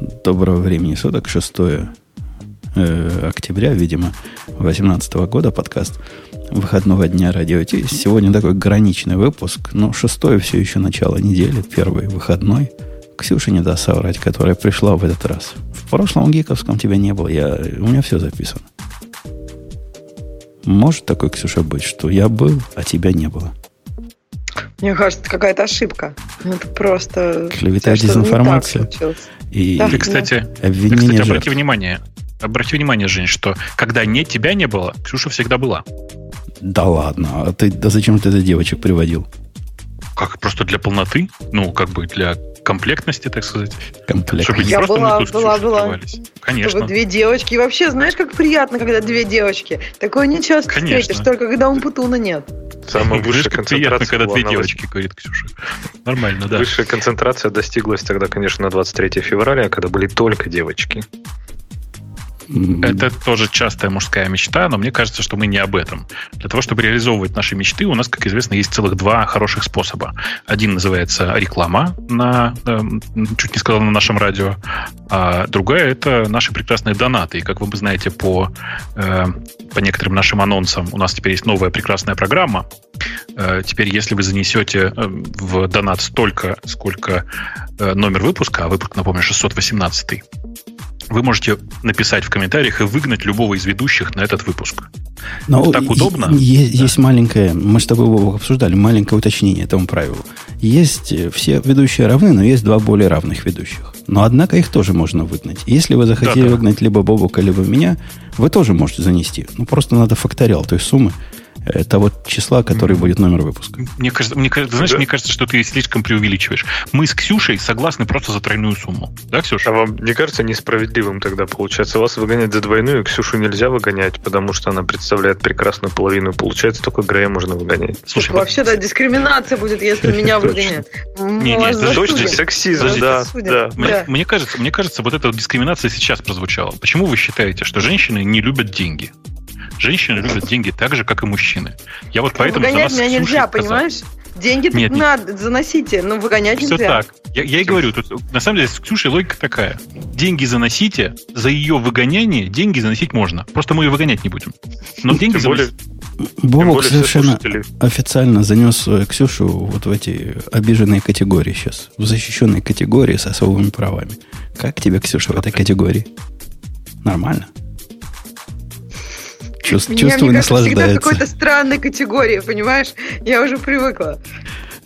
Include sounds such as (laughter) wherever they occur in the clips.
Доброго времени суток, 6 э, октября, видимо, 2018 года подкаст выходного дня радио Ти. Сегодня такой граничный выпуск, но шестое все еще начало недели, первый выходной. Ксюша не даст соврать, которая пришла в этот раз. В прошлом гиковском тебя не было, я, у меня все записано. Может такой, Ксюша, быть, что я был, а тебя не было? Мне кажется, это какая-то ошибка. Это просто... Клевета, дезинформация. И, да, ты, кстати, обвинение ты, кстати обрати внимание, обрати внимание, Жень, что когда не тебя не было, Ксюша всегда была. Да ладно, а ты, да зачем ты это девочек приводил? Как просто для полноты? Ну, как бы для комплектности, так сказать. Комплект. Чтобы не Я просто была, мы тут была, была. Конечно. Чтобы две девочки. И вообще, знаешь, как приятно, когда две девочки. Такое не часто Конечно. встретишь, только когда у Путуна нет. Самая высшая концентрация когда две девочки, говорит Ксюша. Нормально, да. Высшая концентрация достиглась тогда, конечно, на 23 февраля, когда были только девочки. Это тоже частая мужская мечта, но мне кажется, что мы не об этом. Для того, чтобы реализовывать наши мечты, у нас, как известно, есть целых два хороших способа. Один называется реклама на, эм, чуть не сказал, на нашем радио, а другая это наши прекрасные донаты. И как вы знаете по, э, по некоторым нашим анонсам, у нас теперь есть новая прекрасная программа. Э, теперь, если вы занесете э, в донат столько, сколько номер выпуска, а выпуск, напомню, 618 вы можете написать в комментариях и выгнать любого из ведущих на этот выпуск. Но Это так удобно. Есть, да. есть маленькое, мы с тобой его обсуждали, маленькое уточнение этому правилу. Есть э, все ведущие равны, но есть два более равных ведущих. Но однако их тоже можно выгнать. Если вы захотели да, да. выгнать либо Бобука, либо меня, вы тоже можете занести. Ну, просто надо факториал той суммы того числа, который будет номер выпуска. Мне кажется, мне, знаешь, да? мне кажется, что ты слишком преувеличиваешь. Мы с Ксюшей согласны просто за тройную сумму. Да, Ксюша? А вам не кажется несправедливым тогда получается? Вас выгонять за двойную, Ксюшу нельзя выгонять, потому что она представляет прекрасную половину. Получается, только Грея можно выгонять. Слушай, вообще, да, дискриминация будет, если (laughs) меня выгонят. Не, не, точно, сексизм, да. Мне кажется, мне кажется, вот эта дискриминация сейчас прозвучала. Почему вы считаете, что женщины не любят деньги? Женщины любят деньги так же, как и мужчины. Я вот поэтому Выгонять меня нельзя, сказал. понимаешь? Деньги нет, надо, заносите, но выгонять все нельзя. так. Я, я и говорю, тут, на самом деле с Ксюшей логика такая. Деньги заносите, за ее выгоняние деньги заносить можно. Просто мы ее выгонять не будем. Но деньги Тем более, Бобок совершенно официально занес Ксюшу вот в эти обиженные категории сейчас. В защищенные категории с особыми правами. Как тебе, Ксюша, в этой категории? Нормально? Чувств, Меня, чувство мне кажется, всегда в какой-то странной категории, понимаешь? Я уже привыкла.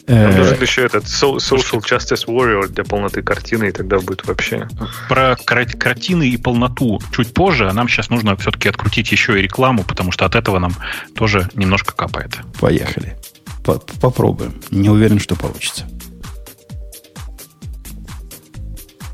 Нам нужен еще этот social justice warrior для полноты картины, и тогда будет вообще. Про картины и полноту чуть позже, а нам сейчас нужно все-таки открутить еще и рекламу, потому что от этого нам тоже немножко капает. Поехали. Попробуем. Не уверен, что получится.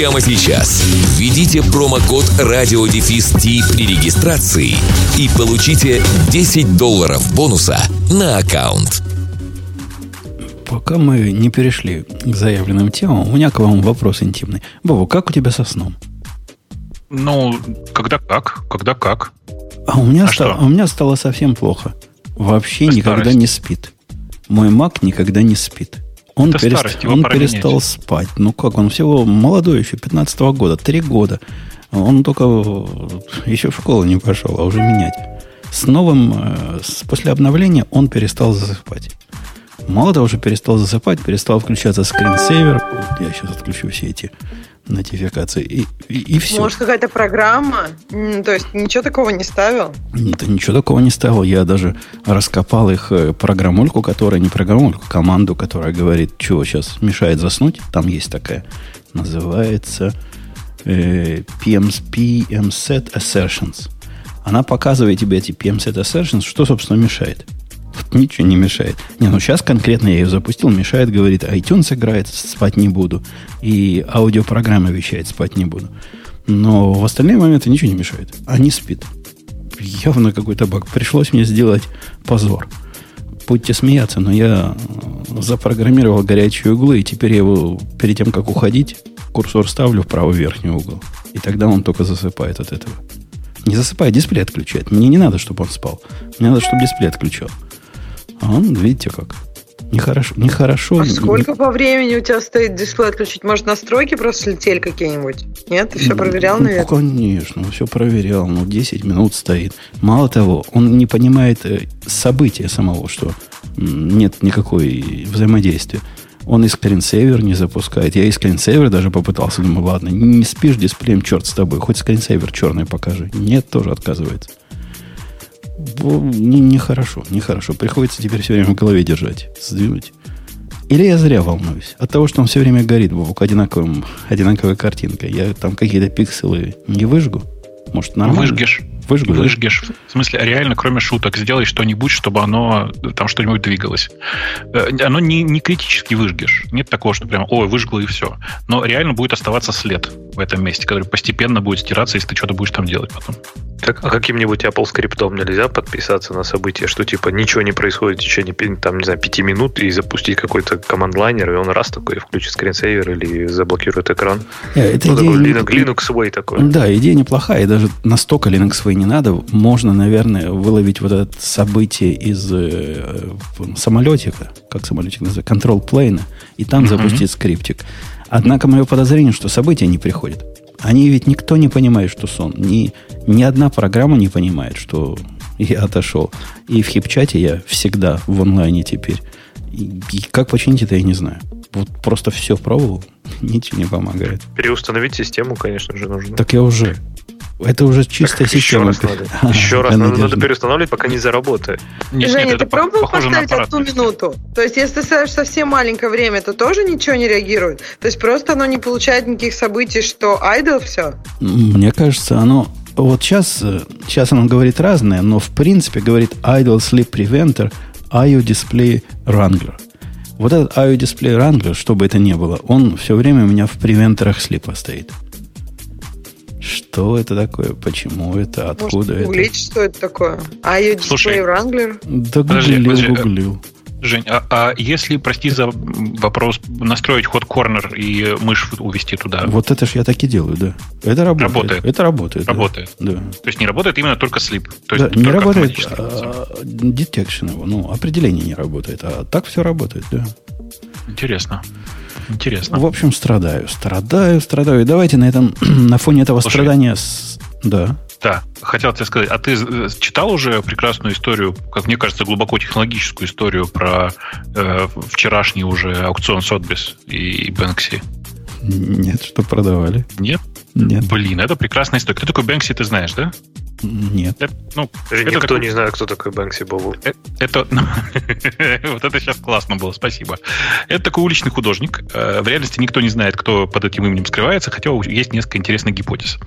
прямо сейчас. Введите промокод радиодефис при регистрации и получите 10 долларов бонуса на аккаунт. Пока мы не перешли к заявленным темам, у меня к вам вопрос интимный. Бобу, как у тебя со сном? Ну, когда как, когда как. А у меня, а ста- у меня стало совсем плохо. Вообще По никогда не спит. Мой маг никогда не спит. Он, перест... старость, он перестал спать. Ну как, он всего молодой еще, 15 -го года, три года. Он только еще в школу не пошел, а уже менять. С новым, э, после обновления он перестал засыпать. Мало того, уже перестал засыпать, перестал включаться скринсейвер. Я сейчас отключу все эти нотификации. И, и, и все. Может, какая-то программа? То есть ничего такого не ставил? Нет, ничего такого не ставил. Я даже раскопал их э, программульку, которая не программульку, команду, которая говорит, что сейчас мешает заснуть. Там есть такая. Называется э, PMP Set Assertions. Она показывает тебе эти PM Set Assertions, что, собственно, мешает. Ничего не мешает. Не, ну сейчас конкретно я ее запустил, мешает, говорит, iTunes играет, спать не буду. И аудиопрограмма вещает, спать не буду. Но в остальные моменты ничего не мешает. А не спит. Явно какой-то баг. Пришлось мне сделать позор. Будьте смеяться, но я запрограммировал горячие углы, и теперь я его перед тем, как уходить, курсор ставлю в правый верхний угол. И тогда он только засыпает от этого. Не засыпает, дисплей отключает. Мне не надо, чтобы он спал. Мне надо, чтобы дисплей отключал. А он, видите как. Нехорошо. Нехорошо. А сколько по времени у тебя стоит дисплей отключить? Может, настройки просто слетели какие-нибудь? Нет? Ты все проверял, ну, наверное? конечно, все проверял. Ну, 10 минут стоит. Мало того, он не понимает э, события самого, что нет никакой взаимодействия. Он и скринсейвер не запускает. Я и скринсейвер даже попытался. Думаю, ладно, не спишь дисплеем, черт с тобой. Хоть скринсейвер черный покажи. Нет, тоже отказывается. Нехорошо, не нехорошо. Приходится теперь все время в голове держать, сдвинуть. Или я зря волнуюсь. От того, что он все время горит, Бобок, одинаковым, одинаковая картинка. Я там какие-то пикселы не выжгу. Может, нормально? Выжгешь. Выжгу, Выжгешь. Да? В смысле, реально, кроме шуток, сделай что-нибудь, чтобы оно там что-нибудь двигалось. Э, оно не, не критически выжгешь. Нет такого, что прям, ой, выжгло и все. Но реально будет оставаться след в этом месте, который постепенно будет стираться, если ты что-то будешь там делать потом. Как, а каким-нибудь Apple скриптом нельзя подписаться на событие, что типа ничего не происходит в течение, там, не знаю, пяти минут и запустить какой-то команд-лайнер, и он раз такой включит скринсейвер или заблокирует экран. Yeah, э, это ну, идея такой Linux, Linux Way такой. Да, идея неплохая, и даже настолько Linux Way не надо. Можно, наверное, выловить вот это событие из э, самолетика, как самолетик называется, control plane, и там uh-huh. запустить скриптик. Однако мое подозрение, что события не приходят. Они ведь никто не понимает, что сон. Ни, ни одна программа не понимает, что я отошел. И в хипчате я всегда в онлайне теперь. И, и как починить это, я не знаю. Вот просто все пробовал, (laughs) ничего не помогает. Переустановить систему, конечно же, нужно. Так я уже. Это уже чистая так система. Еще раз надо, (laughs) еще раз надо, надо переустанавливать, пока не заработает. Нет, Женя, нет, ты пробовал поставить одну минуту? То есть, если ты ставишь совсем маленькое время, то тоже ничего не реагирует? То есть, просто оно не получает никаких событий, что idle все? Мне кажется, оно... Вот сейчас, сейчас оно говорит разное, но в принципе говорит idle sleep preventer, IO display wrangler. Вот этот IO display wrangler, что бы это ни было, он все время у меня в превентерах слипа стоит. Что это такое? Почему это? Откуда Может, это? что это такое? А ее дисплей Wrangler? Да гуглил, гуглил. Жень, а, а если, прости за вопрос, настроить ход корнер и мышь увести туда? Вот это ж я так и делаю, да. Это работает. Работает. Это работает. Работает. Да. То есть не работает именно только слип. То да, не работает а, detection его, ну, определение не работает. А так все работает, да. Интересно. Интересно. В общем, страдаю, страдаю, страдаю. И давайте на этом, (clears throat) на фоне этого Слушай, страдания... С... Да. Да, хотел тебе сказать, а ты читал уже прекрасную историю, как мне кажется, глубоко технологическую историю про э, вчерашний уже аукцион Сотбис и Бэнкси? Нет, что продавали. Нет? Нет. Блин, это прекрасная история. Кто такой Бэнкси, ты знаешь, да? Нет. Это, ну, это никто такой... не знает, кто такой Бэнкси Бобу. Это, это ну, (laughs) вот это сейчас классно было, спасибо. Это такой уличный художник. Э, в реальности никто не знает, кто под этим именем скрывается, хотя есть несколько интересных гипотез.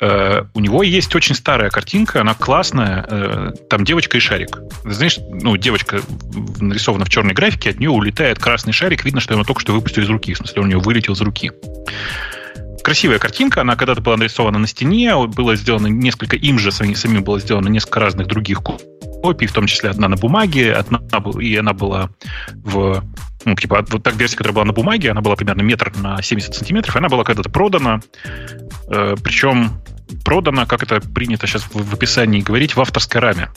Э, у него есть очень старая картинка, она классная. Э, там девочка и шарик. Знаешь, ну, девочка нарисована в черной графике, от нее улетает красный шарик, видно, что его только что выпустили из руки. В смысле, он у нее вылетел из руки красивая картинка, она когда-то была нарисована на стене, было сделано несколько, им же самим, самим было сделано несколько разных других копий, в том числе одна на бумаге, одна, и она была в ну, типа, вот так версия, которая была на бумаге, она была примерно метр на 70 сантиметров, и она была когда-то продана, э, причем продана, как это принято сейчас в, в описании говорить, в авторской раме.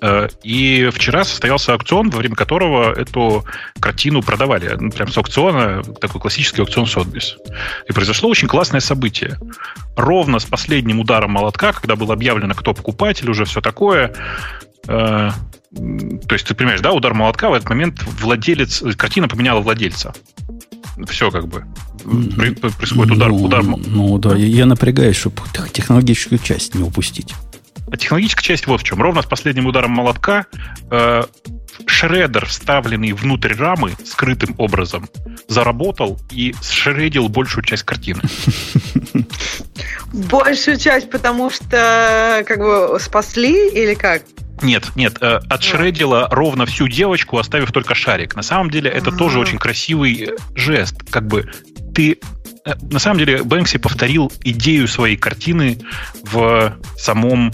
Э, и вчера состоялся аукцион, во время которого эту картину продавали. Ну, прям с аукциона, такой классический аукцион Сотбис. И произошло очень классное событие. Ровно с последним ударом молотка, когда было объявлено, кто покупатель, уже все такое, э, то есть ты понимаешь, да, удар молотка в этот момент владелец, картина поменяла владельца. Все как бы. Происходит удар. Ну, удар. ну да, я напрягаюсь, чтобы технологическую часть не упустить. А технологическая часть вот в чем. Ровно с последним ударом молотка э, шредер, вставленный внутрь рамы скрытым образом, заработал и сшредил большую часть картины. (laughs) Большую часть, потому что как бы спасли или как? Нет, нет, э, отшредила ровно всю девочку, оставив только шарик. На самом деле это А-а-а. тоже очень красивый э, жест. Как бы ты... Э, на самом деле Бэнкси повторил идею своей картины в самом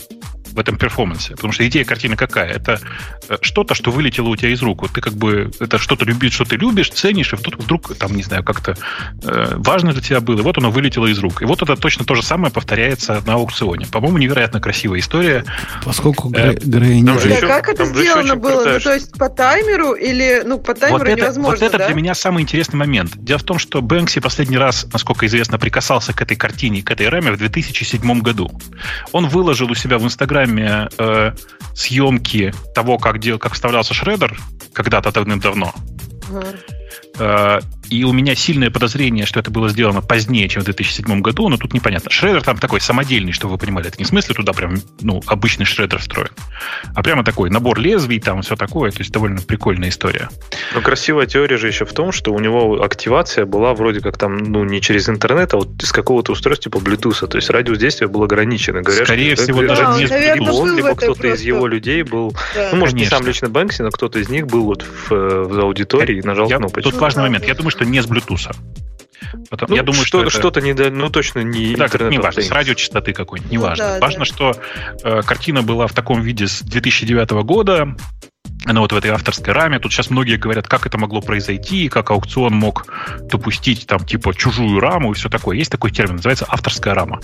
в этом перформансе. Потому что идея картины какая? Это э, что-то, что вылетело у тебя из рук. Вот ты как бы это что-то любишь, что ты любишь, ценишь, и вдруг, вдруг там, не знаю, как-то э, важно для тебя было, и вот оно вылетело из рук. И вот это точно то же самое повторяется на аукционе. По-моему, невероятно красивая история. Поскольку э, Грей не... Да, как это сделано было? Ну, то есть по таймеру или, ну, по таймеру вот это, невозможно, Вот это да? для меня самый интересный момент. Дело в том, что Бэнкси последний раз, насколько известно, прикасался к этой картине, к этой раме в 2007 году. Он выложил у себя в Инстаграме э, съемки того, как, дел, как вставлялся шредер когда-то давным-давно. Uh-huh. И у меня сильное подозрение, что это было сделано позднее, чем в 2007 году, но тут непонятно. Шредер там такой самодельный, чтобы вы понимали. Это не в смысле туда прям ну, обычный шредер встроен, а прямо такой набор лезвий, там все такое. То есть довольно прикольная история. Но красивая теория же еще в том, что у него активация была вроде как там, ну, не через интернет, а вот из какого-то устройства типа Bluetooth. То есть радиус действия был ограничен. Говорят, Скорее всего, даже да, не наверное, он, либо кто-то просто... из его людей был. Да. Ну, может, Конечно. не сам лично Бэнкси, но кто-то из них был вот в, в аудитории и нажал я, кнопочку. Тут важный момент. Я думаю, что не с Bluetooth. Потом, ну, я думаю, что, что это... то не, ну точно не так, интернет. Не важно, с радиочастоты какой-нибудь, не ну, важно. Да, важно, да. что э, картина была в таком виде с 2009 года. Она вот в этой авторской раме. Тут сейчас многие говорят, как это могло произойти, как аукцион мог допустить там типа чужую раму и все такое. Есть такой термин, называется авторская рама.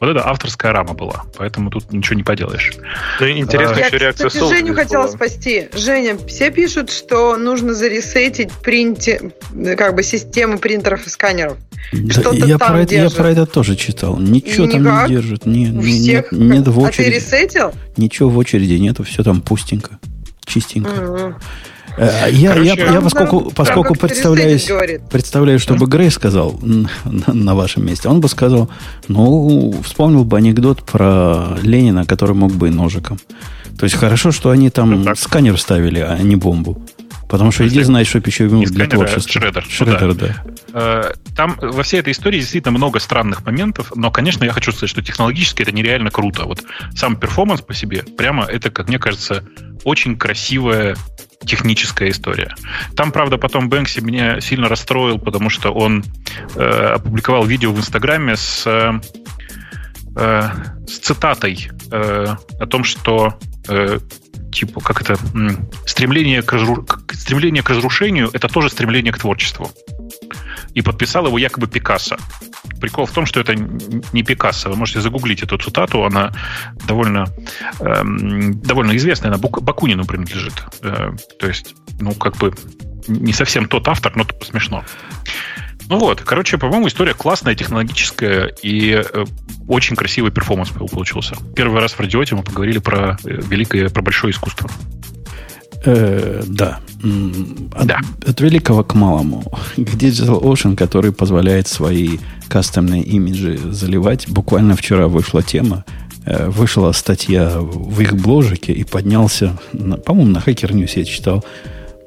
Вот это авторская рама была, поэтому тут ничего не поделаешь. Ну, интересно а, еще я, реакция кстати, Женю хотела была. спасти. Женя, все пишут, что нужно заресетить принте, как бы систему принтеров и сканеров. Да, я, про это, я про это тоже читал. Ничего и там никак. не держит. Не, не, всех... нет, нет в очереди. А ты ресетил? Ничего в очереди нету, все там пустенько, чистенько. Угу. Я, Короче, я, я поскольку, поскольку представляюсь, представляю, что бы Грей сказал (laughs) на, вашем месте, он бы сказал, ну, вспомнил бы анекдот про Ленина, который мог бы и ножиком. То есть хорошо, что они там ну, сканер вставили, а не бомбу. Потому что иди знает, что еще ему для творчества. Шредер. Шредер, ну, да. да. Там во всей этой истории действительно много странных моментов, но, конечно, я хочу сказать, что технологически это нереально круто. Вот сам перформанс по себе, прямо это, как мне кажется, очень красивая техническая история. Там, правда, потом Бэнкси меня сильно расстроил, потому что он э, опубликовал видео в Инстаграме с, э, э, с цитатой э, о том, что э, типа, как это, стремление к, разру... стремление к разрушению это тоже стремление к творчеству. И подписал его якобы Пикассо. Прикол в том, что это не Пикассо. Вы можете загуглить эту цитату. Она довольно, эм, довольно известная. Она. Бакунину принадлежит. Э, то есть, ну, как бы не совсем тот автор, но смешно. Ну вот, короче, по-моему, история классная, технологическая и э, очень красивый перформанс получился. Первый раз в радиоте мы поговорили про э, великое, про большое искусство. Э, да. От, да. От великого к малому. (laughs) К Digital Ocean, который позволяет свои кастомные имиджи заливать. Буквально вчера вышла тема, э, вышла статья в их бложике и поднялся, на, по-моему, на Hacker News я читал,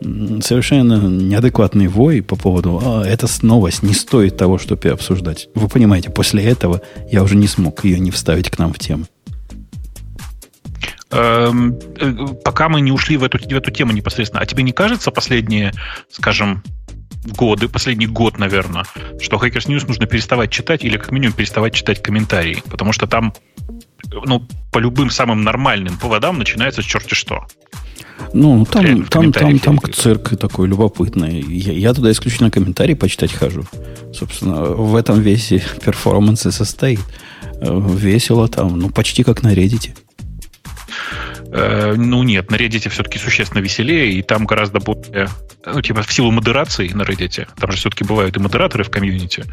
совершенно неадекватный вой по поводу, а, эта новость не стоит того, чтобы ее обсуждать. Вы понимаете, после этого я уже не смог ее не вставить к нам в тему. Эм, э, пока мы не ушли в эту, в эту тему непосредственно, а тебе не кажется последние, скажем, годы, последний год, наверное, что Hackers News нужно переставать читать или как минимум переставать читать комментарии, потому что там ну, по любым самым нормальным поводам начинается черти что. Ну, там, там, там, там цирк такой любопытный. Я, я туда исключительно комментарии почитать хожу. Собственно, в этом весь (laughs) перформанс и состоит. Э, весело там, ну, почти как на Reddit. Э, ну нет, на Reddit все-таки существенно веселее, и там гораздо более, ну типа в силу модерации на Reddit, там же все-таки бывают и модераторы в комьюнити,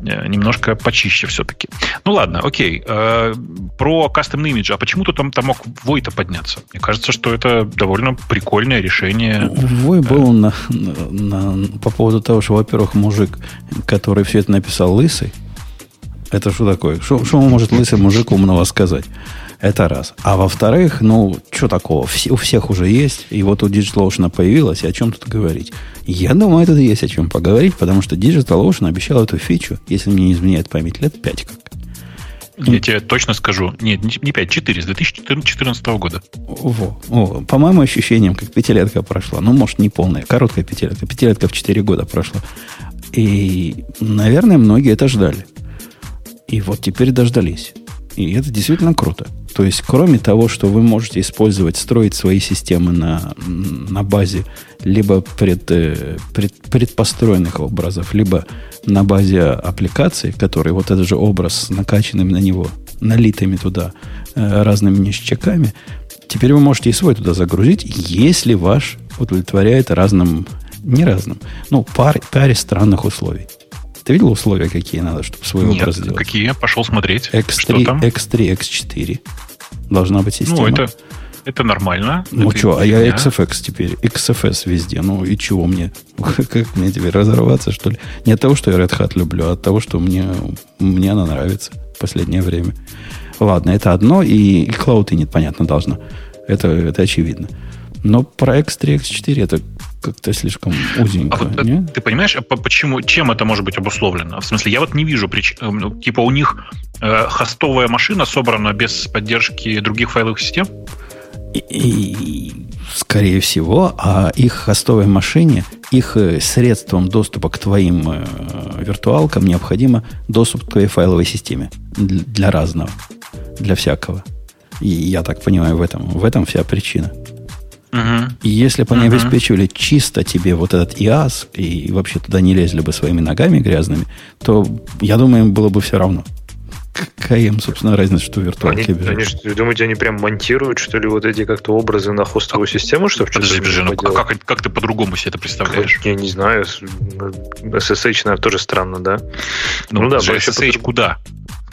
э, немножко почище все-таки. Ну ладно, окей. Э, про кастомный имидж, а почему-то там, там мог Вой-то подняться? Мне кажется, что это довольно прикольное решение. Вой был на, на, по поводу того, что, во-первых, мужик, который все это написал, лысый, это что такое? Что может лысый мужик умного сказать? Это раз. А во-вторых, ну, что такого? Все, у всех уже есть. И вот у DigitalOcean появилось. И о чем тут говорить? Я думаю, тут есть о чем поговорить, потому что DigitalOcean обещал эту фичу, если мне не изменяет память, лет 5 как. Я тебе точно скажу. Нет, не 5, 4, с 2014 года. Во, о, по моим ощущениям, как пятилетка прошла. Ну, может, не полная, короткая пятилетка. Пятилетка в 4 года прошла. И, наверное, многие это ждали. И вот теперь дождались. И это действительно круто. То есть, кроме того, что вы можете использовать, строить свои системы на, на базе либо пред, э, пред, предпостроенных образов, либо на базе аппликаций, которые вот этот же образ с накачанным на него, налитыми туда э, разными ништяками, теперь вы можете и свой туда загрузить, если ваш удовлетворяет разным, не разным, ну, паре, паре странных условий. Ты видел условия, какие надо, чтобы свой Нет, образ сделать? какие? Пошел смотреть. X3, что там? X3, X4. Должна быть система. Ну, это, это нормально. Ну это что, а я XFX теперь, XFS везде. Ну и чего мне? (laughs) Как мне теперь разорваться, что ли? Не от того, что я Red Hat люблю, а от того, что мне, мне она нравится в последнее время. Ладно, это одно, и, и Cloud и нет, понятно, должно. Это, это очевидно. Но про X3, X4 это как-то слишком узенько. А вот, не? Ты понимаешь, а почему, чем это может быть обусловлено? В смысле, я вот не вижу причин. Э, ну, типа у них э, хостовая машина собрана без поддержки других файловых систем? И, и, скорее всего, а их хостовой машине, их э, средством доступа к твоим э, виртуалкам необходимо доступ к твоей файловой системе для, для разного, для всякого. И я так понимаю, в этом, в этом вся причина. Угу. И если бы они угу. обеспечивали чисто тебе вот этот ИАС и вообще туда не лезли бы своими ногами грязными, то, я думаю, им было бы все равно. Какая им, собственно, разница, что виртуалки они, они, Вы думаете, они прям монтируют, что ли, вот эти как-то образы на хостовую систему, чтобы Подожди, подожди, ну как, как ты по-другому себе это представляешь? Как, я не знаю. SSH, наверное, тоже странно, да? Ну, ну да, SSH куда?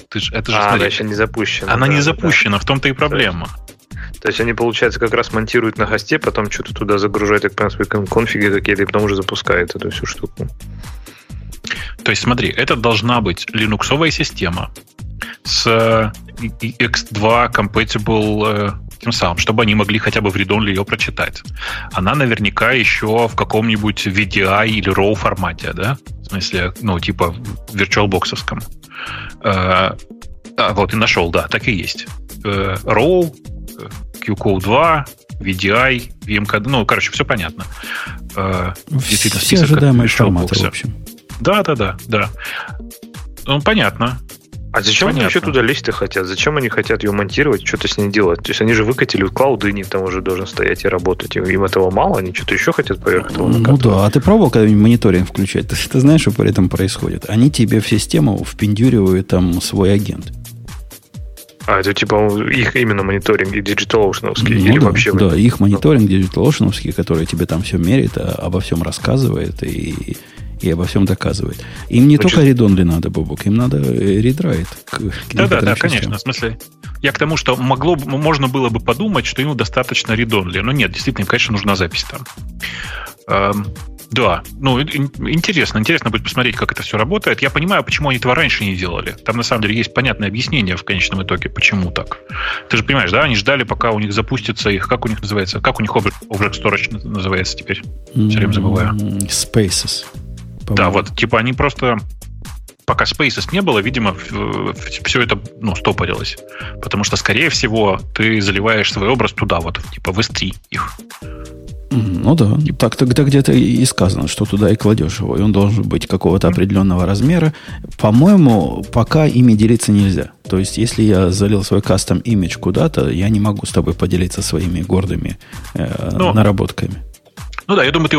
Ты ж, это же, а, смотри, она еще не запущена. Она да, не запущена, да. в том-то и проблема. То есть они, получается, как раз монтируют на хосте, потом что-то туда загружают, так понимаю, свои конфиги какие-то, и потом уже запускают эту всю штуку. То есть, смотри, это должна быть линуксовая система с X2 compatible э, тем самым, чтобы они могли хотя бы в read ее прочитать. Она наверняка еще в каком-нибудь VDI или RAW формате, да? В смысле, ну, типа VirtualBox. Э, а, вот, и нашел, да, так и есть. Э, RAW, QCode 2, VDI, VMCode, ну, короче, все понятно. Э, действительно, все ожидаемые форматы, в общем. Да, да, да, да. Ну, понятно. А зачем Понятно. они вообще туда лезть-то хотят? Зачем они хотят ее монтировать, что-то с ней делать? То есть они же выкатили клауды, не там уже должен стоять и работать. Им этого мало, они что-то еще хотят поверх этого Ну да, а ты пробовал когда-нибудь мониторинг включать? Ты, ты знаешь, что при этом происходит? Они тебе в систему впендюривают там свой агент. А, это типа их именно мониторинг и DigitalOcean ну, или да, вообще? Да, их мониторинг DigitalOcean, который тебе там все меряет, а, обо всем рассказывает и, и обо всем доказывает. Им не Значит, только редонли надо, Бобок, им надо редрайт. Да-да, да, конечно. В смысле, я к тому, что могло, можно было бы подумать, что ему достаточно редонли. Но нет, действительно, им, конечно, нужна запись там. Да, ну, интересно, интересно будет посмотреть, как это все работает. Я понимаю, почему они этого раньше не делали. Там, на самом деле, есть понятное объяснение в конечном итоге, почему так. Ты же понимаешь, да, они ждали, пока у них запустится их, как у них называется, как у них Object, Object Storage называется теперь? Все время забываю. Spaces. Да, вот, типа они просто пока Spaces не было, видимо, все это ну, стопорилось. Потому что, скорее всего, ты заливаешь свой образ туда, вот, типа в S3 их. Ну да, так тогда где-то и сказано, что туда и кладешь его, и он должен быть какого-то определенного размера. По-моему, пока ими делиться нельзя. То есть, если я залил свой кастом имидж куда-то, я не могу с тобой поделиться своими гордыми э, Но, наработками. Ну да, я думаю, ты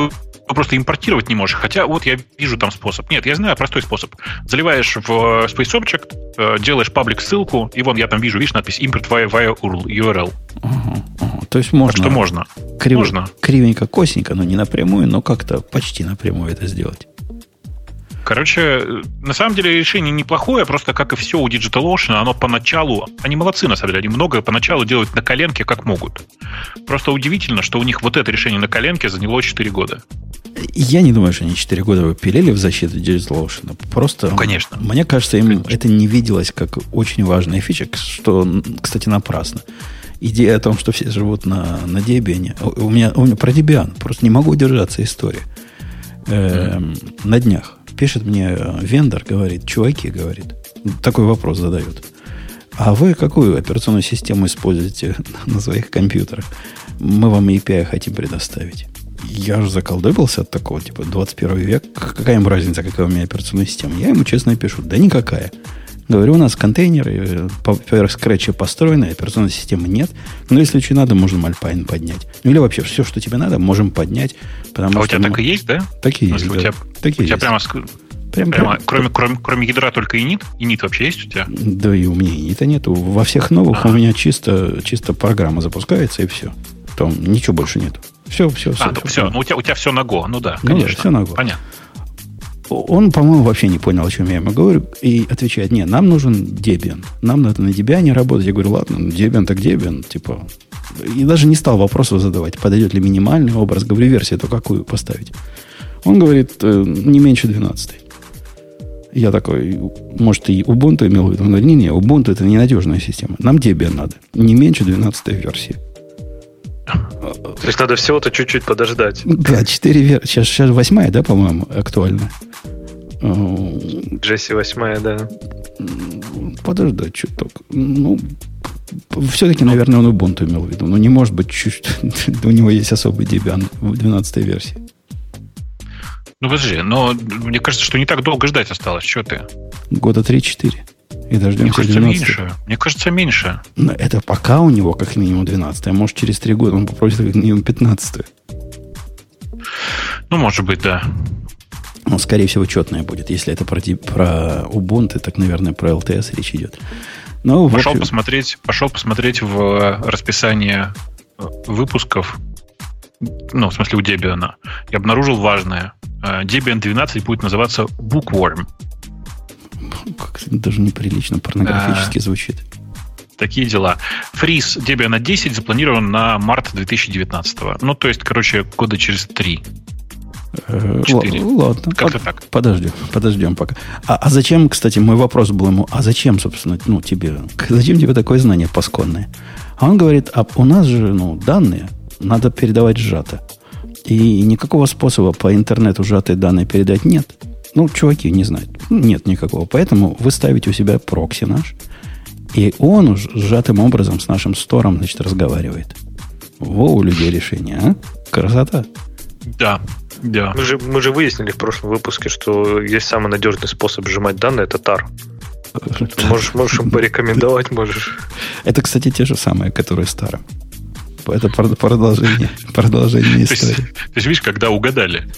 просто импортировать не можешь. Хотя вот я вижу там способ. Нет, я знаю простой способ. Заливаешь в э, Space Object, э, делаешь паблик ссылку, и вон я там вижу, видишь, надпись import via, via URL. Ага, ага. То есть можно. Так что можно. Крив... Можно. Кривенько, косенько, но не напрямую, но как-то почти напрямую это сделать. Короче, на самом деле решение неплохое, просто как и все у DigitalOcean, оно поначалу, они молодцы на самом деле, они многое поначалу делают на коленке как могут. Просто удивительно, что у них вот это решение на коленке заняло 4 года. Я не думаю, что они 4 года бы пилили в защиту DigitalOcean. Просто, ну, конечно. Мне кажется, им конечно. это не виделось как очень важная фича, что, кстати, напрасно. Идея о том, что все живут на, на Debian. У меня, у меня про Debian просто не могу удержаться история. Эм, на днях пишет мне э, вендор, говорит, чуваки, говорит, такой вопрос задает. а вы какую операционную систему используете (laughs) на своих компьютерах? Мы вам API хотим предоставить. Я же заколдобился от такого, типа, 21 век. Какая им разница, какая у меня операционная система? Я ему честно пишу, да никакая. Говорю, у нас контейнеры поверх скретча построены, операционной системы нет. Но если очень надо, можем Alpine поднять. Ну или вообще все, что тебе надо, можем поднять. Потому а у тебя мы... так и есть, да? Такие есть, да. У тебя, такие у тебя есть. прямо Прям, Прямо, прям, кроме, кроме, кроме ядра только инит? Инит вообще есть у тебя? Да и у меня инита нету. Во всех новых а. у меня чисто, чисто программа запускается и все. Там ничего больше нету. Все, все, все. А, все, все. Ну, у тебя, у тебя все на Go. Ну да, ну, конечно. Да, все на Go. Понятно. Он, по-моему, вообще не понял, о чем я ему говорю, и отвечает, нет, нам нужен Debian. Нам надо на Debian работать. Я говорю, ладно, ну, Debian так Debian, типа... И даже не стал вопросов задавать, подойдет ли минимальный образ. Говорю, версию, то какую поставить. Он говорит, э, не меньше 12. Я такой, может, и Ubuntu имел в виду. Он говорит, не, не, Ubuntu это ненадежная система. Нам Debian надо. Не меньше 12 версии. То есть надо всего-то чуть-чуть подождать. Да, 4 версии. Сейчас, сейчас 8, да, по-моему, актуально. Джесси 8, да. Подождать чуток. Ну, все-таки, наверное, он Ubuntu имел в виду. Но не может быть, чуть, (laughs) у него есть особый Debian в 12 версии. Ну, подожди, но мне кажется, что не так долго ждать осталось. Что ты? Года 3-4. И дождемся Мне кажется, 12. меньше. Мне кажется, меньше. Но это пока у него как минимум 12. А может, через 3 года он попросит как минимум 15. Ну, может быть, да. Ну, скорее всего, четное будет. Если это про, про Ubuntu, так, наверное, про LTS речь идет. Ну, пошел, общем... посмотреть, пошел посмотреть в расписание выпусков, ну, в смысле, у Debian. И обнаружил важное. Э, Debian 12 будет называться Bookworm. Как даже неприлично порнографически а, звучит. Такие дела. Фриз Debian 10 запланирован на март 2019. Ну, то есть, короче, года через три. Э, Четыре. Ладно. Как-то так. Подождем, подождем пока. А, а зачем, кстати, мой вопрос был ему, а зачем, собственно, ну, тебе, (laughs) зачем тебе такое знание пасконное? А он говорит, а у нас же, ну, данные надо передавать сжато. И никакого способа по интернету сжатые данные передать нет. Ну, чуваки не знают. Нет никакого. Поэтому вы ставите у себя прокси наш, и он уж сжатым образом с нашим стором, значит, разговаривает. Во у людей решение, а? Красота. Да, да. Мы же, мы же выяснили в прошлом выпуске, что есть самый надежный способ сжимать данные, это TAR. Можешь, можешь им порекомендовать, можешь. Это, кстати, те же самые, которые старые это продолжение, (laughs) продолжение истории. То есть, то есть, видишь, когда угадали.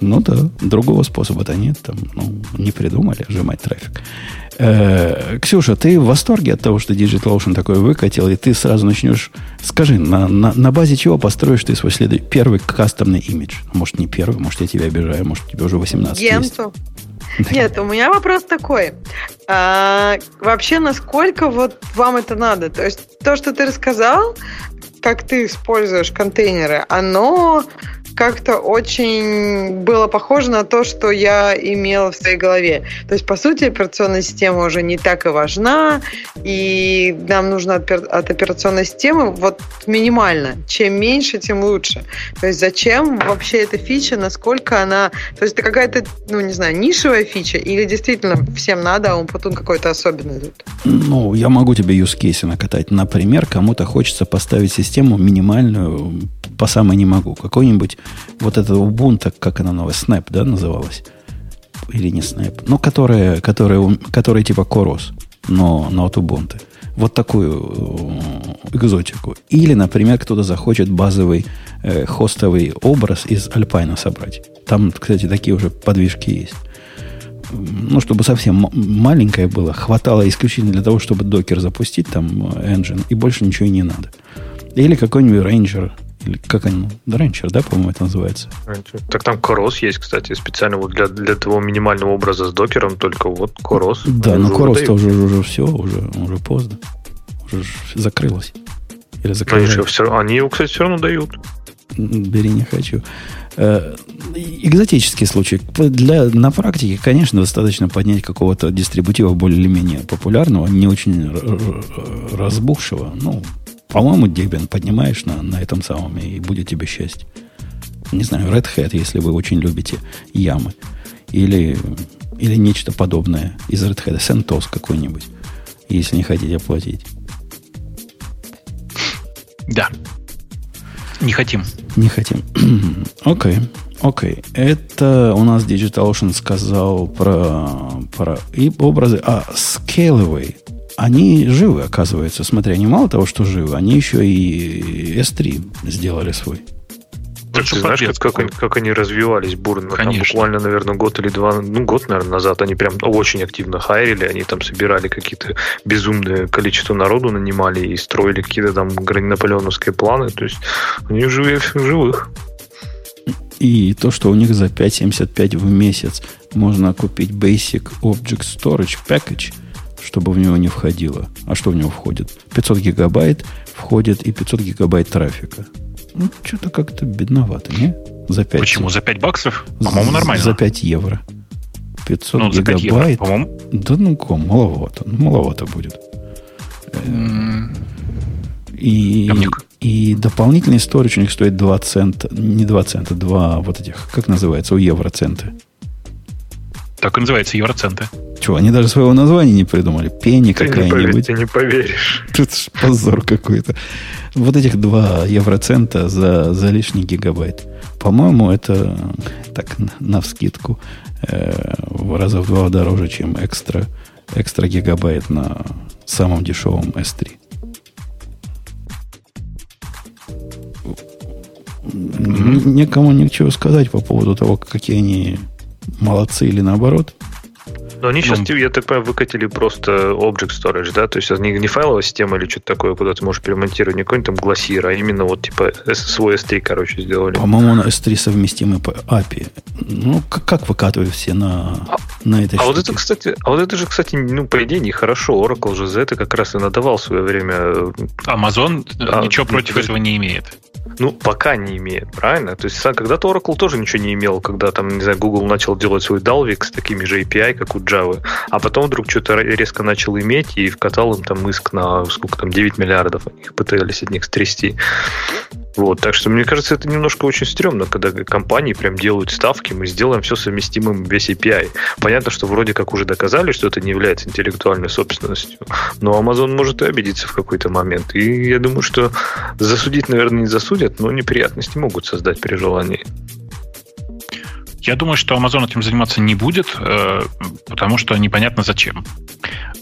Ну да, другого способа-то нет. Там, ну, не придумали сжимать трафик. Э, Ксюша, ты в восторге от того, что DigitalOcean такой выкатил, и ты сразу начнешь... Скажи, на, на, на базе чего построишь ты свой следующий первый кастомный имидж? Может, не первый, может, я тебя обижаю, может, тебе уже 18 Генту. есть. (laughs) Нет, у меня вопрос такой. А, вообще, насколько вот вам это надо? То есть то, что ты рассказал, как ты используешь контейнеры, оно как-то очень было похоже на то, что я имела в своей голове. То есть, по сути, операционная система уже не так и важна, и нам нужно от, операционной системы вот минимально. Чем меньше, тем лучше. То есть, зачем вообще эта фича, насколько она... То есть, это какая-то, ну, не знаю, нишевая фича, или действительно всем надо, а он потом какой-то особенный тут? Ну, я могу тебе case накатать. Например, кому-то хочется поставить систему минимальную по самой не могу. Какой-нибудь вот это Ubuntu, как она новая, Snap, да, называлась? Или не Snap? Ну, которая, которая, которая типа Корос, но, но от Ubuntu. Вот такую э, экзотику. Или, например, кто-то захочет базовый э, хостовый образ из Alpine собрать. Там, кстати, такие уже подвижки есть. Ну, чтобы совсем маленькое было, хватало исключительно для того, чтобы докер запустить, там, engine, и больше ничего и не надо. Или какой-нибудь Ranger или как они? Rancher, да, по-моему, это называется? Так там Корос есть, кстати, специально вот для, для того минимального образа с докером, только вот Корос. Да, но Корос-то уже, уже все, уже, уже поздно. Уже закрылось. Или закрылось. Они, все, они его, кстати, все равно дают. Бери не хочу. Э, экзотический случай. Для, на практике, конечно, достаточно поднять какого-то дистрибутива более или менее популярного, не очень разбухшего. Ну, по-моему, Debian поднимаешь на, на этом самом, и будет тебе счастье. Не знаю, Red Hat, если вы очень любите ямы. Или, или нечто подобное из Red Hat, CentOS какой-нибудь. если не хотите оплатить. Да. Не хотим. Не хотим. (clears throat) Окей. okay. Окей. Okay. Это у нас DigitalOcean сказал про, про и образы. А Scaleway, они живы, оказывается. Смотря, они мало того, что живы, они еще и S3 сделали свой. Так ты знаешь, как, как, они, как они развивались бурно? Конечно. Там буквально, наверное, год или два, ну, год, наверное, назад они прям очень активно хайрили, они там собирали какие-то безумное количество народу, нанимали и строили какие-то там наполеоновские планы. То есть они живые в живых. И то, что у них за 5.75 в месяц можно купить Basic Object Storage Package, чтобы в него не входило. А что в него входит? 500 гигабайт входит и 500 гигабайт трафика. Ну, что-то как-то бедновато, не? За 5 Почему? За 5 баксов? По-моему, нормально. За 5 евро. 500 ну, гигабайт. евро, по-моему. Да ну ком, маловато. Ну, маловато будет. Mm. И, и дополнительный сторож у них стоит 2 цента. Не 2 цента, 2 вот этих, как называется, у евроцента. Так и называется, евроценты. Чего, они даже своего названия не придумали? Пени какая-нибудь. Ты не поверишь. (laughs) Тут позор какой-то. Вот этих 2 евроцента за, за лишний гигабайт. По-моему, это так на вскидку э, в раза в два дороже, чем экстра, экстра гигабайт на самом дешевом S3. Mm-hmm. Никому ничего сказать по поводу того, какие они молодцы или наоборот. Но они сейчас, ну, я так понимаю, выкатили просто Object Storage, да? То есть это не, не файловая система или что-то такое, куда ты можешь перемонтировать, не какой-нибудь там глассир, а именно вот типа свой S3, короче, сделали. По-моему, на S3 совместимый по API. Ну, как, как выкатывают все на, а, на этой а вот это, кстати, А вот это же, кстати, ну, по идее, нехорошо. Oracle же за это как раз и надавал в свое время. Amazon а, ничего против этого не имеет. Ну, пока не имеет, правильно? То есть когда-то Oracle тоже ничего не имел, когда там, не знаю, Google начал делать свой Dalvik с такими же API, как у Java, а потом вдруг что-то резко начал иметь и вкатал им там иск на сколько там, 9 миллиардов, их пытались от них стрясти. Вот, так что мне кажется, это немножко очень стрёмно, когда компании прям делают ставки, мы сделаем все совместимым весь API. Понятно, что вроде как уже доказали, что это не является интеллектуальной собственностью, но Amazon может и обидеться в какой-то момент. И я думаю, что засудить, наверное, не засудят, но неприятности могут создать при желании. Я думаю, что Amazon этим заниматься не будет, э, потому что непонятно зачем.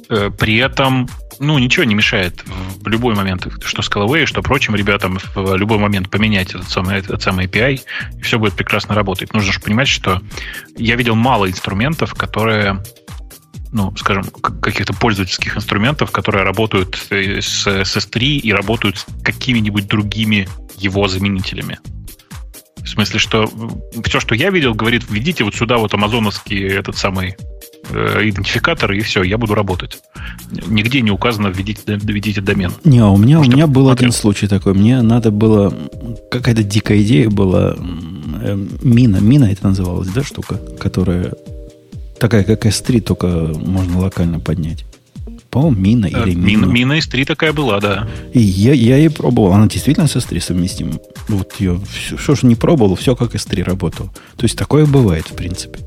Э, при этом, ну, ничего не мешает в любой момент, что Scalaway, что прочим ребятам в любой момент поменять этот самый, этот самый API, и все будет прекрасно работать. Нужно же понимать, что я видел мало инструментов, которые ну, скажем, каких-то пользовательских инструментов, которые работают с, с S3 и работают с какими-нибудь другими его заменителями. В смысле, что все, что я видел, говорит, введите вот сюда вот амазоновский этот самый э, идентификатор, и все, я буду работать. Нигде не указано введите, введите домен. Не, у меня, Может, у меня был один случай такой. Мне надо было... Какая-то дикая идея была. Э, мина. Мина это называлась, да, штука? Которая такая, как S3, только можно локально поднять. По-моему, мина или мина. Мина S3 такая была, да. И я, я ее пробовал. Она действительно с S3 совместима. Вот ее, все, что же не пробовал, все как S3 работало. То есть такое бывает, в принципе.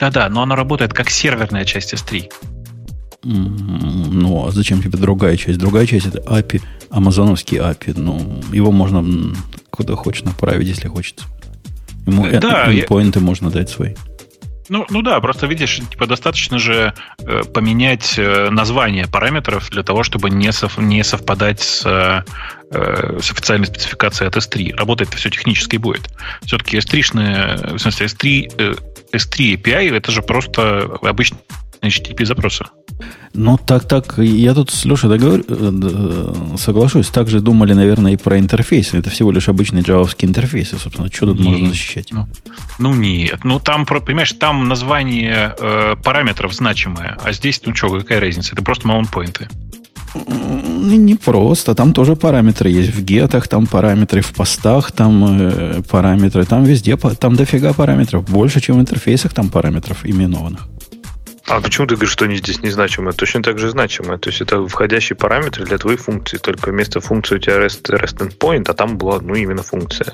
Да-да, но она работает как серверная часть S3. Ну, а зачем тебе другая часть? Другая часть это API, амазоновский API. Ну, его можно куда хочешь направить, если хочется. Ему да, endpoinты я... можно дать свои. Ну, ну да, просто видишь, типа достаточно же э, поменять э, название параметров для того, чтобы не, сов, не совпадать с, э, с официальной спецификацией от S3. Работает все технически будет. Все-таки S3, в смысле S3, э, S3 API это же просто обычный HTTP запросы. Ну, так, так, я тут с Лешей договор... Э, соглашусь. Также думали, наверное, и про интерфейсы. Это всего лишь обычные джавовские интерфейсы, собственно. Что тут нет. можно защищать? Ну, ну, нет. Ну, там, понимаешь, там название э, параметров значимое. А здесь, ну, что, какая разница? Это просто маунтпоинты. Не просто. Там тоже параметры есть. В гетах там параметры, в постах там э, параметры. Там везде, там дофига параметров. Больше, чем в интерфейсах там параметров именованных. А почему ты говоришь, что они здесь незначимые? Точно так же значимые. То есть это входящий параметр для твоей функции. Только вместо функции у тебя REST, REST endpoint, а там была, ну, именно функция.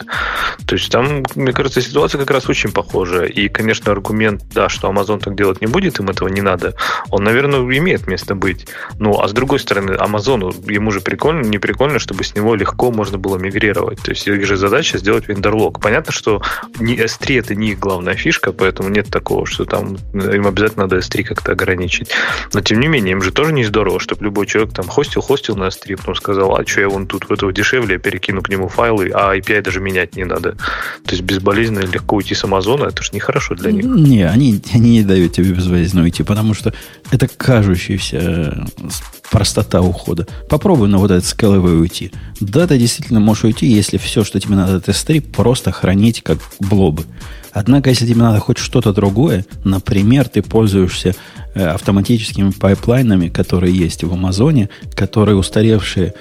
То есть там, мне кажется, ситуация как раз очень похожая. И, конечно, аргумент, да, что Amazon так делать не будет, им этого не надо, он, наверное, имеет место быть. Ну, а с другой стороны, Amazon, ему же прикольно, не прикольно, чтобы с него легко можно было мигрировать. То есть их же задача сделать вендорлог. Понятно, что не S3 это не их главная фишка, поэтому нет такого, что там им обязательно надо S3 как-то ограничить. Но тем не менее, им же тоже не здорово, чтобы любой человек там хостил, хостил на S3, потом сказал, а что я вон тут в этого дешевле, я перекину к нему файлы, а API даже менять не надо. То есть безболезненно легко уйти с Амазона, это же нехорошо для них. Не, они, они не дают тебе безболезненно уйти, потому что это кажущаяся э, простота ухода. Попробуй на вот этот скаловый уйти. Да, ты действительно можешь уйти, если все, что тебе надо от S3, просто хранить как блобы. Однако, если тебе надо хоть что-то другое, например, ты пользуешься э, автоматическими пайплайнами, которые есть в Амазоне, которые устаревшие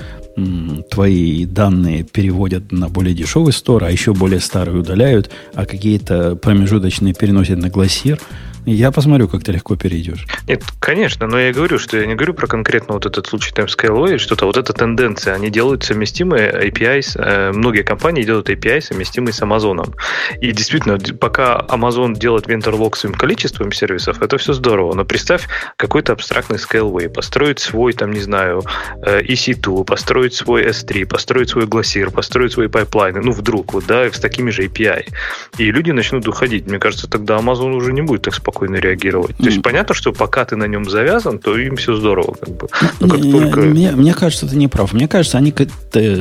твои данные переводят на более дешевый стор, а еще более старые удаляют, а какие-то промежуточные переносят на глассир – я посмотрю, как ты легко перейдешь. Нет, конечно, но я говорю, что я не говорю про конкретно вот этот случай там Skyway, что-то, вот эта тенденция, они делают совместимые API, э, многие компании делают API совместимые с Amazon. И действительно, пока Amazon делает вендор-лог своим количеством сервисов, это все здорово, но представь какой-то абстрактный Skyway, построить свой, там, не знаю, э, EC2, построить свой S3, построить свой Glacier, построить свои пайплайны, ну, вдруг, вот, да, с такими же API. И люди начнут уходить. Мне кажется, тогда Amazon уже не будет так спокойно спокойно реагировать. То есть понятно, что пока ты на нем завязан, то им все здорово. Как бы. Но как только... мне, мне кажется, ты не прав. Мне кажется, они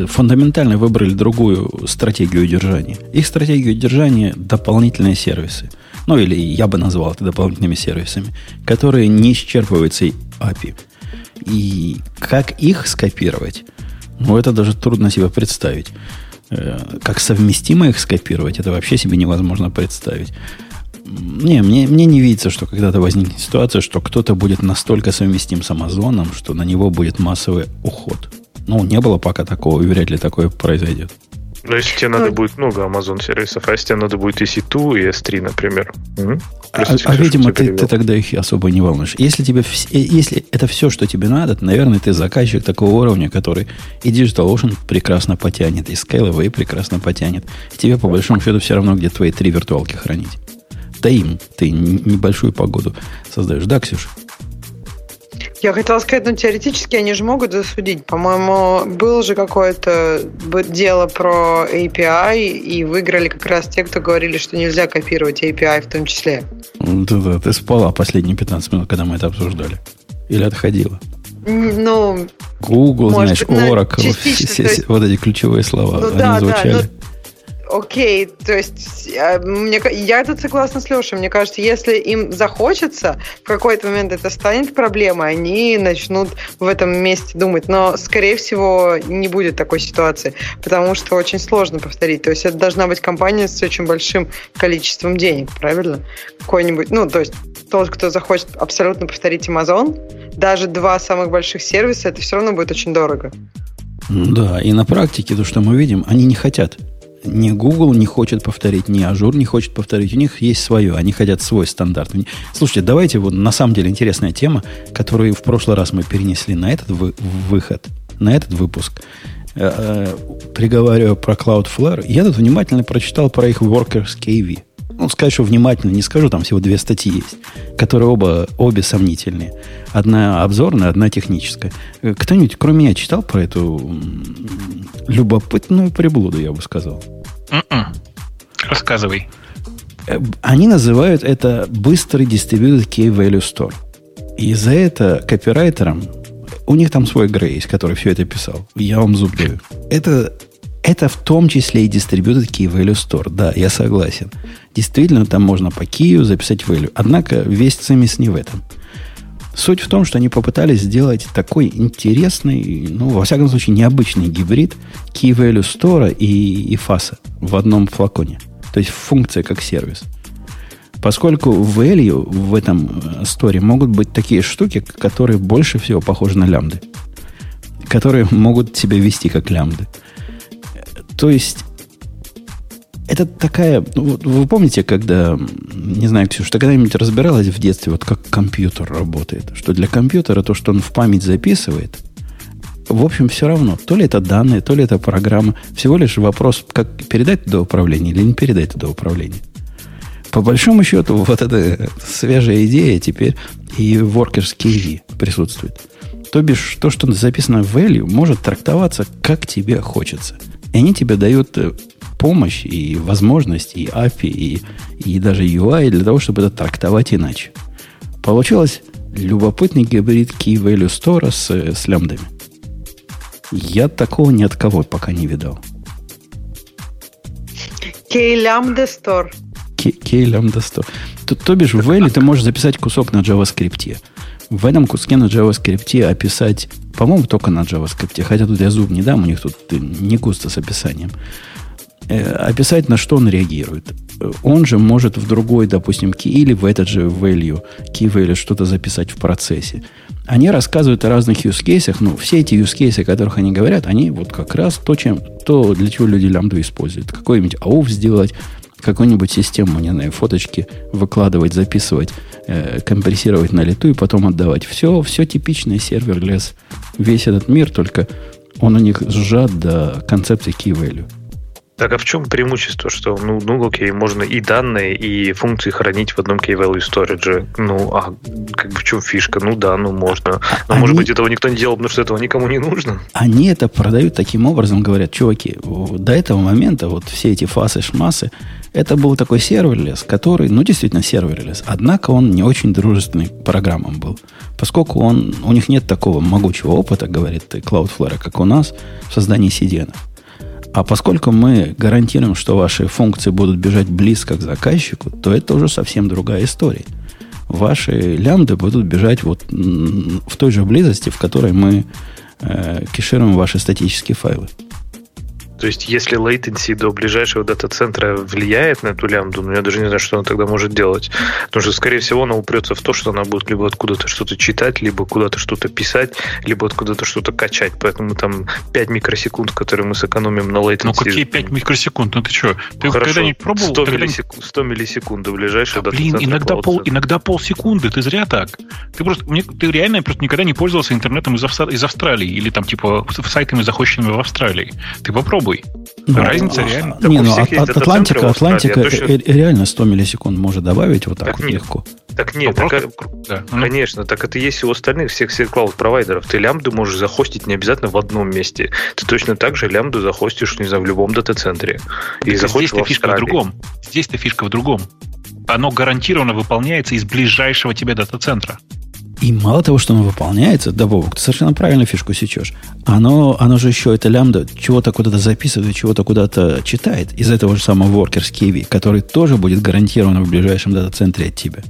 фундаментально выбрали другую стратегию удержания. Их стратегия удержания – дополнительные сервисы. Ну, или я бы назвал это дополнительными сервисами, которые не исчерпываются API. И как их скопировать, ну, это даже трудно себе представить. Э, как совместимо их скопировать, это вообще себе невозможно представить. Не, мне, мне не видится, что когда-то возникнет ситуация, что кто-то будет настолько совместим с Амазоном, что на него будет массовый уход. Ну, не было пока такого, и вряд ли такое произойдет. Но если тебе надо ну, будет много Amazon сервисов, а если тебе надо будет EC2 и S3, например. Угу. А, а, видимо, ты, ты тогда их особо не волнуешь. Если, тебе, э, если это все, что тебе надо, то, наверное, ты заказчик такого уровня, который и DigitalOcean прекрасно потянет, и Scaleway прекрасно потянет. Тебе, по большому счету, все равно, где твои три виртуалки хранить да им ты небольшую погоду создаешь. Да, Ксюша? Я хотела сказать, ну, теоретически они же могут засудить. По-моему, было же какое-то дело про API, и выиграли как раз те, кто говорили, что нельзя копировать API в том числе. Да-да, ты спала последние 15 минут, когда мы это обсуждали. Или отходила? Ну, Google, знаешь, Oracle, все, все, вот эти ключевые слова, ну, они да, звучали. Да, ну, Окей, то есть э, мне, я тут согласна с Лешей. Мне кажется, если им захочется, в какой-то момент это станет проблемой, они начнут в этом месте думать. Но, скорее всего, не будет такой ситуации, потому что очень сложно повторить. То есть это должна быть компания с очень большим количеством денег, правильно? Какой-нибудь, ну, то есть тот, кто захочет абсолютно повторить Amazon, даже два самых больших сервиса, это все равно будет очень дорого. Да, и на практике то, что мы видим, они не хотят ни Google не хочет повторить, ни Azure не хочет повторить. У них есть свое, они хотят свой стандарт. Слушайте, давайте вот на самом деле интересная тема, которую в прошлый раз мы перенесли на этот вы, выход, на этот выпуск. Э, э, приговариваю про Cloudflare, я тут внимательно прочитал про их Workers KV. Ну, сказать, что внимательно не скажу, там всего две статьи есть, которые оба, обе сомнительные. Одна обзорная, одна техническая. Э, кто-нибудь, кроме меня, читал про эту любопытную приблуду, я бы сказал? Mm-mm. М-м. Рассказывай. Э, они называют это быстрый Distributed Key Value Store. И за это копирайтерам, у них там свой Грей есть, который все это писал. Я вам зуб даю. Это, это в том числе и Distributed Key Value Store. Да, я согласен. Действительно, там можно по кию записать value. Однако весь цимис не в этом. Суть в том, что они попытались сделать такой интересный, ну, во всяком случае, необычный гибрид Key Value Store и, и FASA в одном флаконе. То есть функция как сервис. Поскольку value в этом сторе могут быть такие штуки, которые больше всего похожи на лямбды. Которые могут себя вести как лямбды. То есть Это такая... Ну, вы помните, когда... Не знаю, Ксюша, ты когда-нибудь разбиралась в детстве, вот как компьютер работает? Что для компьютера то, что он в память записывает, в общем, все равно. То ли это данные, то ли это программа. Всего лишь вопрос, как передать туда управление или не передать туда управление. По большому счету, вот эта свежая идея теперь и в Workers KV присутствует. То бишь, то, что записано в value, может трактоваться, как тебе хочется. И они тебе дают э, помощь и возможность, и API, и, и даже UI для того, чтобы это трактовать иначе. Получилось любопытный гибрид Key Value Store с, с лямбдами. Я такого ни от кого пока не видал. K-Lambda Store. K-Lambda Store. То, то бишь, в Value ты можешь записать кусок на JavaScript. В этом куске на JavaScript описать, по-моему, только на JavaScript. Хотя тут я зуб не дам, у них тут не густо с описанием. Э, описать, на что он реагирует. Он же может в другой, допустим, key или в этот же value, key value что-то записать в процессе. Они рассказывают о разных use cases, но все эти use cases, о которых они говорят, они вот как раз то, чем, то для чего люди лямбду используют. Какой-нибудь AUF сделать, какую-нибудь систему, не знаю, фоточки выкладывать, записывать, э, компрессировать на лету и потом отдавать. Все, все типичный сервер-лес. Весь этот мир, только он у них сжат до концепции key value. Так а в чем преимущество, что, ну, ну, окей, можно и данные, и функции хранить в одном key value storage. Ну, а как бы в чем фишка? Ну да, ну можно. Но, Они... может быть, этого никто не делал, потому что этого никому не нужно. Они это продают таким образом, говорят, чуваки, до этого момента вот все эти FaaS'ы, шмасы, это был такой serverless, который, ну, действительно serverless, однако он не очень дружественный к программам был. Поскольку он, у них нет такого могучего опыта, говорит Cloudflare, как у нас, в создании CDN. А поскольку мы гарантируем, что ваши функции будут бежать близко к заказчику, то это уже совсем другая история. Ваши лямбды будут бежать вот в той же близости, в которой мы э, кешируем ваши статические файлы. То есть, если latency до ближайшего дата-центра влияет на эту лямбду, ну, я даже не знаю, что она тогда может делать. Потому что, скорее всего, она упрется в то, что она будет либо откуда-то что-то читать, либо куда-то что-то писать, либо откуда-то что-то качать. Поэтому там 5 микросекунд, которые мы сэкономим на latency. Ну, какие 5 микросекунд? Ну, ты что? Ты Хорошо, когда-нибудь пробовал? 100, когда миллисекунд, 100 миллисекунд до ближайшего да, Блин, иногда, пол, иногда полсекунды. Ты зря так. Ты просто, мне, ты реально просто никогда не пользовался интернетом из, из Австралии или там, типа, сайтами, захваченными в Австралии. Ты попробуй. Да, разница реально. Не, ну, от, от Атлантика, Атлантика точно... реально 100 миллисекунд может добавить вот так, так вот нет. легко. Так нет, ну, так, да. Ну, конечно, так это есть у остальных всех всех клауд-провайдеров. Ты лямбду можешь захостить не обязательно в одном месте. Ты точно так же лямбду захостишь, не знаю, в любом дата-центре. И здесь-то фишка в другом. Здесь-то фишка в другом. Оно гарантированно выполняется из ближайшего тебе дата-центра. И мало того, что оно выполняется, да, Бобок, ты совершенно правильно фишку сечешь. Оно, оно же еще, это лямбда, чего-то куда-то записывает, чего-то куда-то читает из этого же самого Workers KV, который тоже будет гарантированно в ближайшем дата-центре от тебя.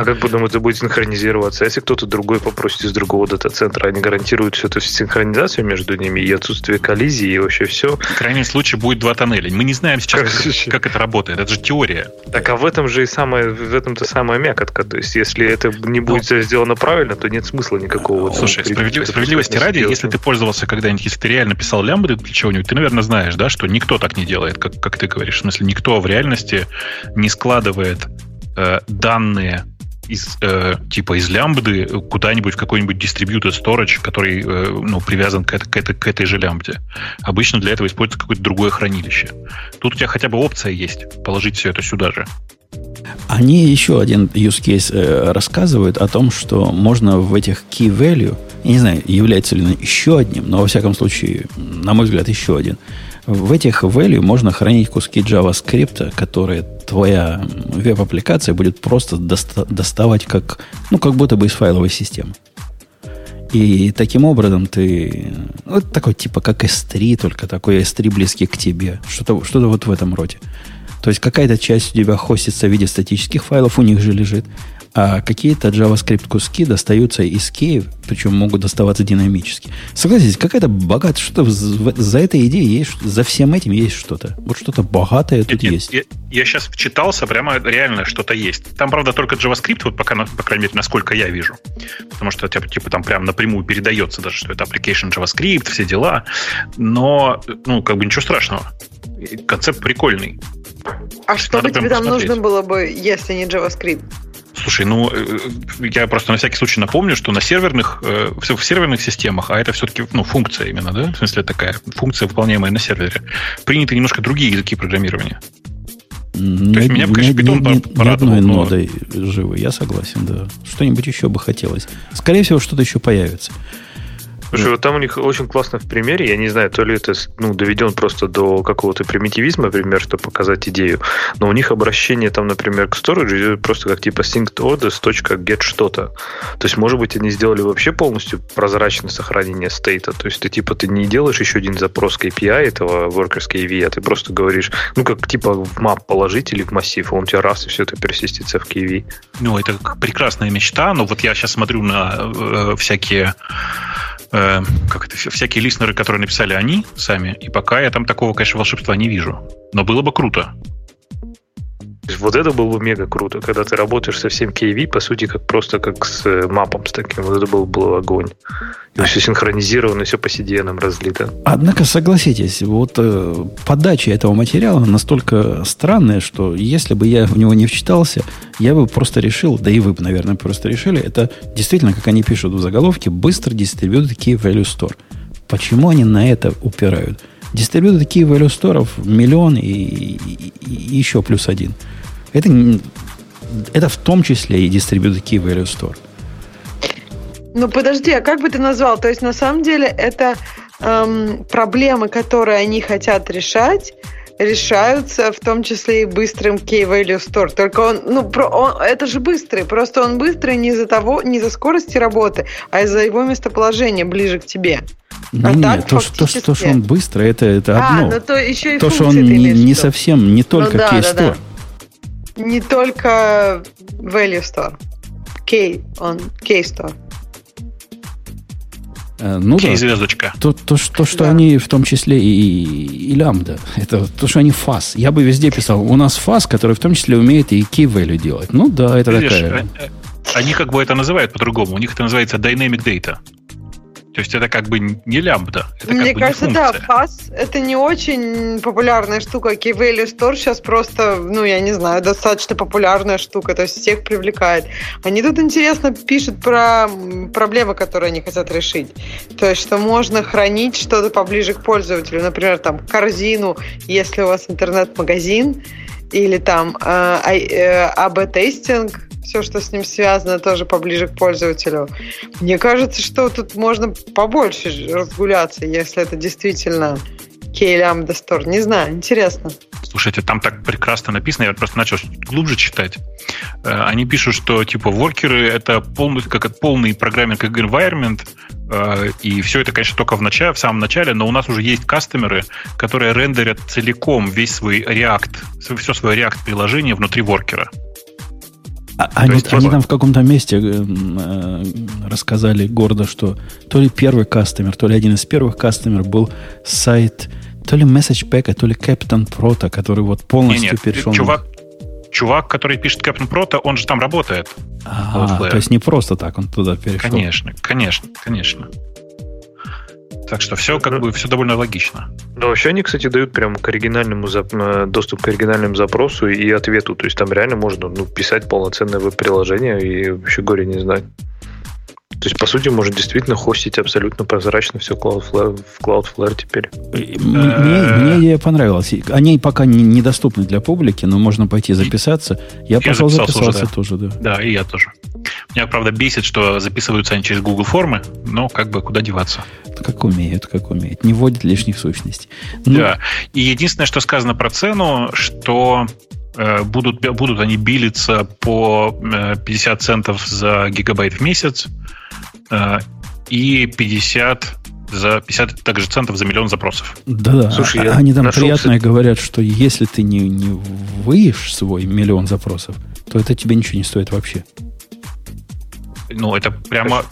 А как потом это будет синхронизироваться? Если кто-то другой попросит из другого дата-центра, они гарантируют всю эту синхронизацию между ними и отсутствие коллизии, и вообще все. В крайнем случае будет два тоннеля. Мы не знаем сейчас, как, как это работает. Это же теория. Так а в этом же и самое, в этом-то самая мякотка. То есть, если это не будет ну, сделано правильно, то нет смысла никакого. Слушай, справедлив, справедливости ради, если ты пользовался когда-нибудь, если ты реально писал лямбды для чего-нибудь, ты, наверное, знаешь, да, что никто так не делает, как, как ты говоришь. В смысле, никто в реальности не складывает э, данные из э, типа из лямбды куда-нибудь в какой-нибудь distributed storage, который э, ну, привязан к, к, этой, к этой же лямбде. Обычно для этого используется какое-то другое хранилище. Тут у тебя хотя бы опция есть положить все это сюда же. Они еще один use case э, рассказывают о том, что можно в этих key value, я не знаю, является ли он еще одним, но во всяком случае, на мой взгляд, еще один – в этих value можно хранить куски JavaScript, которые твоя веб-аппликация будет просто доста- доставать как, ну, как будто бы из файловой системы. И таким образом ты... Вот такой типа как S3, только такой S3 близкий к тебе. Что-то что вот в этом роде. То есть какая-то часть у тебя хостится в виде статических файлов, у них же лежит а какие-то JavaScript куски достаются из кей, причем могут доставаться динамически. Согласитесь, какая-то богатая, что за этой идеей есть, за всем этим есть что-то. Вот что-то богатое тут нет, есть. Я, я сейчас вчитался, прямо реально что-то есть. Там, правда, только JavaScript, вот пока, по крайней мере, насколько я вижу. Потому что, типа, типа там прям напрямую передается даже, что это application JavaScript, все дела. Но, ну, как бы ничего страшного концепт прикольный. А что бы тебе там нужно было бы, если не JavaScript? Слушай, ну, э, я просто на всякий случай напомню, что на серверных, э, в серверных системах, а это все-таки ну, функция именно, да, в смысле такая функция, выполняемая на сервере, приняты немножко другие языки программирования. То есть меня, конечно, питон ни, ни, ни одной но... нодой живы, я согласен, да. Что-нибудь еще бы хотелось. Скорее всего, что-то еще появится. Слушай, вот там у них очень классно в примере, я не знаю, то ли это ну, доведен просто до какого-то примитивизма, например, чтобы показать идею, но у них обращение там, например, к storage идет просто как типа synced orders, get что-то. То есть, может быть, они сделали вообще полностью прозрачное сохранение стейта. То есть, ты типа ты не делаешь еще один запрос к API этого workers KV, а ты просто говоришь, ну, как типа в map положить или в массив, он у тебя раз, и все это пересистится в KV. Ну, это прекрасная мечта, но вот я сейчас смотрю на э, всякие э, как это, всякие листнеры, которые написали они сами, и пока я там такого, конечно, волшебства не вижу. Но было бы круто. Вот это было бы мега круто, когда ты работаешь со всем KV, по сути, как просто как с э, мапом с таким. Вот это был бы огонь. И все синхронизировано, все по CDN разлито. Однако, согласитесь, вот э, подача этого материала настолько странная, что если бы я в него не вчитался, я бы просто решил, да и вы бы, наверное, просто решили, это действительно, как они пишут в заголовке, быстро Distributed Key Value Store. Почему они на это упирают? Distributed Key Value миллион и, и, и еще плюс один – это, это в том числе и Distributed Key Value Store. Ну подожди, а как бы ты назвал? То есть на самом деле это эм, проблемы, которые они хотят решать, решаются в том числе и быстрым Key Value Store. Только он, ну, про, он, это же быстрый, просто он быстрый не из-за того, не из-за скорости работы, а из-за его местоположения ближе к тебе. А нет, так, то, фактически... то, то, что он быстрый, это, это а, одно. Ну, то, еще и то что он не, не совсем, не только ну, да, Key да, Store. Да не только value store. K, он K store. Э, ну Кей да. звездочка. То, то, то что да. они в том числе и, и, и лямбда. Это то, что они фаз. Я бы везде писал, у нас фаз, который в том числе умеет и key value делать. Ну да, это Видишь, такая... Э, э, они как бы это называют по-другому. У них это называется dynamic data. То есть это как бы не лямбда. Это Мне как кажется, бы да, FAS это не очень популярная штука. Key Value Store сейчас просто, ну, я не знаю, достаточно популярная штука, то есть всех привлекает. Они тут интересно пишут про проблемы, которые они хотят решить. То есть, что можно хранить что-то поближе к пользователю, например, там, корзину, если у вас интернет-магазин, или там э, э, АБ-тестинг, все, что с ним связано, тоже поближе к пользователю. Мне кажется, что тут можно побольше разгуляться, если это действительно KLM Store. Не знаю, интересно. Слушайте, там так прекрасно написано, я просто начал глубже читать. Э, они пишут, что типа воркеры это полный, как полный программинг environment, э, и все это, конечно, только в, начале, в самом начале, но у нас уже есть кастомеры, которые рендерят целиком весь свой React, все свое React-приложение внутри воркера. А, они, есть, они там в каком-то месте э, э, рассказали гордо, что то ли первый кастомер, то ли один из первых кастомер был сайт то ли Message Pack, то ли Captain Proto, который вот полностью не, нет, перешел. Чувак, чувак, который пишет Captain Proto, он же там работает. А, то есть не просто так он туда перешел. Конечно, конечно, конечно. Так что все как бы все довольно логично. Да, вообще они, кстати, дают прям к оригинальному э, доступ к оригинальному запросу и ответу. То есть там реально можно ну, писать полноценное веб-приложение и вообще горе не знать. То есть, по сути, можно действительно хостить абсолютно прозрачно все Cloudflare, в Cloudflare теперь. Мне, мне идея понравилась. Они пока не, недоступны для публики, но можно пойти записаться. Я, я пошел записался уже, да. тоже, да. Да, и я тоже. Меня, правда, бесит, что записываются они через Google формы, но как бы куда деваться. Как умеют, как умеют. Не вводят лишних сущностей. Ну, да. И единственное, что сказано про цену, что э, будут, будут они билиться по 50 э, центов за гигабайт в месяц и 50 за 50 также центов за миллион запросов. Да, Слушай, а, они там нашел... приятно говорят, что если ты не, не выешь свой миллион запросов, то это тебе ничего не стоит вообще. Ну, это прямо...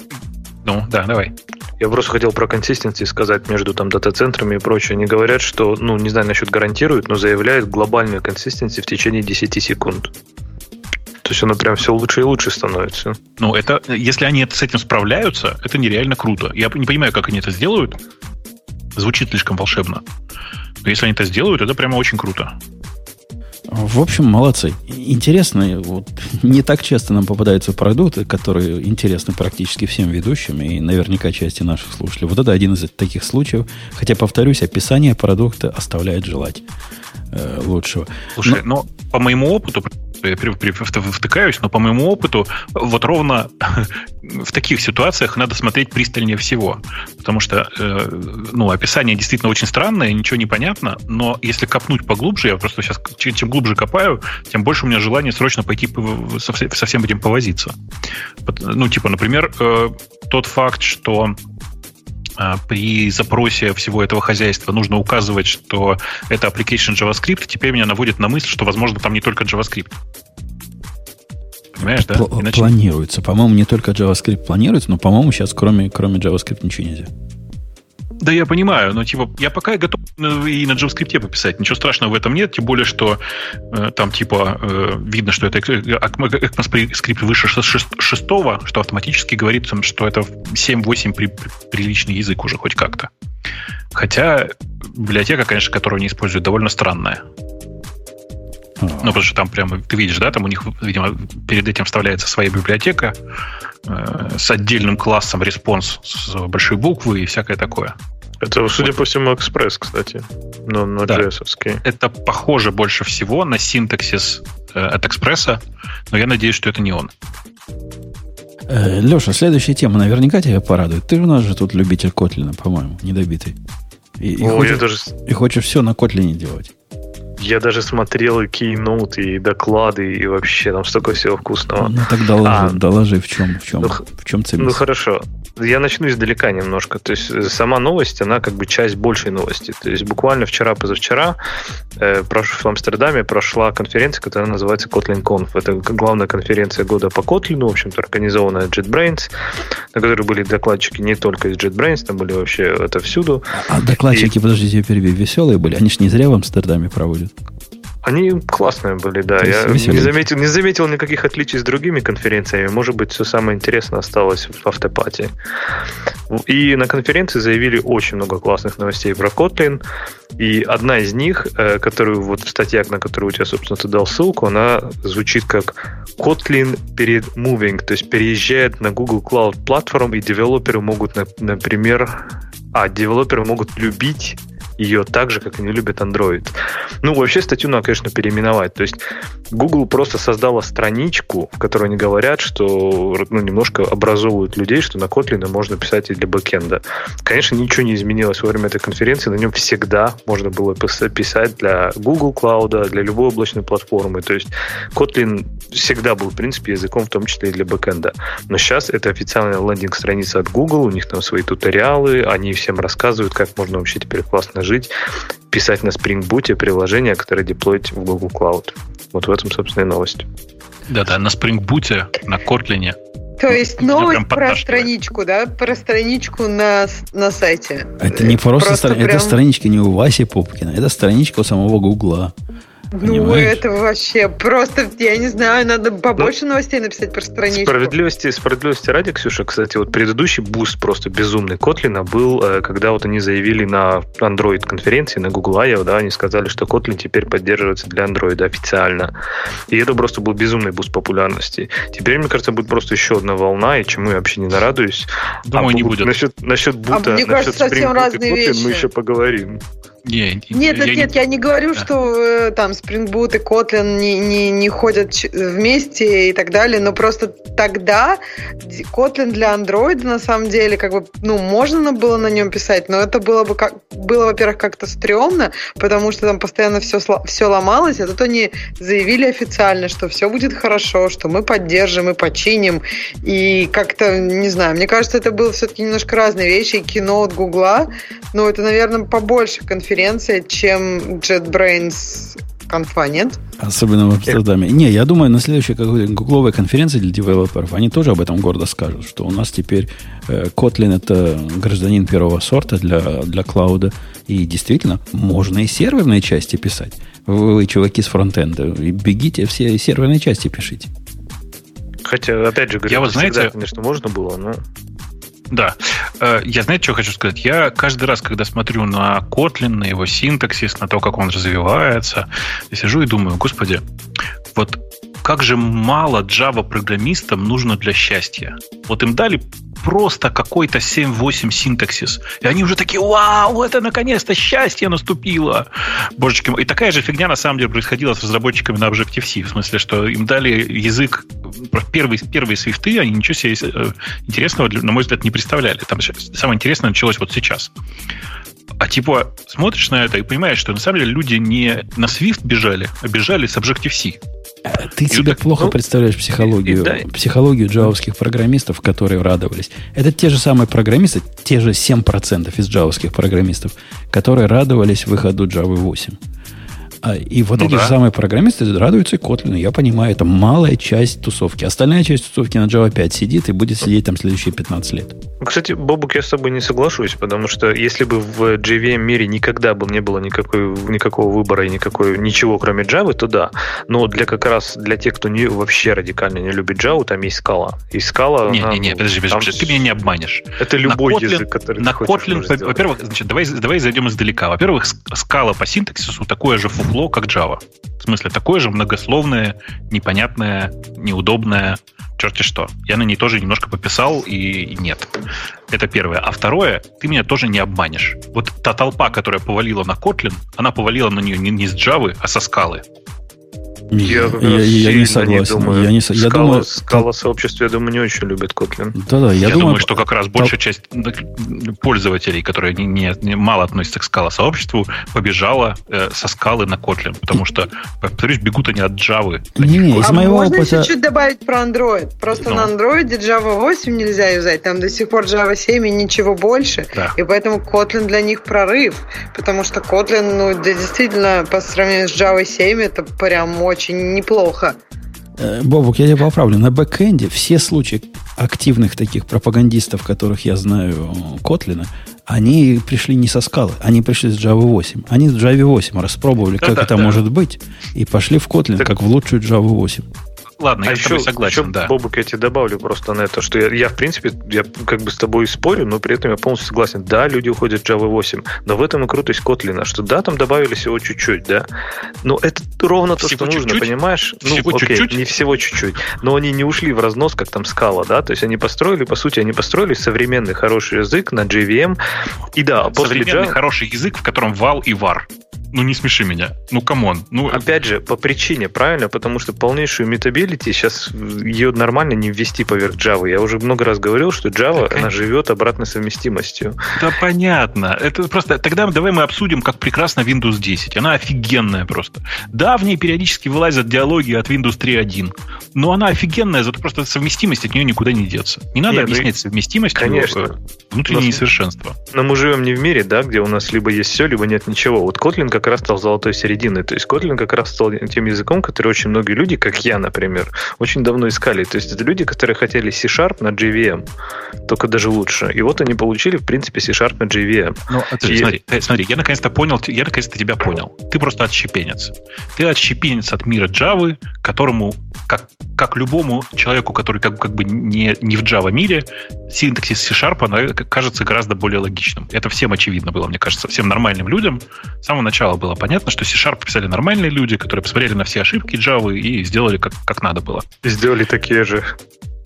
Ну, да, давай. Я просто хотел про консистенции сказать между там дата-центрами и прочее. Они говорят, что, ну, не знаю насчет гарантируют, но заявляют глобальную консистенцию в течение 10 секунд. То есть оно прям все лучше и лучше становится. Ну, это, если они с этим справляются, это нереально круто. Я не понимаю, как они это сделают. Звучит слишком волшебно. Но если они это сделают, это прямо очень круто. В общем, молодцы. Интересно, вот (laughs) не так часто нам попадаются продукты, которые интересны практически всем ведущим и наверняка части наших слушателей. Вот это один из таких случаев. Хотя, повторюсь, описание продукта оставляет желать э, лучшего. Слушай, но... но по моему опыту, я втыкаюсь, но по моему опыту, вот ровно (laughs) в таких ситуациях надо смотреть пристальнее всего. Потому что э, ну, описание действительно очень странное, ничего не понятно, но если копнуть поглубже, я просто сейчас чем глубже копаю, тем больше у меня желание срочно пойти со всем этим повозиться. Ну, типа, например, э, тот факт, что при запросе всего этого хозяйства нужно указывать, что это application JavaScript, теперь меня наводит на мысль, что, возможно, там не только JavaScript. Понимаешь, да? Иначе... Планируется. По-моему, не только JavaScript планируется, но, по-моему, сейчас кроме, кроме JavaScript ничего нельзя. Да, я понимаю, но типа я пока готов и на JavaScript пописать. Ничего страшного в этом нет, тем более, что э, там типа э, видно, что это ECMAScript выше шестого, что автоматически говорит, что это 7-8 при, приличный язык уже хоть как-то. Хотя библиотека, конечно, которую они используют, довольно странная. Ну, потому что там прямо, ты видишь, да, там у них, видимо, перед этим вставляется своя библиотека э, с отдельным классом response с большой буквы и всякое такое. Это, судя вот. по всему, экспресс, кстати, но на да. JS -овский. Это похоже больше всего на синтаксис э, от экспресса, но я надеюсь, что это не он. Э, Леша, следующая тема наверняка тебя порадует. Ты у нас же тут любитель Kotlin'а, по-моему, недобитый. И, и, О, хочешь, даже... и хочешь все на Kotlin'е делать. Я даже смотрел и keynote, и доклады, и вообще там столько всего вкусного. Ну так доложи, а, доложи в чем, в чем, ну, в чем цимис. Ну хорошо. Я начну издалека немножко. То есть э, сама новость, она как бы часть большей новости. То есть буквально вчера-позавчера э, в Амстердаме прошла конференция, которая называется Kotlin Conf. Это главная конференция года по Kotlin, в общем-то, организованная JetBrains, на которой были докладчики не только из JetBrains, там были вообще это всюду. А докладчики, и... подождите, я перебью, веселые были? Они же не зря в Амстердаме проводят. Они классные были, да. Я не заметил, не заметил никаких отличий с другими конференциями. Может быть, все самое интересное осталось в автопате. И на конференции заявили очень много классных новостей про Kotlin. И одна из них, э, которую вот в статьях, на которую у тебя, собственно, ты дал ссылку, она звучит как Kotlin перед moving, то есть переезжает на Google Cloud платформ, и девелоперы могут, например, а девелоперы могут любить ее так же, как они любят Android. Ну, вообще статью надо, конечно, переименовать. То есть Google просто создала страничку, в которой они говорят, что ну, немножко образовывают людей, что на Kotlin можно писать и для бэкенда. Конечно, ничего не изменилось во время этой конференции. На нем всегда можно было писать для Google Cloud, для любой облачной платформы. То есть Kotlin всегда был, в принципе, языком, в том числе и для бэкенда. Но сейчас это официальная лендинг-страница от Google, у них там свои туториалы, они всем рассказывают, как можно вообще теперь классно жить, писать на Spring Boot приложения, которые деплоить в Google Cloud. Вот в этом, собственно, и новость. Да-да, на Spring Boot, на Kotlin. То есть новость про страничку, да? Про страничку на, на сайте. Это не просто, просто прям... это страничка не у Васи Попкина, это страничка у самого Google'а. Ну, это вообще просто, я не знаю, надо побольше ну, новостей написать про страничку. Справедливости, справедливости ради, Ксюша, кстати, вот предыдущий буст просто безумный Kotlin'а был, э, когда вот они заявили на Android-конференции, на Google I/O, да, они сказали, что Kotlin теперь поддерживается для Android официально. И это просто был безумный буст популярности. Теперь, мне кажется, будет просто еще одна волна, и чему я вообще не нарадуюсь. Думаю, а не будет. Насчет, насчет Boot'а, а, мне насчет кажется, совсем разные Kotlin вещи. мы еще поговорим. Не, нет, я нет, нет, я не говорю, да. что э, там Spring Boot и Kotlin не, не, не ходят вместе и так далее, но просто тогда Kotlin для Android на самом деле как бы, ну, можно было на нем писать, но это было бы как, было, во-первых, как-то стрёмно, потому что там постоянно все, все ломалось, а тут они заявили официально, что все будет хорошо, что мы поддержим и починим, и как-то, не знаю, мне кажется, это было все-таки немножко разные вещи, и кино от Гугла, но это, наверное, побольше конференции конференция, чем JetBrains нет? Особенно в Амстердаме. Не, я думаю, на следующей какой-то гугловой конференции для девелоперов они тоже об этом гордо скажут, что у нас теперь э, Kotlin это гражданин первого сорта для, для клауда. И действительно, можно и серверные части писать. Вы, вы чуваки с фронтенда, бегите все серверные части пишите. Хотя, опять же, говорю, я вот, знаете, всегда, конечно, можно было, но... Да. Э, я, знаете, что хочу сказать? Я каждый раз, когда смотрю на Kotlin, на его синтаксис, на то, как он развивается, я сижу и думаю, господи, вот как же мало Java-программистам нужно для счастья. Вот им дали просто какой-то 7-8 синтаксис. И они уже такие, вау, это наконец-то счастье наступило. Божечки. И такая же фигня на самом деле происходила с разработчиками на Objective-C. В смысле, что им дали язык, первые, первые свифты, они ничего себе э, интересного, на мой взгляд, не представляли. Там самое интересное началось вот сейчас. А типа смотришь на это и понимаешь, что на самом деле люди не на Swift бежали, а бежали с Objective-C. Ты и себе так, плохо ну, представляешь психологию, и, да. психологию джавовских программистов, которые радовались. Это те же самые программисты, те же 7% из джавовских программистов, которые радовались выходу Java 8. А, и вот ну эти да. же самые программисты радуются и Kotlin. Я понимаю, это малая часть тусовки. Остальная часть тусовки на Java 5 сидит и будет сидеть там следующие 15 лет. Кстати, Бобук, я с тобой не соглашусь, потому что если бы в JVM мире никогда бы не было никакой, никакого выбора и никакой, ничего кроме Java, то да. Но для как раз для тех, кто не, вообще радикально не любит Java, там есть скала. И скала... Не-не-не, подожди, подожди, подожди, ты меня не обманешь. Это любой на Kotlin, язык, который На Kotlin, во-первых, значит, давай, давай зайдем издалека. Во-первых, скала по синтаксису такое же фуфло, как Java. В смысле, такое же многословное, непонятное, неудобное, черти что. Я на ней тоже немножко пописал, и нет. Это первое. А второе, ты меня тоже не обманешь. Вот та толпа, которая повалила на Kotlin, она повалила на нее не, не с Java, а со скалы. Я, я, я не согласен. Не думаю. Я, не, скала, я думаю, скала сообщества, я думаю, не очень любит Kotlin. Да-да, я, я думаю, думаю, что как раз большая часть пользователей, которые не, не, не мало относятся к скала сообществу, побежала э, со скалы на Kotlin, потому что, повторюсь, бегут они от Java. Не, не, из а моего можно опыта... чуть-чуть добавить про Android? Просто ну. на Android Java 8 нельзя юзать, там до сих пор Java 7 и ничего больше, да. и поэтому Kotlin для них прорыв, потому что Kotlin, ну, действительно, по сравнению с Java 7, это прям очень очень неплохо. Э, Бобук, я тебя поправлю. На бэкэнде все случаи активных таких пропагандистов, которых я знаю, Котлина, они пришли не со скалы, они пришли с Java 8. Они с Java 8 распробовали, как да, это да. может быть, и пошли в Kotlin, так... как в лучшую Java 8. Ладно, а я еще, согласен, еще, да. Бобук, я тебе добавлю просто на это, что я, я, в принципе, я как бы с тобой спорю, но при этом я полностью согласен. Да, люди уходят в Java 8, но в этом и крутость Kotlin, что да, там добавили всего чуть-чуть, да, но это ровно то, всего что чуть-чуть? нужно, понимаешь? Ну, всего окей, чуть-чуть? не всего чуть-чуть, но они не ушли в разнос, как там Scala, да, то есть они построили, по сути, они построили современный хороший язык на JVM, и да, после Современный Java... хороший язык, в котором val и var. Ну, не смеши меня. Ну, come on. Ну, Опять же, по причине, правильно? Потому что полнейшую immutability сейчас ее нормально не ввести поверх Java. Я уже много раз говорил, что Java, так, она живет обратной совместимостью. Да, понятно. Это просто... Тогда давай мы обсудим, как прекрасно Windows 10. Она офигенная просто. Да, в ней периодически вылазят диалоги от Windows 3.1. Но она офигенная, зато просто совместимость от нее никуда не деться. Не надо Нет, ну объяснять ну, совместимость конечно. внутреннее несовершенство. Но мы живем не в мире, да, где у нас либо есть все, либо нет ничего. Вот Kotlin как раз стал золотой серединой. То есть Kotlin как раз стал тем языком, который очень многие люди, как я, например, очень давно искали. То есть это люди, которые хотели C-Sharp на JVM, только даже лучше. И вот они получили, в принципе, C-Sharp на JVM. Ну, и... смотри, э, смотри, я наконец-то понял, я наконец-то тебя понял. Ты просто отщепенец. Ты отщепенец от мира Java, которому, как, как любому человеку, который как, как бы не, не в Java мире, синтаксис C-Sharp она кажется гораздо более логичным. Это всем очевидно было, мне кажется, всем нормальным людям. С самого начала было понятно что C-Sharp писали нормальные люди, которые посмотрели на все ошибки Java и сделали как, как надо было. Сделали такие же.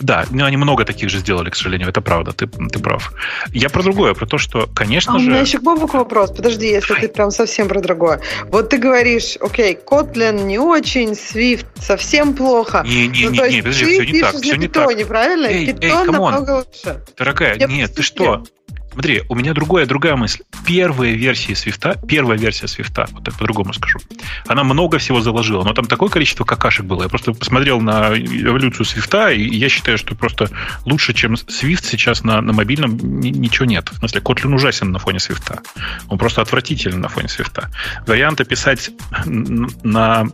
Да, но они много таких же сделали, к сожалению, это правда, ты, ты прав. Я про другое, про то, что, конечно а же... У меня еще к Бобуку вопрос, подожди, если Давай. ты прям совсем про другое. Вот ты говоришь, окей, Kotlin не очень, Swift совсем плохо. Не, не, ну, не, не, подожди, все не так, все не так. правильно? Эй, Python эй, намного лучше. Дорогая, Я нет, ты что? Смотри, у меня другая, другая мысль. Первая версия Свифта, первая версия Свифта, вот так по-другому скажу, она много всего заложила, но там такое количество какашек было. Я просто посмотрел на эволюцию Свифта, и я считаю, что просто лучше, чем Свифт сейчас на, на мобильном ничего нет. В смысле, Kotlin ужасен на фоне Свифта. Он просто отвратителен на фоне Свифта. Варианты писать на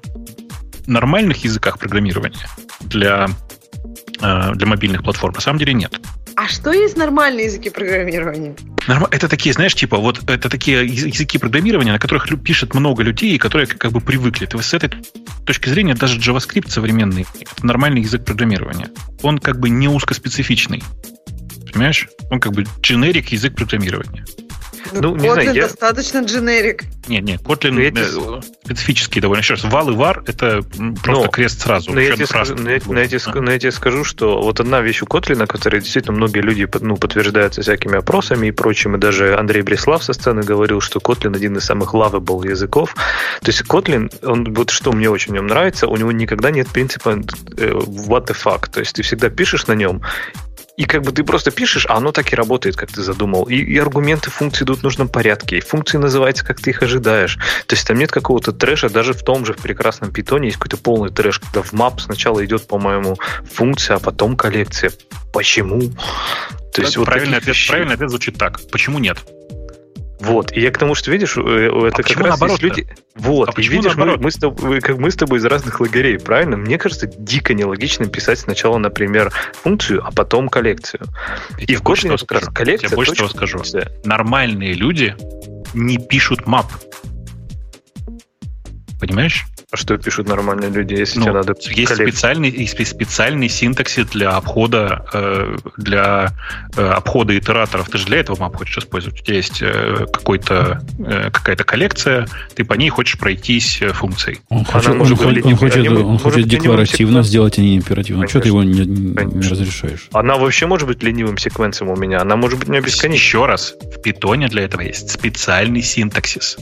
нормальных языках программирования для, э, для мобильных платформ на самом деле нет. А что есть нормальные языки программирования? Это такие, знаешь, типа, вот это такие языки программирования, на которых пишет много людей, и которые как бы привыкли. Есть с этой точки зрения даже JavaScript современный – это нормальный язык программирования. Он как бы не узкоспецифичный. Понимаешь? Он как бы generic язык программирования. Ну, ну не Kotlin знаю, я... достаточно дженерик. Нет, нет, Kotlin эти... Специфический довольно. Еще раз, вал и var это просто но, крест сразу. Но я, тебе скажу, но, я, но, я тебе, а. но я тебе скажу, что вот одна вещь у Kotlin, которая действительно многие люди ну, подтверждаются всякими опросами и прочим, и даже Андрей Бреслав со сцены говорил, что Kotlin один из самых lovable языков. То есть Kotlin, он вот что мне очень в нем нравится, у него никогда нет принципа э, what the fuck. То есть ты всегда пишешь на нем, и как бы ты просто пишешь, а оно так и работает, как ты задумал. И, и аргументы функции идут в нужном порядке. И функции называются, как ты их ожидаешь. То есть там нет какого-то трэша. Даже в том же в прекрасном питоне есть какой-то полный трэш, когда в map сначала идет, по-моему, функция, а потом коллекция. Почему? То есть, вот правильный, ответ, правильный ответ звучит так. Почему нет? Вот. И я к тому, что видишь, э, это а как раз есть люди. Вот. А и видишь, мы, мы, с тобой, как мы с тобой из разных лагерей, правильно? Мне кажется, дико нелогично писать сначала, например, функцию, а потом коллекцию. Я и в Kotlin коллекция. Я больше того скажу. Нормальные люди не пишут мап. Понимаешь? А что пишут нормальные люди, если ну, тебе надо есть специальный, есть специальный синтаксис для обхода э, для э, обхода итераторов. Ты же для этого мап хочешь использовать. У тебя есть э, какой-то э, какая-то коллекция, ты по ней хочешь пройтись э, функцией. Он хочет, он, хочет, он, хочет, он хочет декларативно сделать, а не императивно. Конечно. Что ты его не, не разрешаешь? Она вообще может быть ленивым секвенсом у меня. Она может быть не бесконечной. Еще раз, в питоне для этого есть специальный синтаксис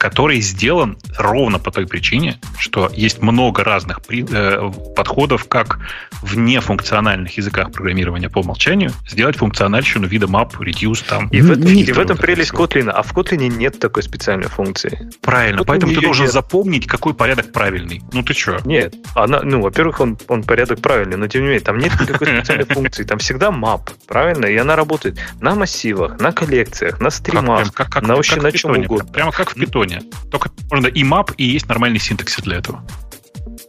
который сделан ровно по той причине, что есть много разных при, э, подходов, как в нефункциональных языках программирования по умолчанию сделать функциональщину вида map, reduce там. И, в, и в этом прелесть Kotlin, а в Kotlin нет такой специальной функции. Правильно, поэтому ты должен нет. запомнить, какой порядок правильный. Ну ты что? Нет, она, ну, во-первых, он, он порядок правильный, но тем не менее, там нет никакой специальной (laughs) функции, там всегда map, правильно? И она работает на массивах, на коллекциях, на стримах, как, как, на вообще на чем угодно. Прямо как в питоне питоне. Только можно и map, и есть нормальный синтаксис для этого.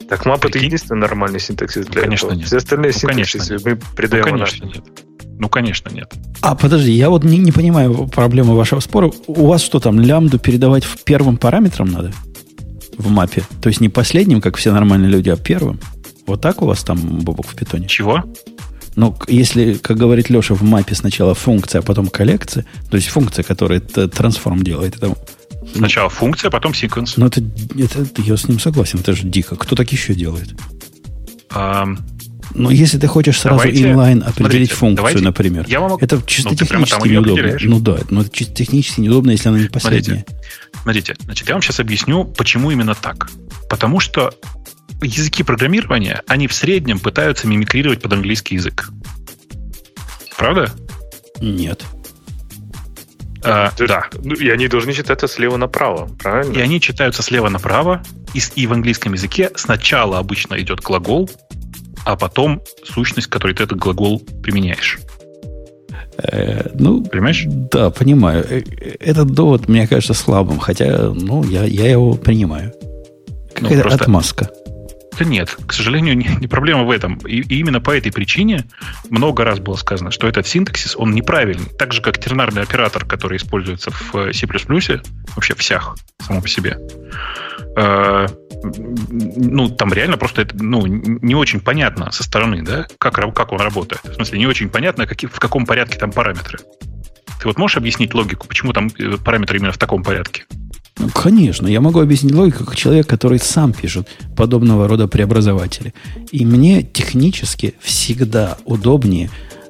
Так map это единственный нормальный синтаксис для конечно этого. Нет. Все остальные ну, синтаксисы мы придаем ну, конечно нет. Ну, конечно, нет. А, подожди, я вот не, не понимаю проблемы вашего спора. У вас что там, лямбду передавать в первым параметрам надо? В мапе? То есть не последним, как все нормальные люди, а первым? Вот так у вас там, Бобок, в питоне? Чего? Ну, если, как говорит Леша, в мапе сначала функция, а потом коллекция, то есть функция, которая трансформ делает, это Сначала функция, потом секвенс. Ну, это, это, я с ним согласен, это же дико. Кто так еще делает? А, но если ты хочешь сразу давайте, инлайн определить смотрите, функцию, давайте, например, я вам... это чисто ну, технически неудобно. Ну да, но это чисто технически неудобно, если она не последняя. Смотрите, смотрите, значит, я вам сейчас объясню, почему именно так. Потому что языки программирования, они в среднем пытаются мимикрировать под английский язык. Правда? Нет. А, да. Ну, и они должны читаться слева направо, правильно? И они читаются слева направо, и, и в английском языке сначала обычно идет глагол, а потом сущность, которой ты этот глагол применяешь. Э, ну, понимаешь? Да, понимаю. Э, этот довод мне кажется слабым, хотя, ну, я, я его принимаю. Ну, Какая-то ну, просто... отмазка. Да нет, к сожалению, не, не проблема в этом. И, и именно по этой причине много раз было сказано, что этот синтаксис, он неправильный. Так же, как тернарный оператор, который используется в э, C++, вообще всех, само по себе. Э, ну, там реально просто это, ну, не очень понятно со стороны, да, как, как он работает. В смысле, не очень понятно, какие, в каком порядке там параметры. Ты вот можешь объяснить логику, почему там э, параметры именно в таком порядке? Ну, конечно, я могу объяснить логику как человек, который сам пишет подобного рода преобразователи. И мне технически всегда удобнее,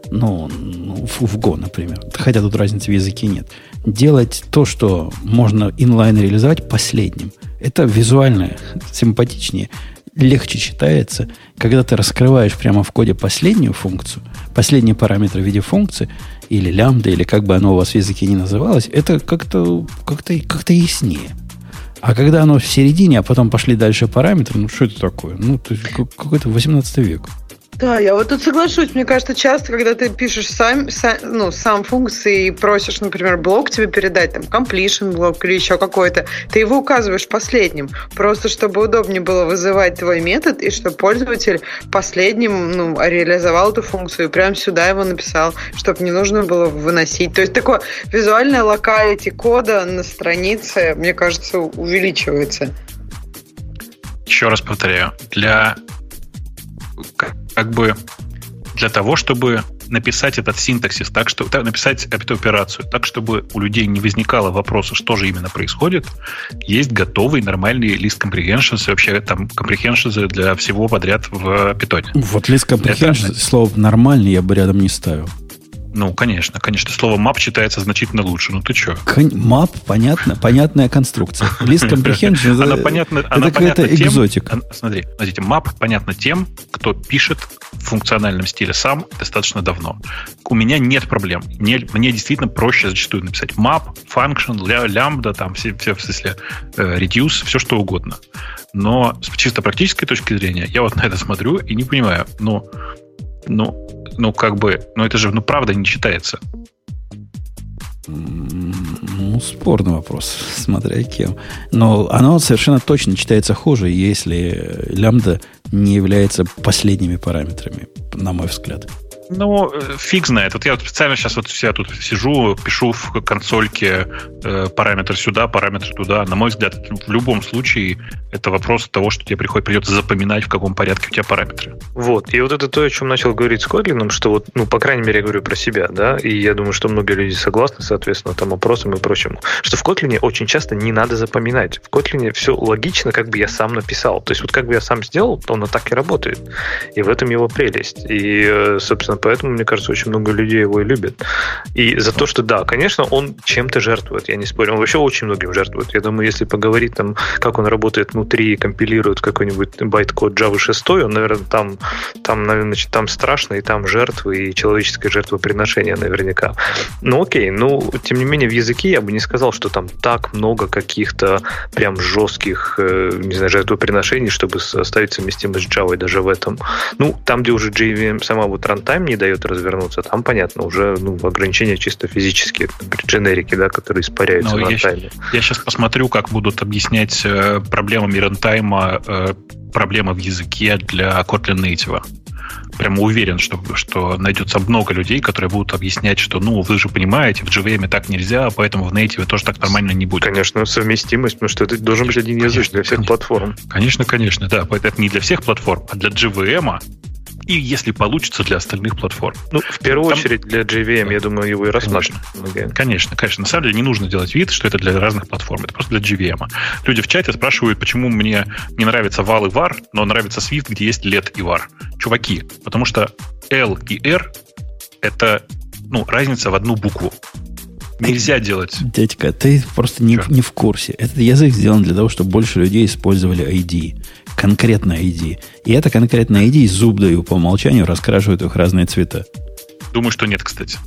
ну, ну в, Go, например, хотя тут разницы в языке нет, делать то, что можно инлайн реализовать последним. Это визуально симпатичнее, легче читается, когда ты раскрываешь прямо в коде последнюю функцию, последний параметр в виде функции, или лямбда, или как бы оно у вас в языке не называлось, это как-то как как яснее. А когда оно в середине, а потом пошли дальше параметры, ну что это такое? Ну, какой-то 18 век. Да, я вот тут соглашусь. Мне кажется, часто, когда ты пишешь сам, сам, ну, сам функции и просишь, например, блок тебе передать, там, completion блок или еще какой-то, ты его указываешь последним, просто чтобы удобнее было вызывать твой метод и чтобы пользователь последним ну, реализовал эту функцию и прямо сюда его написал, чтобы не нужно было выносить. То есть такое визуальное локалити кода на странице, мне кажется, увеличивается. Еще раз повторяю, для как бы для того, чтобы написать этот синтаксис так, что так, написать эту операцию так, чтобы у людей не возникало вопроса, что же именно происходит, есть готовый нормальный лист comprehensions и вообще там comprehensions для всего подряд в питоне. Вот лист comprehensions, Это... слово нормальный я бы рядом не ставил. Ну, конечно, конечно. Слово map читается значительно лучше. Ну ты что? Map, понятно, понятная конструкция. List comprehension она понятна, это какая-то экзотика. Смотри, смотрите, map понятно тем, кто пишет в функциональном стиле сам достаточно давно. У меня нет проблем. Мне, мне действительно проще зачастую написать map, function, лямбда, там все, все в смысле э, reduce, все что угодно. Но с чисто практической точки зрения я вот на это смотрю и не понимаю, ну, ну, ну, как бы, ну, это же, ну, правда не читается. Ну, спорный вопрос, (laughs) смотря кем. Но оно совершенно точно читается хуже, если лямбда не является последними параметрами, на мой взгляд. Ну, э, фиг знает. Вот я вот специально сейчас вот я тут сижу, пишу в консольке э, параметр сюда, параметр туда. На мой взгляд, в любом случае это вопрос того, что тебе приходит, придется запоминать, в каком порядке у тебя параметры. Вот. И вот это то, о чем начал говорить с Котлином, что вот, ну, по крайней мере, я говорю про себя, да, и я думаю, что многие люди согласны, соответственно, там опросам и прочему, что в Котлине очень часто не надо запоминать. В Котлине все логично, как бы я сам написал. То есть вот как бы я сам сделал, то оно так и работает. И в этом его прелесть. И, э, собственно, поэтому, мне кажется, очень много людей его и любят. И за то, что да, конечно, он чем-то жертвует, я не спорю. Он вообще очень многим жертвует. Я думаю, если поговорить там, как он работает внутри компилирует какой-нибудь байт-код Java 6, он, наверное, там, там, наверное, там страшно, и там жертвы, и человеческое жертвоприношение наверняка. Ну окей, ну, тем не менее, в языке я бы не сказал, что там так много каких-то прям жестких, э, не знаю, жертвоприношений, чтобы оставить совместимость с Java даже в этом. Ну, там, где уже JVM сама вот runtime не дает развернуться, там, понятно, уже ну, ограничения чисто физические, дженерики, да, которые испаряются Но на я, тайме. Я сейчас посмотрю, как будут объяснять э, проблемами рантайма э, проблемы в языке для Kotlin Native. Прямо уверен, что, что найдется много людей, которые будут объяснять, что, ну, вы же понимаете, в JVM так нельзя, поэтому в Native тоже так нормально не будет. Конечно, совместимость, потому что это должен быть один язык для всех конечно, платформ. Конечно, конечно, да. Это не для всех платформ, а для JVM и, если получится, для остальных платформ. Ну, в первую Там... очередь для JVM, я думаю, его и рассмотрим. Конечно. конечно, конечно. На самом деле не нужно делать вид, что это для разных платформ. Это просто для JVM. Люди в чате спрашивают, почему мне не нравится вал и var, но нравится Swift, где есть LED и var. Чуваки, потому что L и R — это ну, разница в одну букву. Нельзя делать. Дядька, ты просто не, не в курсе. Этот язык сделан для того, чтобы больше людей использовали ID. Конкретно ID. И это конкретно ID зуб даю по умолчанию раскрашивают их разные цвета. Думаю, что нет, кстати.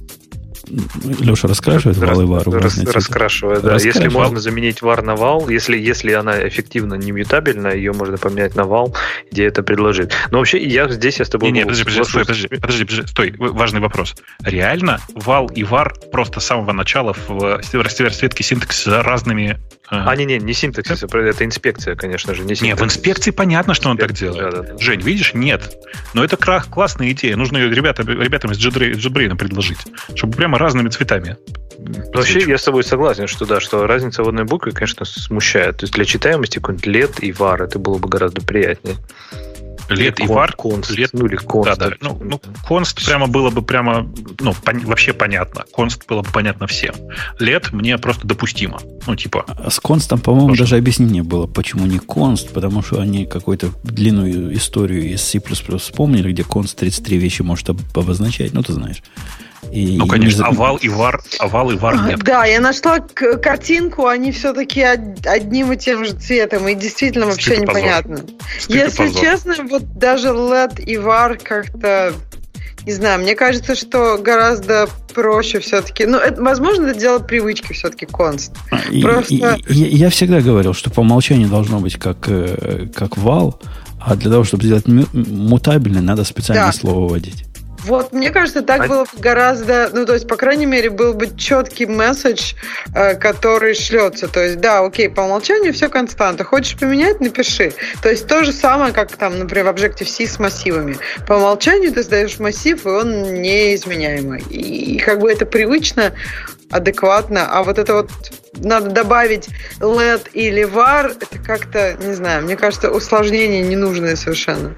Леша раскрашивает вал и вар. Рас, раскрашивает, да. Если можно заменить вар на вал, если, если она эффективно не мютабельна, ее можно поменять на вал, где это предложить. Но вообще я здесь я с тобой... Не, не, подожди, подожди, стой, подожди, подожди, подожди, стой, важный вопрос. Реально вал и вар просто с самого начала в расцветке синтаксиса разными а, а не, не, не синтаксис, это инспекция, конечно же, не синтаксис. Нет, в инспекции понятно, что он так делает. Да, да, да. Жень, видишь, нет. Но это классная идея. Нужно ее ребятам, ребятам из JetBrain предложить, чтобы прямо разными цветами. Вообще, я с тобой согласен, что да, что разница в одной букве, конечно, смущает. То есть для читаемости какой-нибудь лет и вар это было бы гораздо приятнее. Лет и вар. Конст. Лет, ну, или конст. Да, да. Ну, ну, конст прямо было бы прямо, ну, пон, вообще понятно. Конст было бы понятно всем. Лет мне просто допустимо. Ну, типа. А с констом, по-моему, Потому даже объяснение было, почему не конст, потому что они какую-то длинную историю из C++ вспомнили, где конст 33 вещи может обозначать. Ну, ты знаешь. И, ну, конечно, и... овал и вар, овал и вар нет. Да, я нашла картинку, они все-таки одним и тем же цветом, и действительно вообще Стыд непонятно. Стыд Если честно, вот даже LED и вар как-то не знаю, мне кажется, что гораздо проще все-таки. Ну, это, возможно, это дело привычки все-таки конст. И, Просто... и, и, я всегда говорил, что по умолчанию должно быть как, э, как вал, а для того, чтобы сделать мутабельный, надо специальное да. слово вводить. Вот, мне кажется, так а... было бы гораздо, ну, то есть, по крайней мере, был бы четкий месседж, э, который шлется. То есть, да, окей, по умолчанию все константа. Хочешь поменять, напиши. То есть, то же самое, как там, например, в Objective-C с массивами. По умолчанию ты сдаешь массив, и он неизменяемый. И, и как бы это привычно, адекватно, а вот это вот надо добавить LED или VAR, это как-то, не знаю, мне кажется, усложнение ненужное совершенно.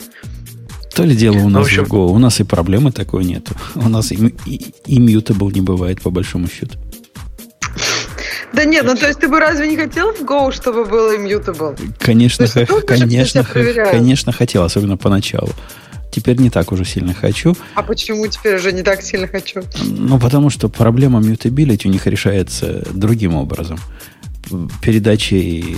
То ли дело у ну, нас в, общем... в Go. У нас и проблемы такой нету. У нас и, и, и mutable не бывает, по большому счету. Да нет, ну то есть ты бы разве не хотел в Go, чтобы было immutable? Конечно, х- конечно, х- конечно хотел, особенно поначалу. Теперь не так уже сильно хочу. А почему теперь уже не так сильно хочу? Ну, потому что проблема mutability у них решается другим образом. Передачей,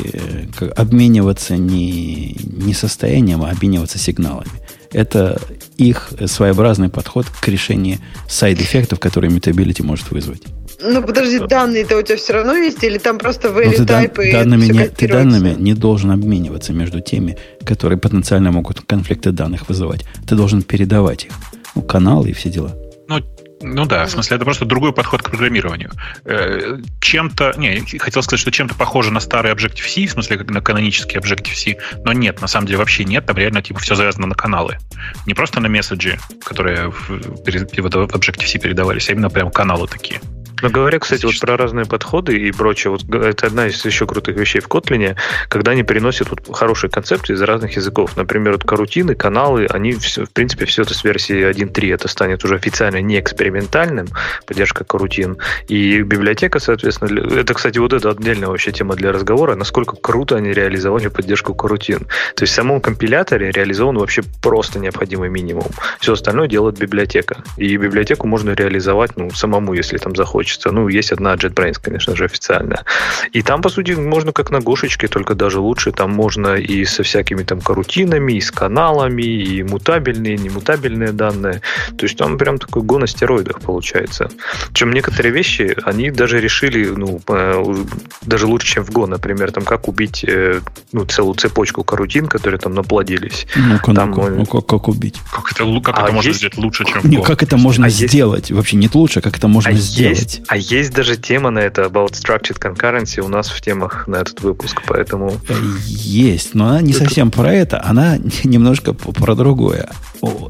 э, обмениваться не, не состоянием, а обмениваться сигналами. Это их своеобразный подход к решению сайд-эффектов, которые mutability может вызвать. Ну, подожди, данные-то у тебя все равно есть, или там просто value ну, type ты, и данными не, ты данными не должен обмениваться между теми, которые потенциально могут конфликты данных вызывать. Ты должен передавать их. Ну, каналы и все дела. Ну, ну да, в смысле, это просто другой подход к программированию. Э, чем-то, не, хотел сказать, что чем-то похоже на старый Objective-C, в смысле, как на канонический Objective-C, но нет, на самом деле вообще нет, там реально типа все завязано на каналы. Не просто на месседжи, которые в, в Objective-C передавались, а именно прям каналы такие. Но говоря, кстати, вот про разные подходы и прочее, вот это одна из еще крутых вещей в Kotlin, когда они переносят вот хорошие концепции из разных языков. Например, вот карутины, каналы, они, все, в принципе, все это с версии 1.3, это станет уже официально не экспериментальным, поддержка карутин. И библиотека, соответственно, это, кстати, вот это отдельная вообще тема для разговора, насколько круто они реализовали поддержку карутин. То есть в самом компиляторе реализован вообще просто необходимый минимум. Все остальное делает библиотека. И библиотеку можно реализовать ну, самому, если там захочешь хочется. Ну, есть одна JetBrains, конечно же, официальная. И там, по сути, можно как на Гошечке, только даже лучше. Там можно и со всякими там карутинами, и с каналами, и мутабельные, и немутабельные данные. То есть там прям такой го на стероидах получается. Чем некоторые вещи, они даже решили, ну, э, даже лучше, чем в Go, например, там как убить э, ну, целую цепочку карутин, которые там наплодились. Ну-ка, там, ну-ка, ну как, как убить? Как это, как а это можно есть... сделать лучше, чем в Go? Не, как это можно а сделать? Есть... Вообще нет лучше, как это можно а сделать? Есть, а есть даже тема на это, about structured concurrency у нас в темах на этот выпуск, поэтому... Есть, но она не это... совсем про это, она (laughs) немножко про другое.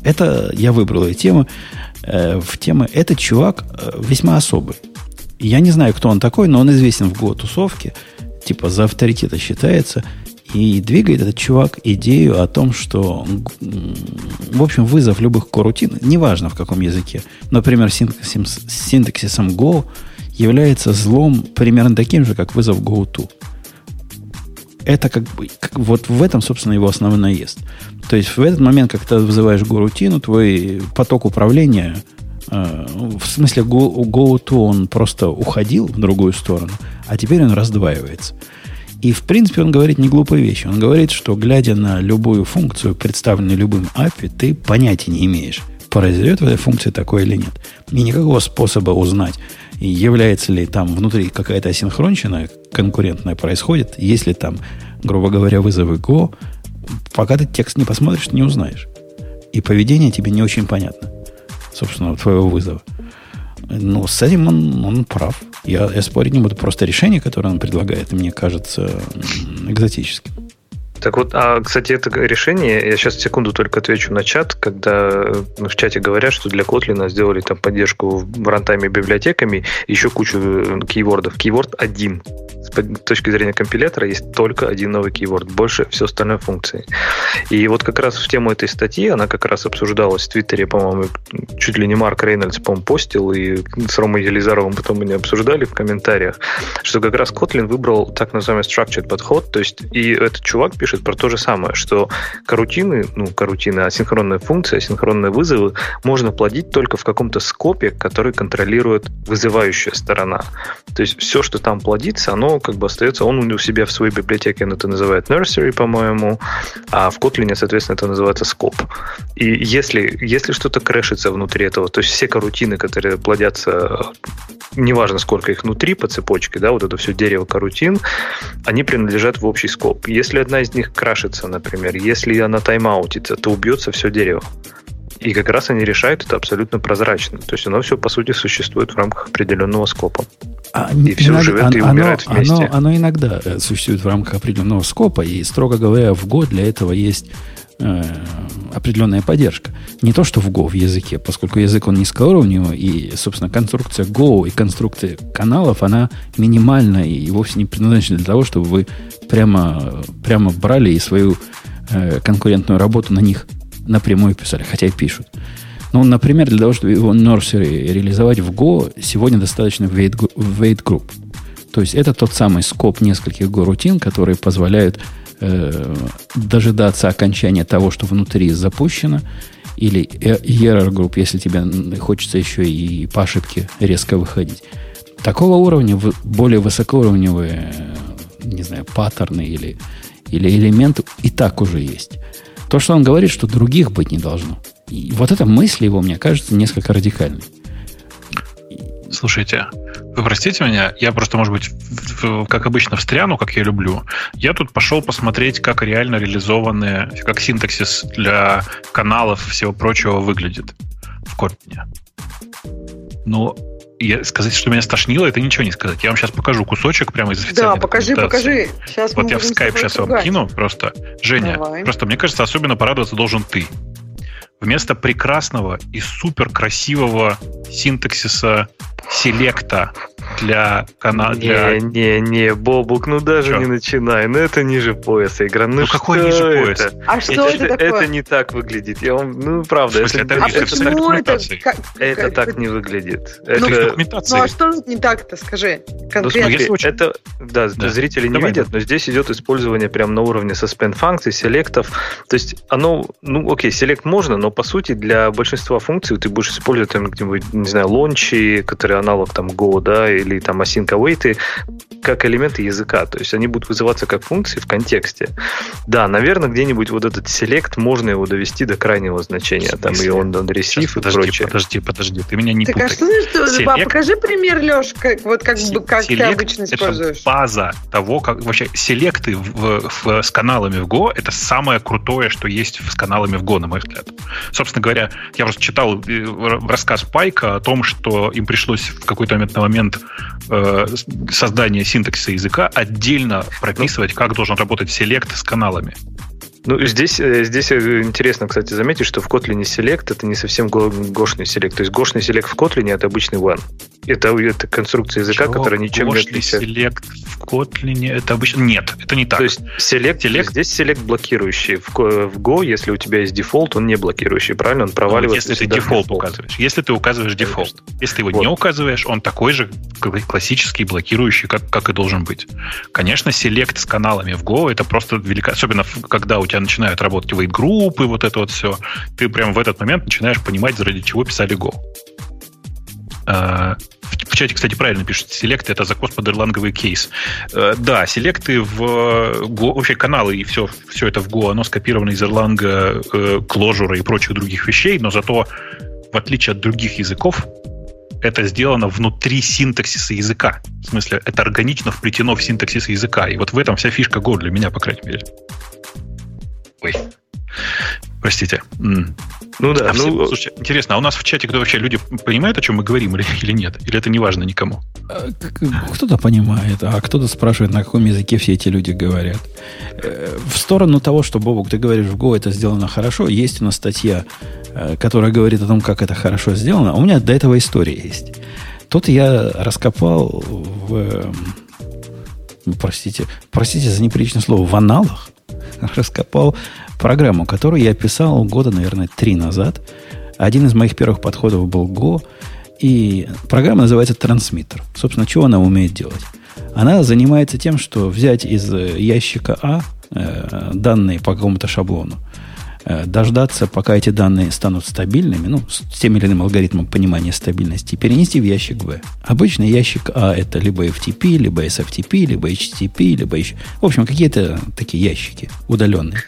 Это я выбрал эту тему. Э, в тему этот чувак э, весьма особый. Я не знаю, кто он такой, но он известен в го-тусовке. Типа за авторитета считается. И двигает этот чувак идею о том, что, в общем, вызов любых корутин, неважно в каком языке, например, синтаксисом, Go, является злом примерно таким же, как вызов GoTo. Это как бы, как, вот в этом, собственно, его основной наезд. То есть в этот момент, когда ты вызываешь Go-рутину, твой поток управления, э, в смысле Go, GoTo, он просто уходил в другую сторону, а теперь он раздваивается. И, в принципе, он говорит не глупые вещи. Он говорит, что, глядя на любую функцию, представленную любым API, ты понятия не имеешь, произойдет в этой функции такое или нет. И никакого способа узнать, является ли там внутри какая-то асинхронщина конкурентная происходит, если там, грубо говоря, вызовы Go, пока ты текст не посмотришь, не узнаешь. И поведение тебе не очень понятно, собственно, твоего вызова. Ну, с этим он, он прав. Я, я спорить не буду. Просто решение, которое он предлагает, мне кажется экзотическим. Так вот, а, кстати, это решение, я сейчас секунду только отвечу на чат, когда ну, в чате говорят, что для Kotlin сделали там поддержку в рантайме библиотеками, еще кучу э, кейвордов. Кейворд один с точки зрения компилятора есть только один новый keyword, больше все остальное функции. И вот как раз в тему этой статьи, она как раз обсуждалась в Твиттере, по-моему, чуть ли не Марк Рейнольдс, по постил, и с Ромой Елизаровым потом они обсуждали в комментариях, что как раз Kotlin выбрал так называемый structured подход, то есть и этот чувак пишет про то же самое, что карутины, ну, карутины, асинхронные функции, асинхронные вызовы можно плодить только в каком-то скопе, который контролирует вызывающая сторона. То есть все, что там плодится, оно как бы остается, он у себя в своей библиотеке это называет nursery, по-моему, а в Kotlin, соответственно, это называется scope. И если, если что-то крэшится внутри этого, то есть все карутины, которые плодятся, неважно сколько их внутри по цепочке, да, вот это все дерево карутин, они принадлежат в общий скоп. Если одна из них крашится, например, если она тайм-аутится, то убьется все дерево. И как раз они решают это абсолютно прозрачно. То есть оно все, по сути, существует в рамках определенного скопа. А, и все иногда, живет и оно, умирает вместе. Оно, оно иногда э, существует в рамках определенного скопа, и, строго говоря, в год для этого есть э, определенная поддержка. Не то, что в Go в языке, поскольку язык он низкоуровневый, и, собственно, конструкция Go и конструкция каналов, она минимальна и вовсе не предназначена для того, чтобы вы прямо, прямо брали и свою э, конкурентную работу на них напрямую писали, хотя и пишут. Ну, например, для того, чтобы его nursery реализовать в Go, сегодня достаточно wait, wait group. То есть это тот самый скоп нескольких Go рутин, которые позволяют э, дожидаться окончания того, что внутри запущено, или error group, если тебе хочется еще и по ошибке резко выходить. Такого уровня, более высокоуровневые, не знаю, паттерны или, или элементы и так уже есть. То, что он говорит, что других быть не должно. И вот эта мысль его, мне кажется, несколько радикальной. Слушайте, вы простите меня, я просто, может быть, как обычно, встряну, как я люблю. Я тут пошел посмотреть, как реально реализованные, как синтаксис для каналов и всего прочего выглядит в Kotlin. Ну, я, сказать, что меня стошнило, это ничего не сказать. Я вам сейчас покажу кусочек прямо из официальной Да, покажи, покажи. Сейчас вот я в скайп сейчас вам кину просто. Женя, Давай. просто мне кажется, особенно порадоваться должен ты. Вместо прекрасного и супер красивого синтаксиса селекта для канала. Для... Не, не, не, Бобук, ну даже что? не начинай. Ну это ниже пояса игра. Ну, ну какой ниже пояса? А что это, это такое? Это не так выглядит. Я вам, ну правда. В смысле, это, это, а это, почему это, как, это как, так не выглядит. Ну, это... ну а что не так-то, скажи? Конкретно. Ну, смотри, очень... это, да, да, зрители не Давай, видят, да. но здесь идет использование прям на уровне suspend функций, селектов. То есть оно, ну окей, селект можно, но по сути для большинства функций ты будешь использовать там где-нибудь, не знаю, лончи, которые аналог там Go, да, или там async await, как элементы языка. То есть они будут вызываться как функции в контексте. Да, наверное, где-нибудь вот этот select можно его довести до крайнего значения. Там и он on receive и подожди, прочее. Подожди, подожди, ты меня не так, путай. а что значит, select, покажи пример, Леш, как, вот как, бы, как ты обычно используешь. Это база того, как вообще селекты в, в, с каналами в Go это самое крутое, что есть с каналами в Go, на мой взгляд. Собственно говоря, я просто читал э, рассказ Пайка о том, что им пришлось в какой-то момент на момент э, создания синтаксиса языка отдельно прописывать, как должен работать select с каналами. Ну, здесь, э, здесь э, интересно, кстати, заметить, что в Kotlin Select это не совсем гошный select. То есть гошный select в Kotlin это обычный one. Это, это конструкция языка, Чего? которая ничем не отличается. селект в Kotlin это обычно... Нет, это не так. То есть select, select... здесь select блокирующий. В, в Go, если у тебя есть дефолт, он не блокирующий, правильно? Он проваливается... Ну, если ты дефолт указываешь. Если ты указываешь дефолт. Если ты его вот. не указываешь, он такой же классический блокирующий, как, как и должен быть. Конечно, select с каналами в Go это просто велика... Особенно когда у тебя начинают работать wait-группы, вот это вот все. Ты прямо в этот момент начинаешь понимать, ради чего писали Go. А, в чате, кстати, правильно пишут, select'ы это закос под эрланговый кейс. А, да, select'ы в Go, вообще каналы и все, все это в Go, оно скопировано из Erlang'а, кложура и прочих других вещей, но зато, в отличие от других языков, это сделано внутри синтаксиса языка. В смысле, это органично вплетено в синтаксис языка. И вот в этом вся фишка Go для меня, по крайней мере. Ой. Простите. Ну да, а ну... Все, слушайте, интересно, а у нас в чате кто вообще люди понимают, о чем мы говорим или, или нет? Или это не важно никому? А, кто-то понимает, а кто-то спрашивает, на каком языке все эти люди говорят. Э, в сторону того, что, Бобок, ты говоришь, в Go это сделано хорошо, есть у нас статья, э, которая говорит о том, как это хорошо сделано. У меня до этого история есть. Тут я раскопал в... Ну, простите, простите за неприличное слово, в аналах (laughs) раскопал программу, которую я писал года, наверное, три назад. Один из моих первых подходов был Go, и программа называется трансмиттер. Собственно, что она умеет делать? Она занимается тем, что взять из ящика А э, данные по какому-то шаблону, Э, дождаться, пока эти данные станут стабильными, ну, с тем или иным алгоритмом понимания стабильности, перенести в ящик V. Обычно ящик А это либо FTP, либо SFTP, либо HTTP, либо еще... В общем, какие-то такие ящики удаленные.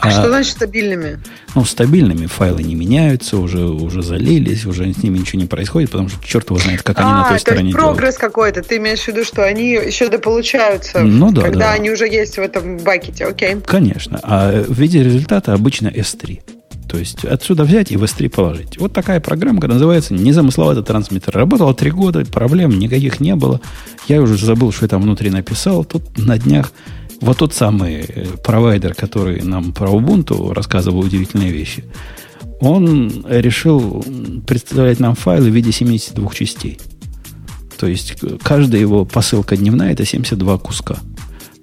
А, а что значит стабильными? Ну, стабильными файлы не меняются, уже, уже залились, уже с ними ничего не происходит, потому что черт его знает, как а, они на той то стороне есть прогресс какой-то. Ты имеешь в виду, что они еще дополучаются, ну, да, когда да. они уже есть в этом бакете, окей? Конечно. А в виде результата обычно S3. То есть отсюда взять и в S3 положить. Вот такая программка называется незамысловатый трансмиттер. Работала три года, проблем никаких не было. Я уже забыл, что я там внутри написал. Тут на днях вот тот самый э, провайдер, который нам про Ubuntu рассказывал удивительные вещи, он решил представлять нам файлы в виде 72 частей. То есть каждая его посылка дневная это 72 куска.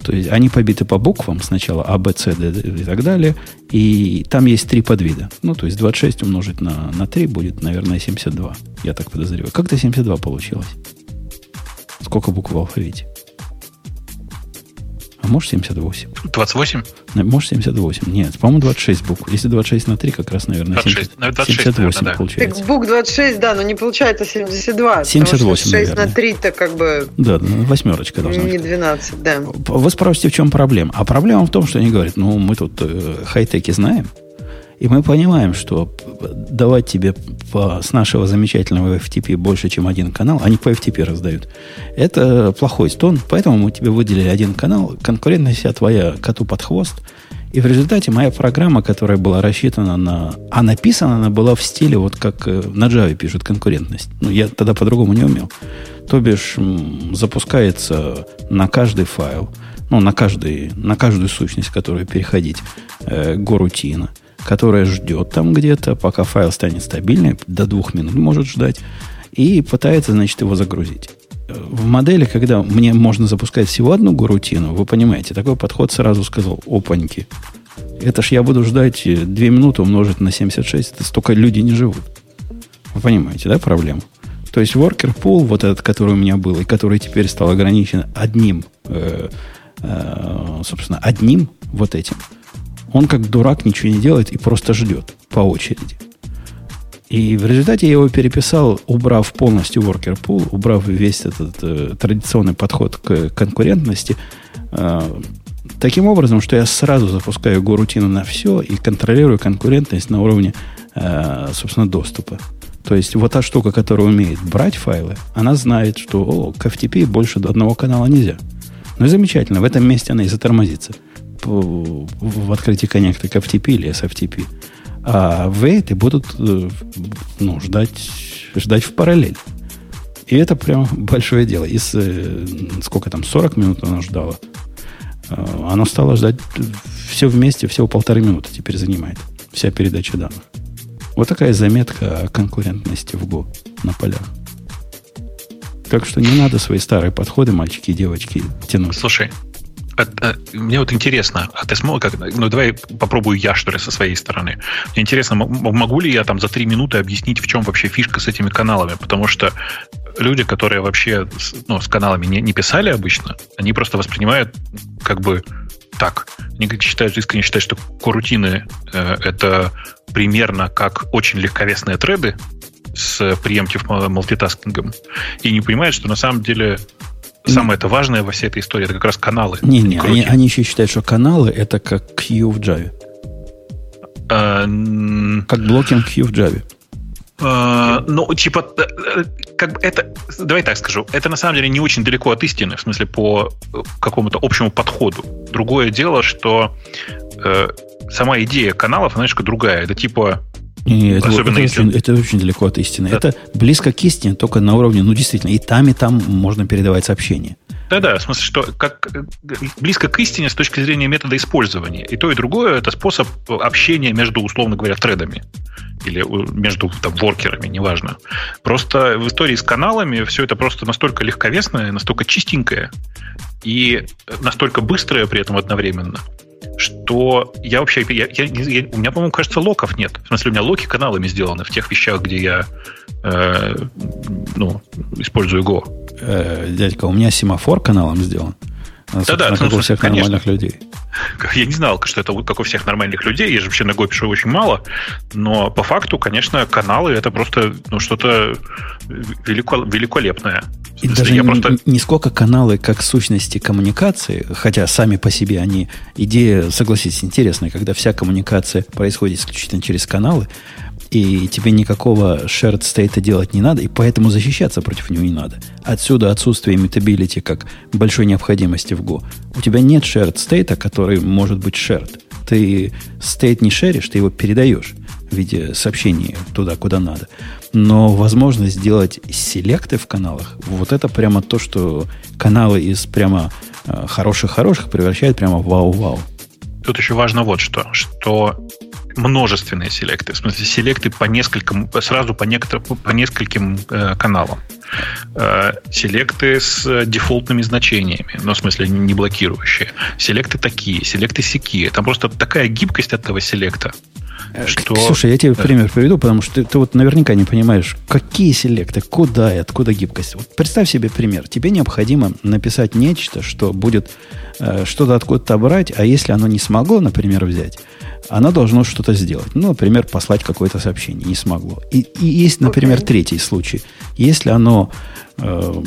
То есть они побиты по буквам сначала А, Б, С, Д и так далее. И там есть три подвида. Ну, то есть 26 умножить на, на 3 будет, наверное, 72. Я так подозреваю. Как-то 72 получилось. Сколько букв в алфавите? А может 78? 28? Может 78. Нет, по-моему, 26 букв. Если 26 на 3, как раз, наверное, 26, 70, 26, 78 наверное, да. получается. Так букв 26, да, но не получается 72. 78, 6 наверное. на 3 то как бы Да, да, восьмерочка должна не быть. 12, да. Вы спросите, в чем проблема? А проблема в том, что они говорят, ну, мы тут э, хай-теки знаем, и мы понимаем, что давать тебе по, с нашего замечательного FTP больше, чем один канал, они по FTP раздают, это плохой стон, поэтому мы тебе выделили один канал, конкурентность вся твоя коту под хвост, и в результате моя программа, которая была рассчитана на... А написана она была в стиле, вот как э, на Java пишут конкурентность. Ну, я тогда по-другому не умел. То бишь, запускается на каждый файл, ну, на, каждый, на каждую сущность, которую переходить, э, горутина, которая ждет там где-то, пока файл станет стабильным, до двух минут может ждать, и пытается, значит, его загрузить. Э, В модели, когда мне можно запускать всего одну горутину, вы понимаете, такой подход сразу сказал, опаньки, это ж я буду ждать э, 2 минуты умножить на 76, это столько люди не живут. Вы понимаете, да, проблему? То есть worker pool, вот этот, который у меня был, и который теперь стал ограничен одним, э, э, собственно, одним вот этим, он как дурак ничего не делает и просто ждет по очереди. И в результате я его переписал, убрав полностью worker pool, убрав весь этот э, традиционный подход к конкурентности, э, таким образом, что я сразу запускаю горутину на все и контролирую конкурентность на уровне, э, собственно, доступа. То есть вот та штука, которая умеет брать файлы, она знает, что о, к FTP больше одного канала нельзя. Ну и замечательно, в этом месте она и затормозится в открытии коннекта к FTP или SFTP. А вейты будут э, ну, ждать, ждать в параллель. И это прям (laughs) большое дело. Из э, сколько там, 40 минут оно ждало. Э, Оно стало ждать все вместе, всего полторы минуты теперь занимает. Вся передача данных. Вот такая заметка о конкурентности в Go на полях. Так что не надо свои старые подходы, мальчики и девочки, тянуть. Слушай, а, мне вот интересно, а ты смог как? Ну, давай попробую я, что ли, со своей стороны. Мне интересно, могу ли я там за три минуты объяснить, в чем вообще фишка с этими каналами? Потому что люди, которые вообще ну, с каналами не, не писали обычно, они просто воспринимают как бы так. Они считают, искренне считают, что корутины э, это примерно как очень легковесные треды с preemptive мультитаскингом. И не понимают, что на самом деле самое это важное во всей этой истории это как раз каналы. Не-не, а они, они еще считают, что каналы это как queue в Java. А, Как blocking queue в Java. а, ну, типа, э, как бы это, давай так скажу, это на самом деле не очень далеко от истины, в смысле по какому-то общему подходу. Другое дело, что э, сама идея каналов, она немножко другая. Это типа Не, это, Особенно это очень, это очень далеко от истины. Да. Это близко к истине, только на уровне, ну, действительно, и там, и там можно передавать сообщения. Да-да, в смысле, что как близко к истине с точки зрения метода использования. И то, и другое это способ общения между, условно говоря, тредами. Или между там, воркерами, неважно. Просто в истории с каналами все это просто настолько легковесное, настолько чистенькое и настолько быстрое при этом одновременно, что я вообще... Я, я- я- у меня, по-моему, кажется, локов нет. В смысле, у меня локи каналами сделаны в тех вещах, где я э, ну, использую Go. Э, дядька, у меня семафор каналом сделан. Собственно, Да-да, как у ну, всех конечно. нормальных людей. Я не знал, что это как у всех нормальных людей. Я же вообще на Go пишу очень мало. Но по факту, конечно, каналы это просто ну, что-то велико, великолепное. И даже я не, просто... не сколько каналы, как сущности коммуникации, хотя сами по себе они, идея, согласитесь, интересная, когда вся коммуникация происходит исключительно через каналы, и тебе никакого shared state делать не надо, и поэтому защищаться против него не надо. Отсюда отсутствие immutability как большой необходимости в Go. У тебя нет shared state, который может быть shared. Ты state не шеришь, ты его передаешь в виде сообщений туда, куда надо. Но возможность сделать селекты в каналах, вот это прямо то, что каналы из прямо э, хороших-хороших превращает прямо в вау-вау. Тут еще важно вот что, что множественные селекты, в смысле селекты по нескольким, сразу по, некоторым, по нескольким э, каналам. Э, селекты с дефолтными значениями, ну, в смысле, не блокирующие. Селекты такие, селекты сякие. Там просто такая гибкость этого селекта. Э, что... Слушай, я тебе да. пример приведу, потому что ты, ты вот наверняка не понимаешь, какие селекты, куда и откуда гибкость. Вот представь себе пример. Тебе необходимо написать нечто, что будет э, что-то откуда-то брать, а если оно не смогло, например, взять, оно должно что-то сделать. Ну, например, послать какое-то сообщение. Не смогло. И, и есть, например, okay. третий случай. Если оно, э,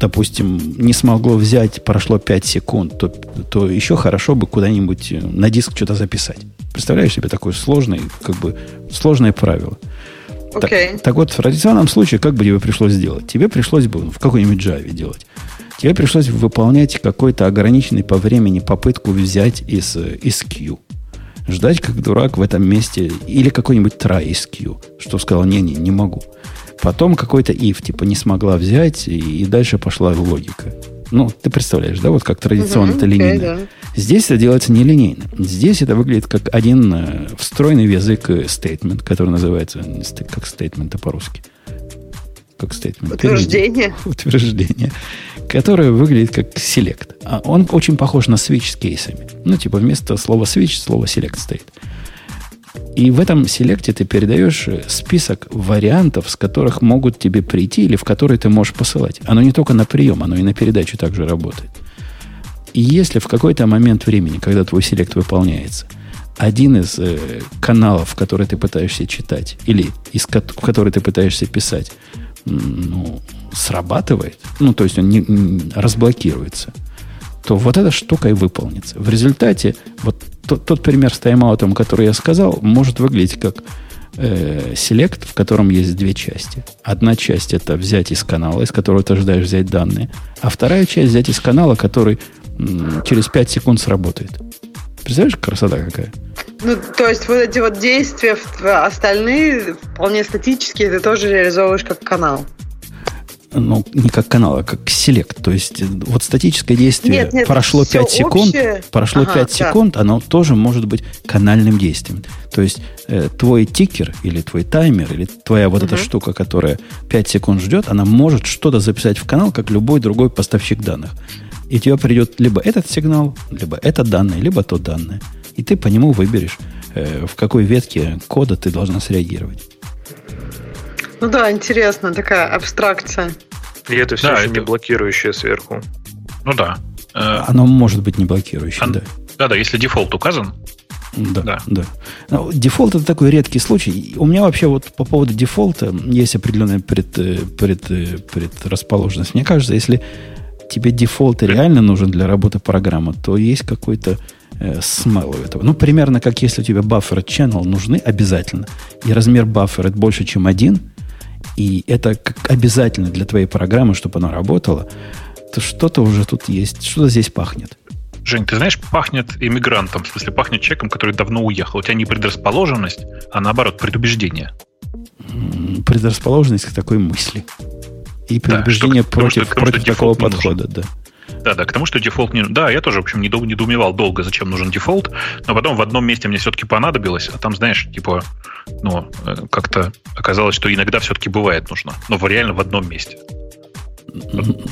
допустим, не смогло взять, прошло 5 секунд, то, то еще хорошо бы куда-нибудь на диск что-то записать. Представляешь себе такое сложное, как бы, сложное правило. Okay. Так, так вот, в традиционном случае, как бы тебе пришлось сделать? Тебе пришлось бы в какой-нибудь Java делать. Тебе пришлось выполнять какой-то ограниченный по времени попытку взять из, из queue ждать как дурак в этом месте, или какой-нибудь try из Q, что сказал, не-не, не могу. Потом какой-то if, типа, не смогла взять, и, и дальше пошла логика. Ну, ты представляешь, да, вот как традиционно uh-huh, это линейно. Okay, да. Здесь это делается нелинейно. Здесь это выглядит как один э, встроенный в язык statement, который называется как statement по-русски. Как statement. Утверждение. (laughs) Утверждение которое выглядит как select. А он очень похож на switch с кейсами. Ну, типа вместо слова switch слово select стоит. И в этом селекте ты передаешь э, список вариантов, с которых могут тебе прийти или в которые ты можешь посылать. Оно не только на прием, оно и на передачу также работает. И если в какой-то момент времени, когда твой селект выполняется, один из э, каналов, который ты пытаешься читать, или из, в который ты пытаешься писать, ну, срабатывает, ну, то есть он не, не разблокируется, то вот эта штука и выполнится. В результате вот тот, тот пример с тайм-аутом, который я сказал, может выглядеть как э, селект, в котором есть две части. Одна часть это взять из канала, из которого ты ожидаешь взять данные, а вторая часть взять из канала, который через 5 секунд сработает. Представляешь, красота какая? Ну, то есть вот эти вот действия остальные вполне статические ты тоже реализовываешь как канал ну, не как канал, а как селект. То есть вот статическое действие нет, нет, прошло 5 секунд, общее... прошло ага, 5 да. секунд, оно тоже может быть канальным действием. То есть э, твой тикер или твой таймер, или твоя вот угу. эта штука, которая 5 секунд ждет, она может что-то записать в канал, как любой другой поставщик данных. И тебе придет либо этот сигнал, либо это данные, либо то данное. И ты по нему выберешь, э, в какой ветке кода ты должна среагировать. Ну да, интересно, такая абстракция. И это все да, еще это... не блокирующее сверху. Ну да. Э, Оно может быть не блокирующим, да. Да, да, если дефолт указан. Да, да. да. Ну, дефолт это такой редкий случай. У меня вообще вот по поводу дефолта есть определенная пред, э, пред, э, предрасположенность. Мне кажется, если тебе дефолт реально нужен для работы программы, то есть какой-то э, smell у этого. Ну, примерно как если у тебя buffer channel нужны обязательно, и размер буфера больше, чем один – и это как обязательно для твоей программы, чтобы она работала, то что-то уже тут есть, что-то здесь пахнет. Жень, ты знаешь, пахнет иммигрантом, в смысле пахнет человеком, который давно уехал. У тебя не предрасположенность, а наоборот предубеждение. Предрасположенность к такой мысли. И предубеждение да, что, против, что, против такого подхода, нужен. да. Да, да, к тому, что дефолт не... Да, я тоже, в общем, недоумевал долго, зачем нужен дефолт, но потом в одном месте мне все-таки понадобилось, а там, знаешь, типа, ну, э, как-то оказалось, что иногда все-таки бывает нужно, но реально в одном месте.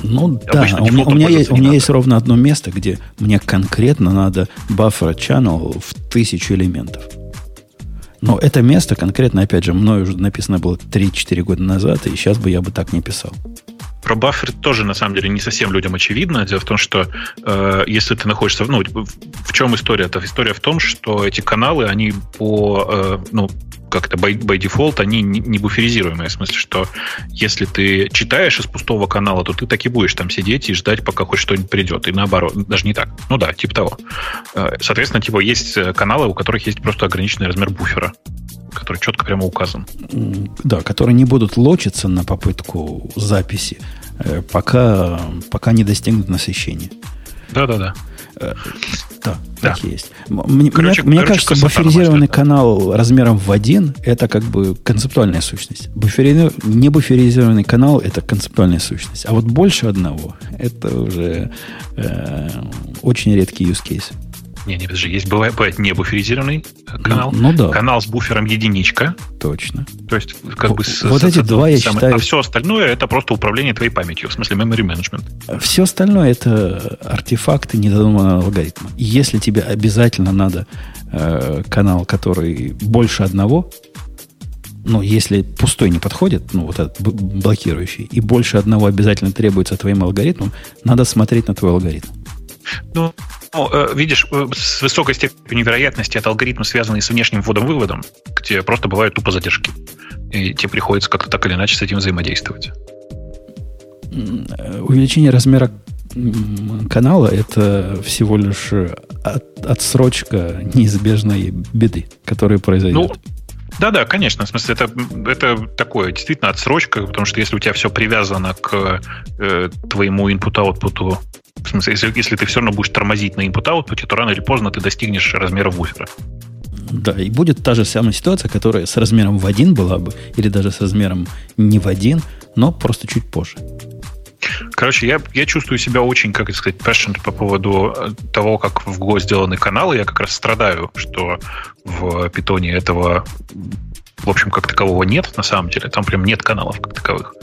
Ну да, у меня, у, меня есть, у меня есть ровно одно место, где мне конкретно надо buffer channel в тысячу элементов. Но это место конкретно, опять же, мною уже написано было 3-4 года назад, и сейчас бы я бы так не писал. Про баффер тоже, на самом деле, не совсем людям очевидно. Дело в том, что э, если ты находишься... Ну, в чем история? -то? История в том, что эти каналы, они по... Э, ну, как-то by, by default, они не, не буферизируемые. В смысле, что если ты читаешь из пустого канала, то ты так и будешь там сидеть и ждать, пока хоть что-нибудь придет. И наоборот, даже не так. Ну да, типа того. Э, соответственно, типа есть э, каналы, у которых есть просто ограниченный размер буфера который четко прямо указан. Да, которые не будут лочиться на попытку записи, э, пока, пока не достигнут насыщения. Да-да-да. Да, да, так есть. Мне, короче, мне, короче, кажется, буферизированный канал размером в один это как бы концептуальная сущность. Буфери... Не буферизированный канал это концептуальная сущность. А вот больше одного это уже э, очень редкий use case. Не, не, подожди, есть бывает, бывает не буферизированный канал. Ну, ну да. Канал с буфером единичка. Точно. То есть, как бы... С, вот с, эти с, два, я самое, считаю... А все остальное это просто управление твоей памятью, в смысле memory management. Все остальное это артефакты недодуманного алгоритма. Если тебе обязательно надо э, канал, который больше одного, ну, если пустой не подходит, ну, вот этот блокирующий, и больше одного обязательно требуется твоим алгоритмом, надо смотреть на твой алгоритм. Ну, ну, видишь, э, с высокой степенью вероятности это алгоритмы, связанные с внешним вводом-выводом, где просто бывают тупо задержки. И тебе приходится как-то так или иначе с этим взаимодействовать. Увеличение размера канала это всего лишь от, отсрочка неизбежной беды, которая произойдет. Ну, да, да, конечно. В смысле, это, это такое действительно отсрочка, потому что если у тебя все привязано к э, твоему input-output, в смысле, если, если ты все равно будешь тормозить на input-output, то рано или поздно ты достигнешь размера буфера. Да, и будет та же самая ситуация, которая с размером в один была бы, или даже с размером не в один, но просто чуть позже. Короче, я, я чувствую себя очень, как это сказать, passionate по поводу э, того, как в Go сделаны каналы. Я как раз страдаю, что в питоне этого в общем, как такового нет, на самом деле. Там прям нет каналов как таковых.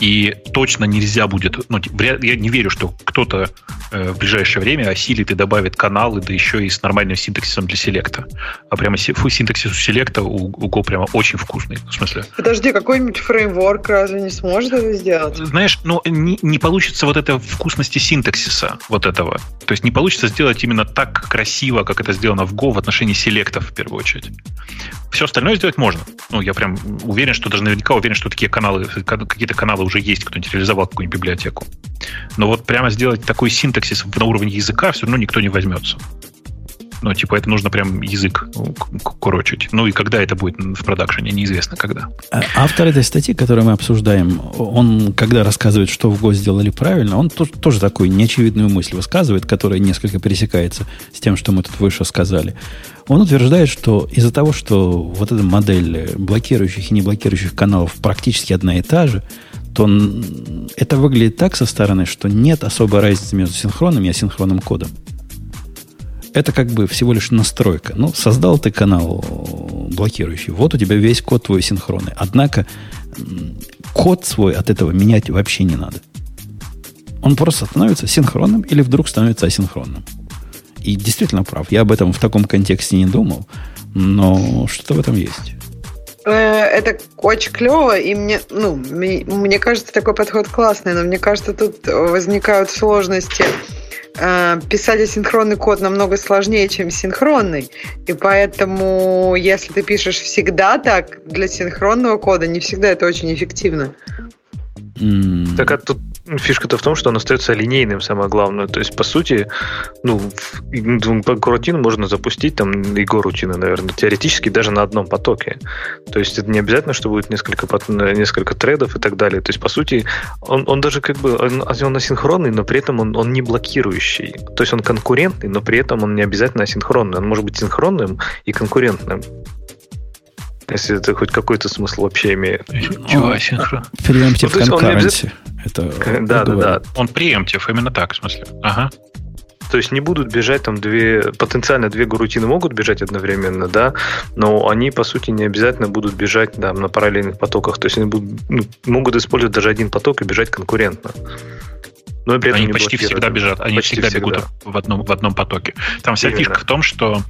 И точно нельзя будет... Ну, я не верю, что кто-то э, в ближайшее время осилит и добавит каналы, да еще и с нормальным синтаксисом для селекта. А прямо синтаксис у селекта у, у Go прямо очень вкусный. В смысле... Подожди, какой-нибудь фреймворк разве не сможет это сделать? Знаешь, ну, не, не получится вот этой вкусности синтаксиса вот этого. То есть не получится сделать именно так красиво, как это сделано в Go в отношении селектов в первую очередь. Все остальное сделать можно ну, я прям уверен, что даже наверняка уверен, что такие каналы, какие-то каналы уже есть, кто-нибудь реализовал какую-нибудь библиотеку. Но вот прямо сделать такой синтаксис на уровне языка все равно никто не возьмется. Ну, типа, это нужно прям язык курочить. Ну, и когда это будет в продакшене, неизвестно когда. А автор этой статьи, которую мы обсуждаем, он, когда рассказывает, что в ГО сделали правильно, он тоже, тоже такую неочевидную мысль высказывает, которая несколько пересекается с тем, что мы тут выше сказали. Он утверждает, что из-за того, что вот эта модель блокирующих и не блокирующих каналов практически одна и та же, то это выглядит так со стороны, что нет особой разницы между синхронным и асинхронным кодом. Это как бы всего лишь настройка. Ну, создал ты канал блокирующий. Вот у тебя весь код твой синхронный. Однако код свой от этого менять вообще не надо. Он просто становится синхронным или вдруг становится асинхронным. И действительно прав. Я об этом в таком контексте не думал, но что-то в этом есть. Э, это очень клево, и мне, ну, мне, мне кажется, такой подход классный, но мне кажется, тут возникают сложности. Э, писать асинхронный код намного сложнее, чем синхронный. И поэтому, если ты пишешь всегда так, для синхронного кода не всегда это очень эффективно. Mm. Так а тут фишка-то в том, что он остается линейным, самое главное. То есть, по сути, ну, рутину можно запустить, там, и рутины, наверное, теоретически даже на одном потоке. То есть, это не обязательно, что будет несколько, несколько тредов и так далее. То есть, по сути, он, он даже как бы, он, он асинхронный, но при этом он, он не блокирующий. То есть, он конкурентный, но при этом он не обязательно асинхронный. Он может быть синхронным и конкурентным. Если это хоть какой-то смысл вообще имеет. Чего асинхрон? Preemptive ну, concurrency. Это (laughs) да, да, да. Он преемптив, именно так, в смысле. Ага. То есть не будут бежать там две, потенциально две горутины могут бежать одновременно, да, но они, по сути, не обязательно будут бежать да, на параллельных потоках. То есть они будут, ну, могут использовать даже один поток и бежать конкурентно. Но и при этом они почти всегда бежат, они почти всегда, всегда бегут в одном, в одном потоке. Там вся Именно. фишка в том, что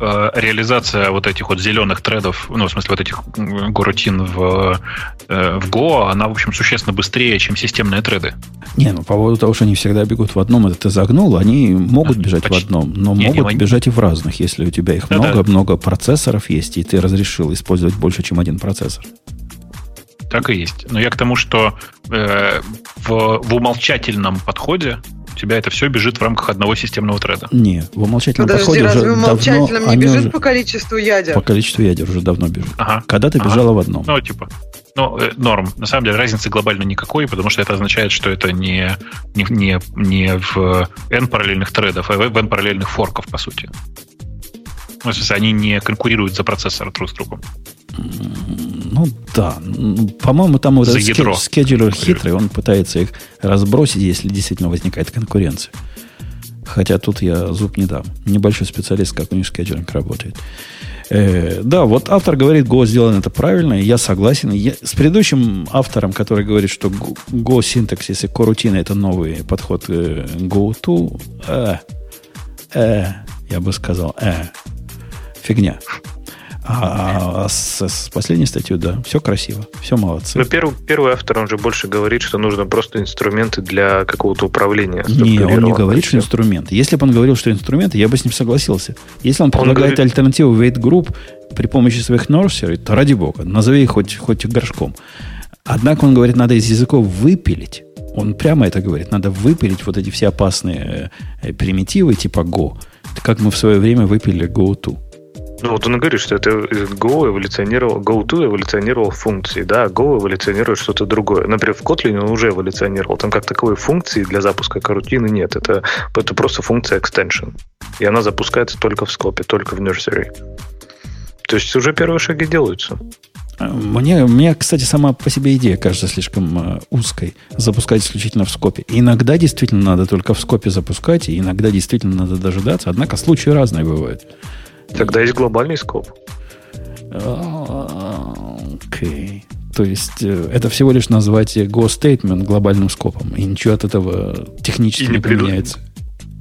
э, реализация вот этих вот зеленых тредов, ну, в смысле, вот этих горутин в, э, в Go, она, в общем, существенно быстрее, чем системные треды. Не, ну, по поводу того, что они всегда бегут в одном, это ты загнул, они могут бежать почти. в одном, но не, могут не, бежать и в разных, если у тебя их много-много процессоров есть, и ты разрешил использовать больше, чем один процессор так и есть. Но я к тому, что э, в, в умолчательном подходе у тебя это все бежит в рамках одного системного треда. Не, в умолчательном Подожди, подходе разве уже в умолчательном не бежит уже, по количеству ядер? По количеству ядер уже давно бежит. Ага. Когда ты ага. бежала в одном. Ну, типа, ну, э, норм. На самом деле разницы глобально никакой, потому что это означает, что это не, не, не, не в N параллельных тредов, а в N параллельных форков, по сути. Ну, в смысле, они не конкурируют за процессор друг с другом. Ну да. По-моему, там вот этот скеджулер хитрый, он пытается их разбросить, если действительно возникает конкуренция. Хотя тут я зуб не дам. Небольшой специалист, как у них скеджеринг работает. Э, да, вот автор говорит, Go сделано это правильно, я согласен. Я, с предыдущим автором, который говорит, что Go синтаксис и корутина это новый подход э, Go э, э, я бы сказал, э, фигня. А, с, с последней статьей, да, все красиво, все молодцы. Но первый, первый автор, он же больше говорит, что нужно просто инструменты для какого-то управления. Не, он не говорит, что инструменты. Если бы он говорил, что инструменты, я бы с ним согласился. Если он предлагает он говорит... альтернативу Weight Group при помощи своих nursery, то ради бога, назови их хоть, хоть горшком. Однако он говорит, надо из языков выпилить. Он прямо это говорит. Надо выпилить вот эти все опасные э, примитивы типа Go. Как мы в свое время выпили Go2. Ну, вот он говорит, что это Go эволюционировал, Go2 эволюционировал функции, да, Go эволюционирует что-то другое. Например, в Kotlin он уже эволюционировал. Там как таковой функции для запуска карутины нет. Это, это просто функция extension. И она запускается только в скопе, только в nursery. То есть уже первые шаги делаются. Мне, мне, кстати, сама по себе идея кажется слишком э, узкой. Запускать исключительно в скопе. Иногда действительно надо только в скопе запускать, и иногда действительно надо дожидаться. Однако случаи разные бывают. Тогда есть глобальный скоп. Окей. То есть э, это всего лишь назвать Go Statement глобальным скопом, и ничего от этого технически не, не поменяется.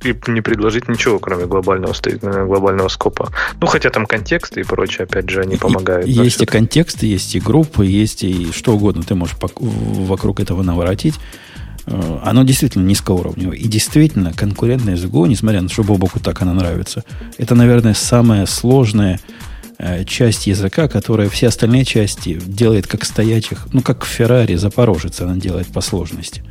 И не предложить ничего, кроме глобального, э, глобального скопа. Ну, хотя там контексты и прочее, опять же, они помогают. И, есть и контексты, есть и группы, есть и что угодно ты можешь вокруг этого наворотить. Э, оно действительно низкоуровневое. И действительно, конкурентное Go, несмотря на то, что Бобоку так она нравится, это, наверное, самая сложная э, часть языка, которая все остальные части делает как стоячих, ну, как в Феррари Запорожец она делает по сложности.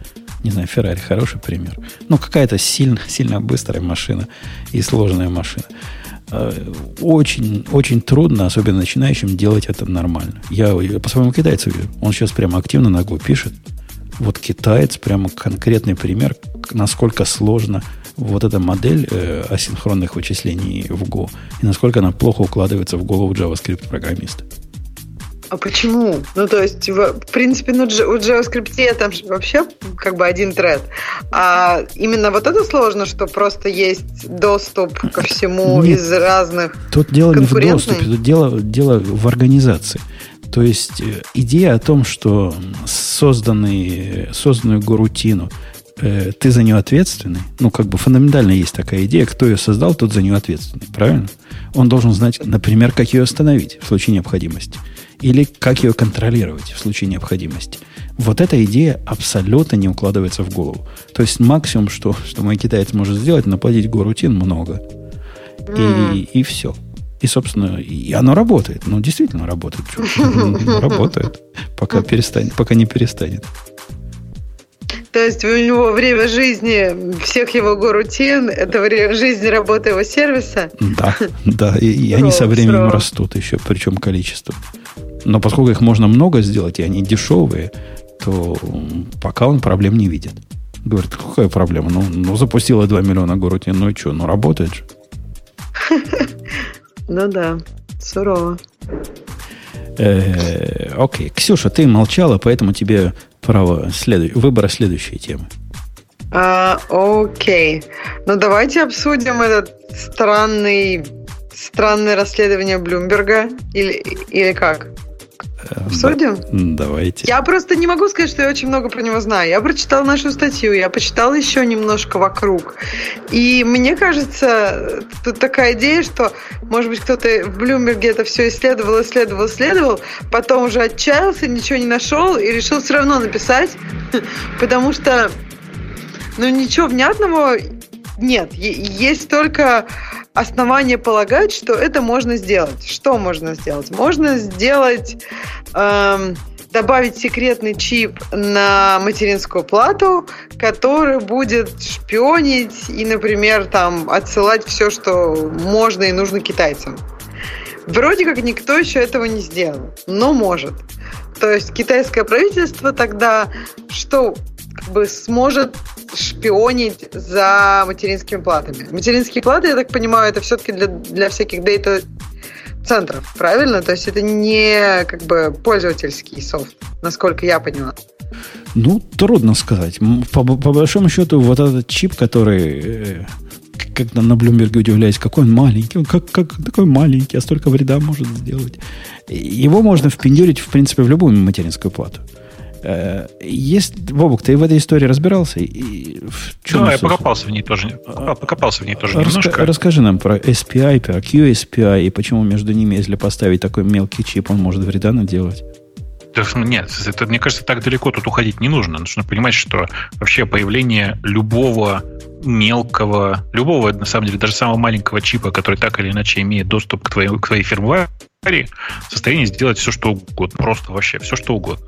Не знаю, Феррари хороший пример. Ну, какая-то сильно, (laughs) сильно быстрая машина и сложная машина. Э, очень, очень трудно, особенно начинающим, делать это нормально. Я, я по своему китайцу вижу. Он сейчас прямо активно Go пишет. Вот китаец, прямо конкретный пример, насколько сложно вот эта модель э, асинхронных вычислений в Go, и насколько она плохо укладывается в голову JavaScript программиста. А почему? Ну, то есть, в, в принципе, ну, у JavaScript там вообще как бы один тред. А именно вот это сложно, что просто есть доступ ко всему Нет, из разных Тут дело не в доступе, тут дело, дело в организации. То есть э, идея о том, что созданный, созданную горутину э, ты за нее ответственный, ну, как бы фундаментально есть такая идея, кто ее создал, тот за нее ответственный, правильно? Он должен знать, например, как ее остановить в случае необходимости, или как ее контролировать в случае необходимости. Вот эта идея абсолютно не укладывается в голову. То есть максимум, что, что мой китаец может сделать, наплатить горутин много. И, и все. И, собственно, и оно работает. Ну, действительно работает. Работает. Пока, перестанет, пока не перестанет. То есть у него время жизни всех его горутин, это время жизни работы его сервиса? Да, да. И, и они со временем растут еще, причем количество. Но поскольку их можно много сделать, и они дешевые, то пока он проблем не видит. Говорит, какая проблема? Ну, ну запустила 2 миллиона горутин, ну и что? Ну, работает же. (laughs) Ну да, сурово. Э, окей. Ксюша, ты молчала, поэтому тебе право выбора следующей темы. А, окей. Ну давайте обсудим этот странный странное расследование Блумберга или, или как? Обсудим? Да, давайте. Я просто не могу сказать, что я очень много про него знаю. Я прочитала нашу статью, я почитала еще немножко вокруг. И мне кажется, тут такая идея, что, может быть, кто-то в Блумберге это все исследовал, исследовал, исследовал, потом уже отчаялся, ничего не нашел и решил все равно написать, (laughs) потому что, ну, ничего внятного нет. Есть только основания полагать, что это можно сделать. Что можно сделать? Можно сделать... Эм, добавить секретный чип на материнскую плату, который будет шпионить и, например, там отсылать все, что можно и нужно китайцам. Вроде как никто еще этого не сделал, но может. То есть китайское правительство тогда что как бы сможет шпионить за материнскими платами. Материнские платы, я так понимаю, это все-таки для, для всяких дейта центров, правильно? То есть это не как бы пользовательский софт, насколько я поняла. Ну, трудно сказать. По, по большому счету, вот этот чип, который э, когда на Блумберге удивляюсь, какой он маленький, он как, как такой маленький, а столько вреда может сделать. Его можно впендюрить, в принципе, в любую материнскую плату. Э, есть, Бобок, ты в этой истории разбирался? И в чем да, я покопался в ней тоже. Покопался в ней тоже Раска, немножко. Расскажи нам про SPI, про QSPI и почему между ними, если поставить такой мелкий чип, он может вреда наделать. Нет, это, мне кажется, так далеко тут уходить не нужно. Нужно понимать, что вообще появление любого мелкого, любого, на самом деле, даже самого маленького чипа, который так или иначе имеет доступ к твоей, к твоей фирмваре, в состоянии сделать все, что угодно. Просто вообще все, что угодно.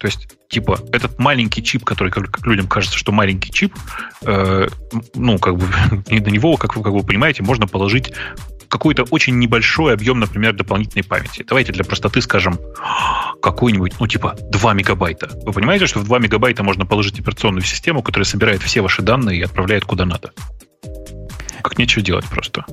То есть, типа, этот маленький чип, который, как, как людям кажется, что маленький чип, э, ну, как бы, (laughs) на него, как вы, как вы понимаете, можно положить какой-то очень небольшой объем, например, дополнительной памяти. Давайте для простоты скажем какой-нибудь, ну, типа 2 мегабайта. Вы понимаете, что в 2 мегабайта можно положить операционную систему, которая собирает все ваши данные и отправляет куда надо? Как нечего делать просто.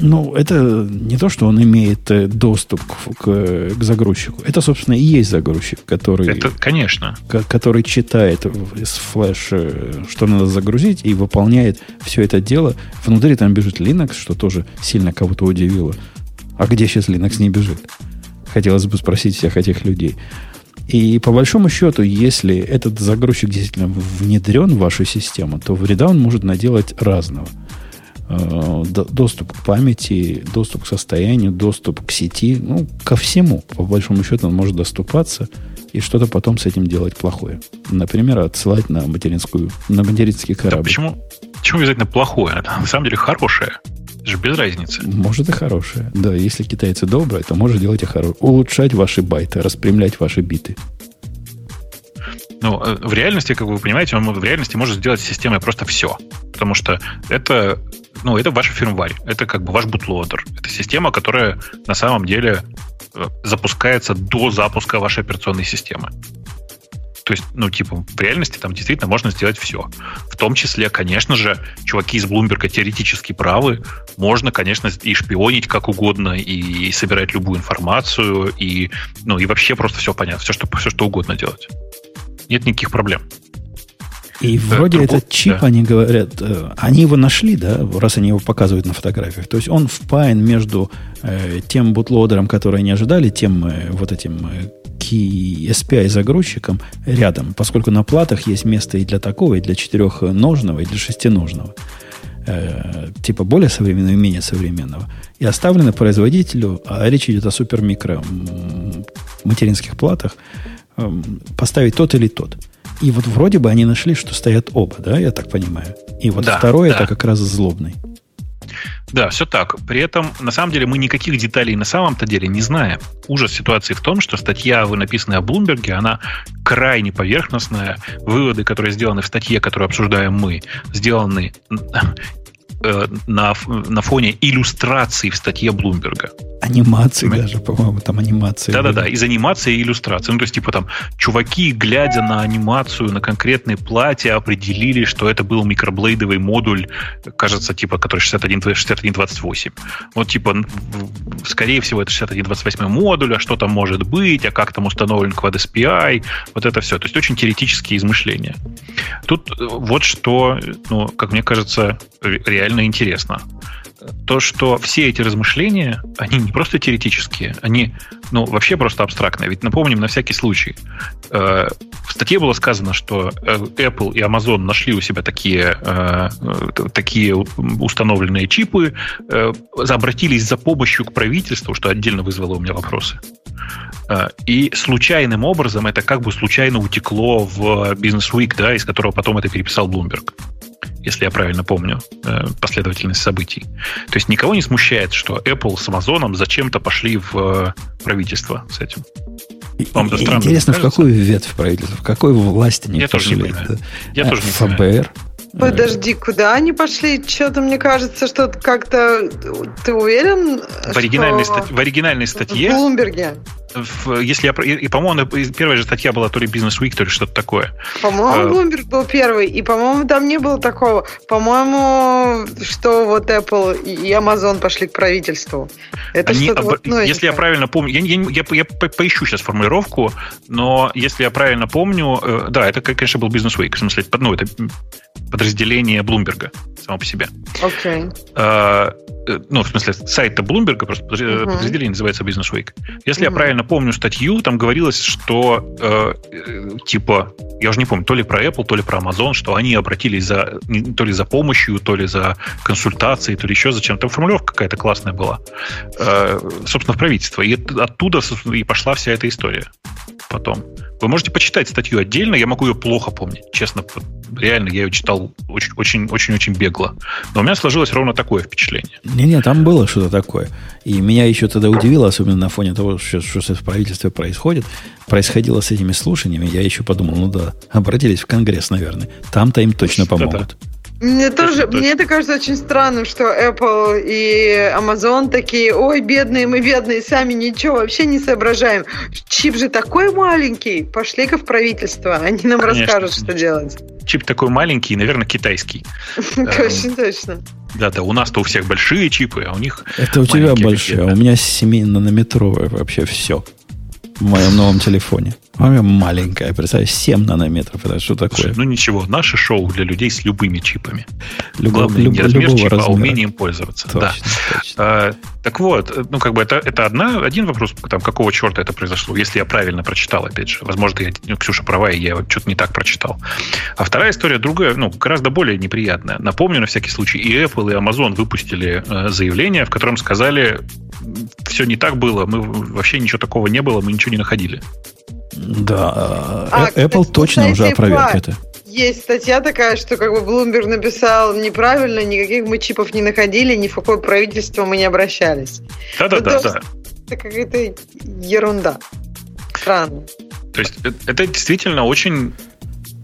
Ну, это не то, что он имеет э, доступ к, к, к загрузчику. Это, собственно, и есть загрузчик, который... Это, конечно. который читает из флеш, э, что надо загрузить, и выполняет все это дело. Внутри там бежит Linux, что тоже сильно кого-то удивило. А где сейчас Linux не бежит? Хотелось бы спросить всех этих людей. И по большому счету, если этот загрузчик действительно внедрен в вашу систему, то вреда он может наделать разного – доступ к памяти, доступ к состоянию, доступ к сети, ну, ко всему. По большому счету он может доступаться и что-то потом с этим делать плохое. Например, отсылать на материнскую, на материнский корабль. Да почему, почему обязательно плохое? Это на самом деле хорошее. Это же без разницы. Может и хорошее. Да, если китайцы добрые, то может делать и хорошее. Улучшать ваши байты, распрямлять ваши биты. Ну, э, в реальности, как вы понимаете, он в реальности может сделать с системой просто все. Потому что это ну, это ваш фирмварь, это как бы ваш бутлодер. Это система, которая на самом деле э, запускается до запуска вашей операционной системы. То есть, ну, типа, в реальности там действительно можно сделать все. В том числе, конечно же, чуваки из Bloomberg теоретически правы. Можно, конечно, и шпионить как угодно, и, и собирать любую информацию, и, ну, и вообще просто все понятно, все что, все, что угодно делать. Нет никаких проблем. И вроде Другой, этот чип, да. они говорят, э, они его нашли, да, раз они его показывают на фотографиях. То есть он впаян между э, тем бутлодером, который они ожидали, тем э, вот этим э, key SPI загрузчиком рядом, поскольку на платах есть место и для такого, и для четырехножного, и для шестиножного. Э, типа более современного и менее современного. И оставлено производителю, а речь идет о супермикро материнских платах, э, поставить тот или тот. И вот вроде бы они нашли, что стоят оба, да, я так понимаю. И вот да, второй да. это как раз злобный. Да, все так. При этом, на самом деле, мы никаких деталей на самом-то деле не знаем. Ужас ситуации в том, что статья, написанная о Блумберге, она крайне поверхностная. Выводы, которые сделаны в статье, которую обсуждаем мы, сделаны э, на, на фоне иллюстраций в статье Блумберга. Анимации Мы... даже, по-моему, там анимации. Да-да-да, из анимации и иллюстрации. Ну, то есть, типа там, чуваки, глядя на анимацию, на конкретное платье, определили, что это был микроблейдовый модуль, кажется, типа, который 61, 6128. Вот, типа, скорее всего, это 6128 модуль, а что там может быть, а как там установлен Quad SPI, вот это все. То есть, очень теоретические измышления. Тут э, вот что, ну, как мне кажется, реально интересно то, что все эти размышления, они не просто теоретические, они, ну, вообще просто абстрактные. Ведь напомним на всякий случай. Э, в статье было сказано, что э, Apple и Amazon нашли у себя такие, э, такие установленные чипы, обратились за помощью к правительству, что отдельно вызвало у меня вопросы. И случайным образом это как бы случайно утекло в Business Week, да, из которого потом это переписал Bloomberg если я правильно помню э, последовательность событий. То есть никого не смущает, что Apple с Amazon зачем-то пошли в э, правительство с этим. Вам это странно Интересно, в какую ветвь правительства, в какой власти они я пошли? Тоже не понимаю. Я а, тоже не ФБР? Понимаю. Подожди, куда они пошли? Что-то мне кажется, что как-то ты уверен? В оригинальной, что... стать... в оригинальной статье. В Блумберге. Если я, и, по-моему, первая же статья была то ли Business Week, то ли что-то такое. По-моему, Bloomberg а, был первый, и, по-моему, там не было такого. По-моему, что вот Apple и Amazon пошли к правительству. Это Они, что-то об... вот Если я правильно помню, я, я, я, я поищу сейчас формулировку, но если я правильно помню, э, да, это, конечно, был Business Week, в смысле, ну, это подразделение Блумберга само по себе. Okay. А, э, ну, в смысле, сайта Bloomberg, просто uh-huh. подразделение называется Business Week. Если uh-huh. я правильно помню статью, там говорилось, что э, э, типа, я уже не помню, то ли про Apple, то ли про Amazon, что они обратились за то ли за помощью, то ли за консультацией, то ли еще зачем. Там формулировка какая-то классная была. Э, собственно, в правительство. И оттуда и пошла вся эта история потом. Вы можете почитать статью отдельно, я могу ее плохо помнить, честно. Реально, я ее читал очень-очень-очень бегло. Но у меня сложилось ровно такое впечатление. Не-не, там было что-то такое. И меня еще тогда удивило, особенно на фоне того, что, что в правительстве происходит, происходило с этими слушаниями, я еще подумал, ну да, обратились в Конгресс, наверное. Там-то им точно помогут. Да-да. Мне тоже, точно. мне это кажется очень странным, что Apple и Amazon такие, ой, бедные, мы бедные, сами ничего вообще не соображаем. Чип же такой маленький, пошли-ка в правительство, они нам Конечно. расскажут, что делать. Чип такой маленький, наверное, китайский. (laughs) Точно, точно. Да, да, у нас-то у всех большие чипы, а у них Это у тебя большие, а у меня 7-нанометровые вообще все в моем новом телефоне. Она маленькая, представь, 7 нанометров. Это что такое? Слушай, ну ничего, наше шоу для людей с любыми чипами. Любо, Главное, люб, не размер чипа, размера. а умением пользоваться. Точно, да. точно. А, так вот, ну как бы это, это одна, один вопрос, там, какого черта это произошло, если я правильно прочитал, опять же. Возможно, я, ну, Ксюша права, и я что-то не так прочитал. А вторая история другая, ну, гораздо более неприятная. Напомню на всякий случай, и Apple, и Amazon выпустили э, заявление, в котором сказали, все не так было, мы вообще ничего такого не было, мы ничего не находили. Да, а, э, Apple кстати, точно уже опроверг это. Есть статья такая, что как бы Bloomberg написал неправильно, никаких мы чипов не находили, ни в какое правительство мы не обращались. Да-да-да. да. Это какая-то ерунда. Странно. То есть э, это действительно очень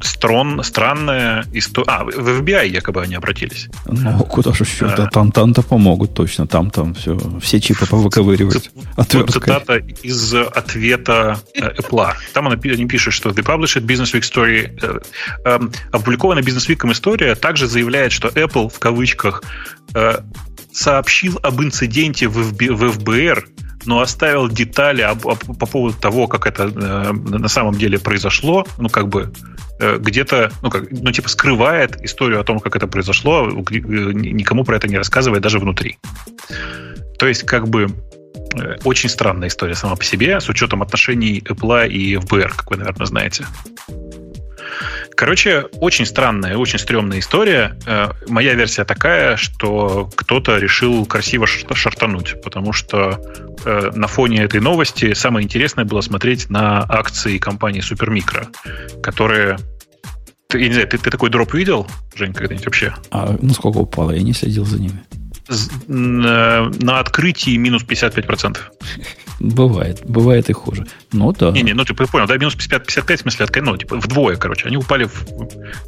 строн, странная история. А, в FBI якобы они обратились. Ну, куда же еще? Да. Там, там-то помогут точно. Там, там все, все чипы повыковыривают. Цитата из ответа э, Apple. Там они пишут, что The Published Business Week Story э, э, опубликованная Business Week история также заявляет, что Apple в кавычках э, сообщил об инциденте в ФБР но оставил детали об, об, по поводу того, как это э, на самом деле произошло, ну, как бы э, где-то, ну, как, ну, типа, скрывает историю о том, как это произошло, э, никому про это не рассказывая даже внутри. То есть, как бы, э, очень странная история сама по себе, с учетом отношений Apple и ФБР, как вы, наверное, знаете. Короче, очень странная, очень стрёмная история. Э, моя версия такая, что кто-то решил красиво шартануть, потому что э, на фоне этой новости самое интересное было смотреть на акции компании Супермикро, которые ты, я не знаю, ты, ты такой дроп видел, Жень, когда-нибудь вообще? А ну сколько упало? Я не следил за ними на, на открытии минус 55%. Бывает, бывает и хуже. Ну да. Не-не, ну типа, понял, да, минус 55, 55 в смысле, ну, типа вдвое, короче. Они упали в,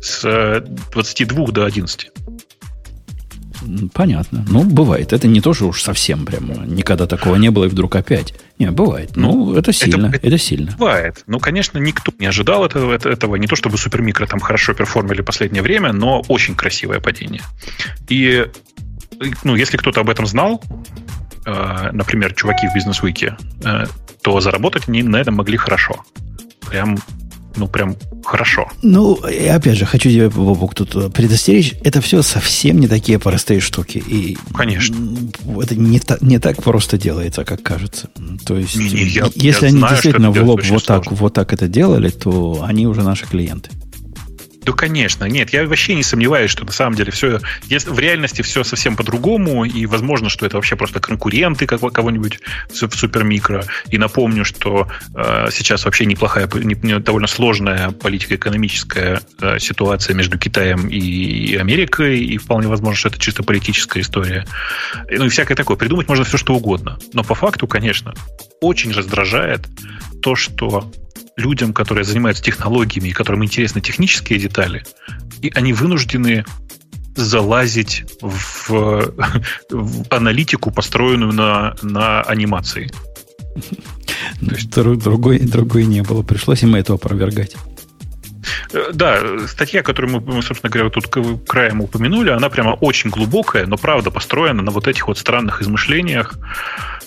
с 22 до 11. Понятно. Ну, бывает. Это не то, что уж совсем прямо никогда такого не было, и вдруг опять. Не, бывает. Ну, ну это сильно. Это, это сильно. Бывает. Ну, конечно, никто не ожидал этого, этого. Не то, чтобы супермикро там хорошо перформили последнее время, но очень красивое падение. И ну, если кто-то об этом знал, э, например, чуваки в бизнес-уике, э, то заработать они на этом могли хорошо. Прям ну, прям хорошо. Ну, и опять же, хочу тебя, Бобок, тут предостеречь. Это все совсем не такие простые штуки. И Конечно. Это не, та, не так просто делается, как кажется. То есть, не, не, я, если я они знаю, действительно в лоб вот так, вот так это делали, то они уже наши клиенты. Да, конечно. Нет, я вообще не сомневаюсь, что на самом деле все... В реальности все совсем по-другому, и возможно, что это вообще просто конкуренты кого-нибудь в супермикро. И напомню, что э, сейчас вообще неплохая, не, не, довольно сложная политико-экономическая э, ситуация между Китаем и, и Америкой, и вполне возможно, что это чисто политическая история. Ну и всякое такое. Придумать можно все, что угодно. Но по факту, конечно, очень раздражает то, что людям, которые занимаются технологиями и которым интересны технические детали, и они вынуждены залазить в, (laughs) в аналитику, построенную на, на анимации. То есть другой, другой не было. Пришлось им это опровергать. Э, да, статья, которую мы, собственно говоря, тут краем упомянули, она прямо очень глубокая, но правда построена на вот этих вот странных измышлениях.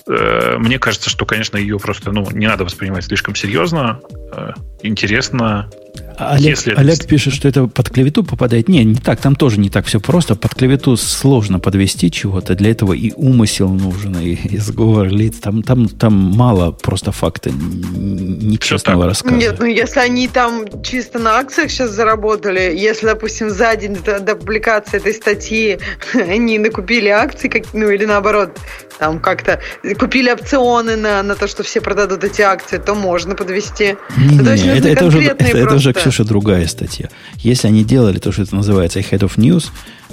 Э, мне кажется, что, конечно, ее просто ну, не надо воспринимать слишком серьезно. Э, интересно. Олег, Если Олег пишет, что это под клевету попадает. Не, не так, там тоже не так все просто. Под клевету сложно подвести чего-то. Для этого и умысел нужен, и, и сговор лиц. Там, там, там мало просто факта нечестного рассказа. Нет, ну если они там чисто на акциях сейчас заработали, если, допустим, за день до, до публикации этой статьи (laughs) они накупили акции, как, ну или наоборот, там как-то купили опционы на, на то, что все продадут эти акции, то можно подвести. Не, не, не, это, это, уже, это, это уже, Ксюша, другая статья. Если они делали то, что это называется Head of News,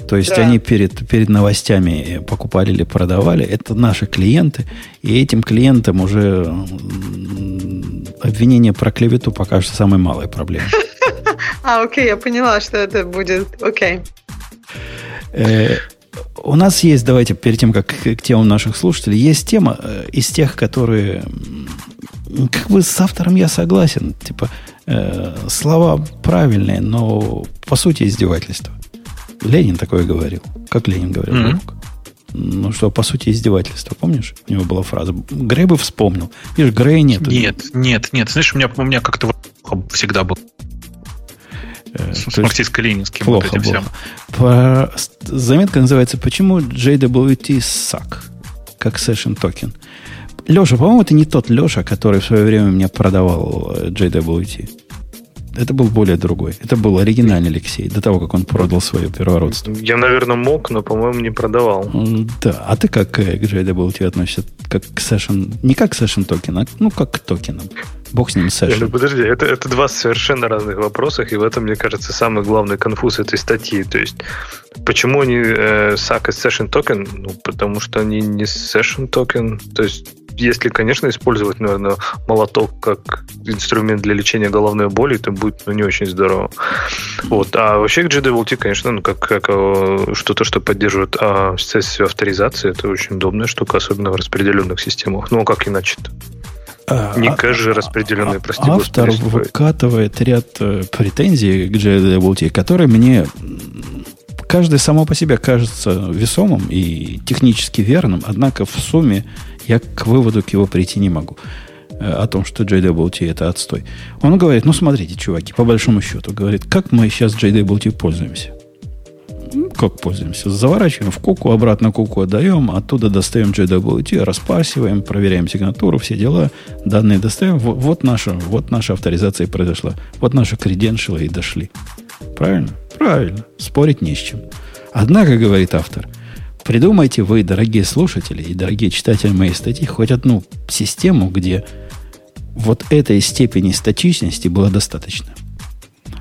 то есть да. они перед, перед новостями покупали или продавали, это наши клиенты, и этим клиентам уже обвинение про клевету покажется самой малой проблемой. (laughs) А, окей, я поняла, что это будет. Окей. Э, у нас есть, давайте, перед тем, как к темам наших слушателей, есть тема э, из тех, которые... Как бы с автором я согласен. Типа, э, слова правильные, но по сути издевательство. Ленин такое говорил. Как Ленин говорил? Mm-hmm. Ну что, по сути, издевательство. Помнишь? У него была фраза. Грей бы вспомнил. Видишь, Грей нет. Нет, нет, нет. Знаешь, у меня, у меня как-то всегда был Э, с марксистско-ленинским плохо, вот этим плохо. всем. По... Заметка называется «Почему JWT suck?» как session токен. Леша, по-моему, это не тот Леша, который в свое время мне продавал э, JWT. Это был более другой. Это был оригинальный Алексей, до того, как он продал свое первородство. Я, наверное, мог, но, по-моему, не продавал. Да. А ты как э, к JWT относишься? Как к session... Не как к session токен, а ну, как к токенам. Бог с ним session. Ну, подожди, это, это два совершенно разных вопроса, и в этом, мне кажется, самый главный конфуз этой статьи. То есть, почему они э, suck as session токен? Ну, потому что они не session токен. То есть, если, конечно, использовать, наверное, молоток как инструмент для лечения головной боли, это будет ну, не очень здорово. Вот. А вообще к JWT, конечно, ну, как, как э, что-то, что поддерживает а, сессию авторизации, это очень удобная штука, особенно в распределенных системах. Ну, а как иначе-то? А, не кэш же распределенный, прости Автор выкатывает ряд э, претензий к JWT, которые мне каждый само по себе кажется весомым и технически верным, однако в сумме я к выводу к его прийти не могу э, о том, что JWT это отстой. Он говорит, ну смотрите, чуваки, по большому счету, говорит, как мы сейчас JWT пользуемся? Ну, как пользуемся? Заворачиваем в куку, обратно куку отдаем, оттуда достаем JWT, распарсиваем, проверяем сигнатуру, все дела, данные достаем. Вот, вот, наша, вот наша авторизация произошла. Вот наши креденшилы и дошли. Правильно? Правильно. Спорить не с чем. Однако, говорит автор, Придумайте вы, дорогие слушатели и дорогие читатели моей статьи, хоть одну систему, где вот этой степени статичности было достаточно.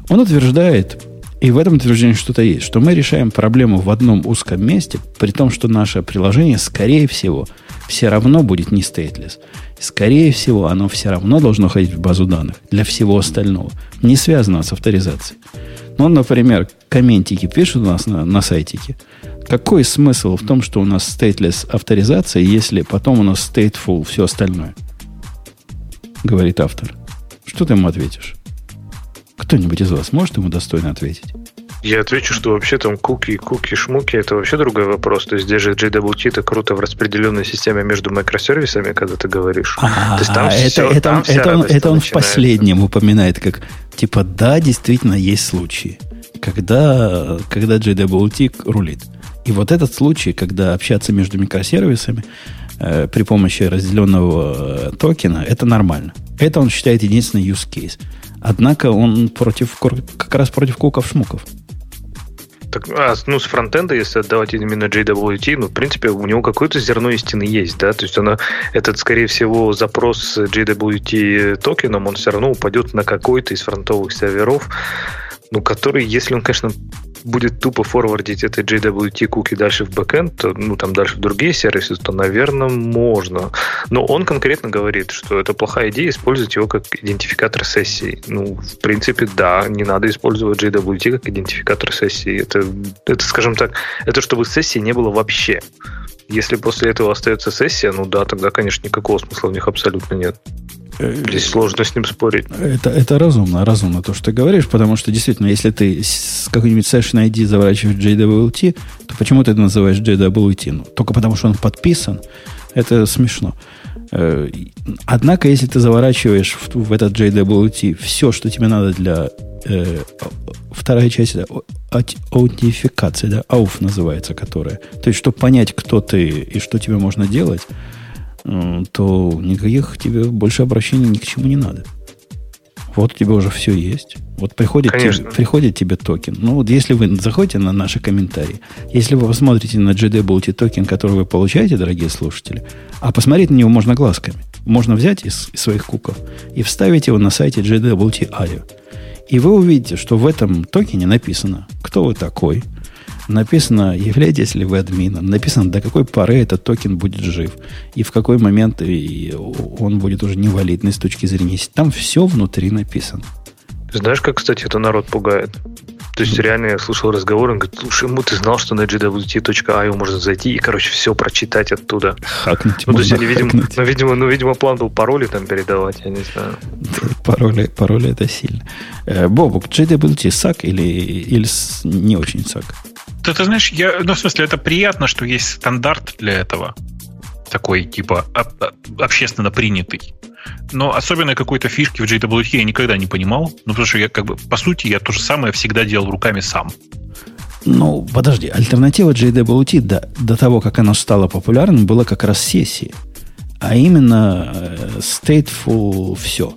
Он утверждает, и в этом утверждении что-то есть, что мы решаем проблему в одном узком месте, при том, что наше приложение, скорее всего, все равно будет не stateless. Скорее всего, оно все равно должно ходить в базу данных для всего остального, не связанного с авторизацией. Ну, например, комментики пишут у нас на, на сайтике – какой смысл в том, что у нас stateless авторизация, если потом у нас stateful все остальное? Говорит автор. Что ты ему ответишь? Кто-нибудь из вас может ему достойно ответить? Я отвечу, что вообще там куки, куки, шмуки это вообще другой вопрос. То есть здесь же JWT это круто в распределенной системе между микросервисами, когда ты говоришь. А, То есть там это, все, это, там он, это, он, это он в последнем упоминает, как типа да, действительно есть случаи, когда, когда JWT рулит. И вот этот случай, когда общаться между микросервисами э, при помощи разделенного э, токена, это нормально. Это он считает единственный use case. Однако он против, как раз против куков-шмуков. Так, а, ну, с фронтенда, если отдавать именно JWT, ну, в принципе, у него какое-то зерно истины есть, да, то есть она, этот, скорее всего, запрос с JWT токеном, он все равно упадет на какой-то из фронтовых серверов, ну, который, если он, конечно, будет тупо форвардить это JWT куки дальше в бэкэнд, то, ну, там дальше в другие сервисы, то, наверное, можно. Но он конкретно говорит, что это плохая идея использовать его как идентификатор сессии. Ну, в принципе, да, не надо использовать JWT как идентификатор сессии. Это, это скажем так, это чтобы сессии не было вообще. Если после этого остается сессия, ну да, тогда, конечно, никакого смысла в них абсолютно нет. Здесь сложно с ним спорить. Это, это разумно, разумно то, что ты говоришь, потому что действительно, если ты с какой-нибудь session ID заворачиваешь JWT, то почему ты это называешь JWT? Ну, только потому, что он подписан. Это смешно. Э, однако, если ты заворачиваешь в, в этот JWT все, что тебе надо для э, вторая часть это аутентификация, да, ауф называется, которая. То есть, чтобы понять, кто ты и что тебе можно делать, то никаких тебе больше обращений ни к чему не надо. Вот у тебя уже все есть. Вот приходит, тебе, приходит тебе токен. Ну вот если вы заходите на наши комментарии, если вы посмотрите на GDBLT токен, который вы получаете, дорогие слушатели, а посмотреть на него можно глазками. Можно взять из, из своих куков и вставить его на сайте GDBLT.io. И вы увидите, что в этом токене написано, кто вы такой – Написано, являетесь ли вы админом. Написано, до какой поры этот токен будет жив. И в какой момент он будет уже невалидный с точки зрения... Там все внутри написано. Знаешь, как, кстати, это народ пугает? То есть, реально, я слушал разговор, он говорит, слушай, ему ты знал, что на gwt.io можно зайти и, короче, все прочитать оттуда. Хакнуть. Ну, то есть, они, видимо, ну, видимо, ну, видимо, план был пароли там передавать, я не знаю. Пароли, пароли это сильно. Э, Бобук, JWT сак или, или не очень сак? Ты, ты знаешь, я, ну, в смысле, это приятно, что есть стандарт для этого. Такой, типа, общественно принятый. Но особенно какой-то фишки в JWT я никогда не понимал. Ну, потому что я, как бы, по сути, я то же самое всегда делал руками сам. Ну, подожди, альтернатива JWT до, до того, как она стала популярной, была как раз сессии. А именно э, stateful все.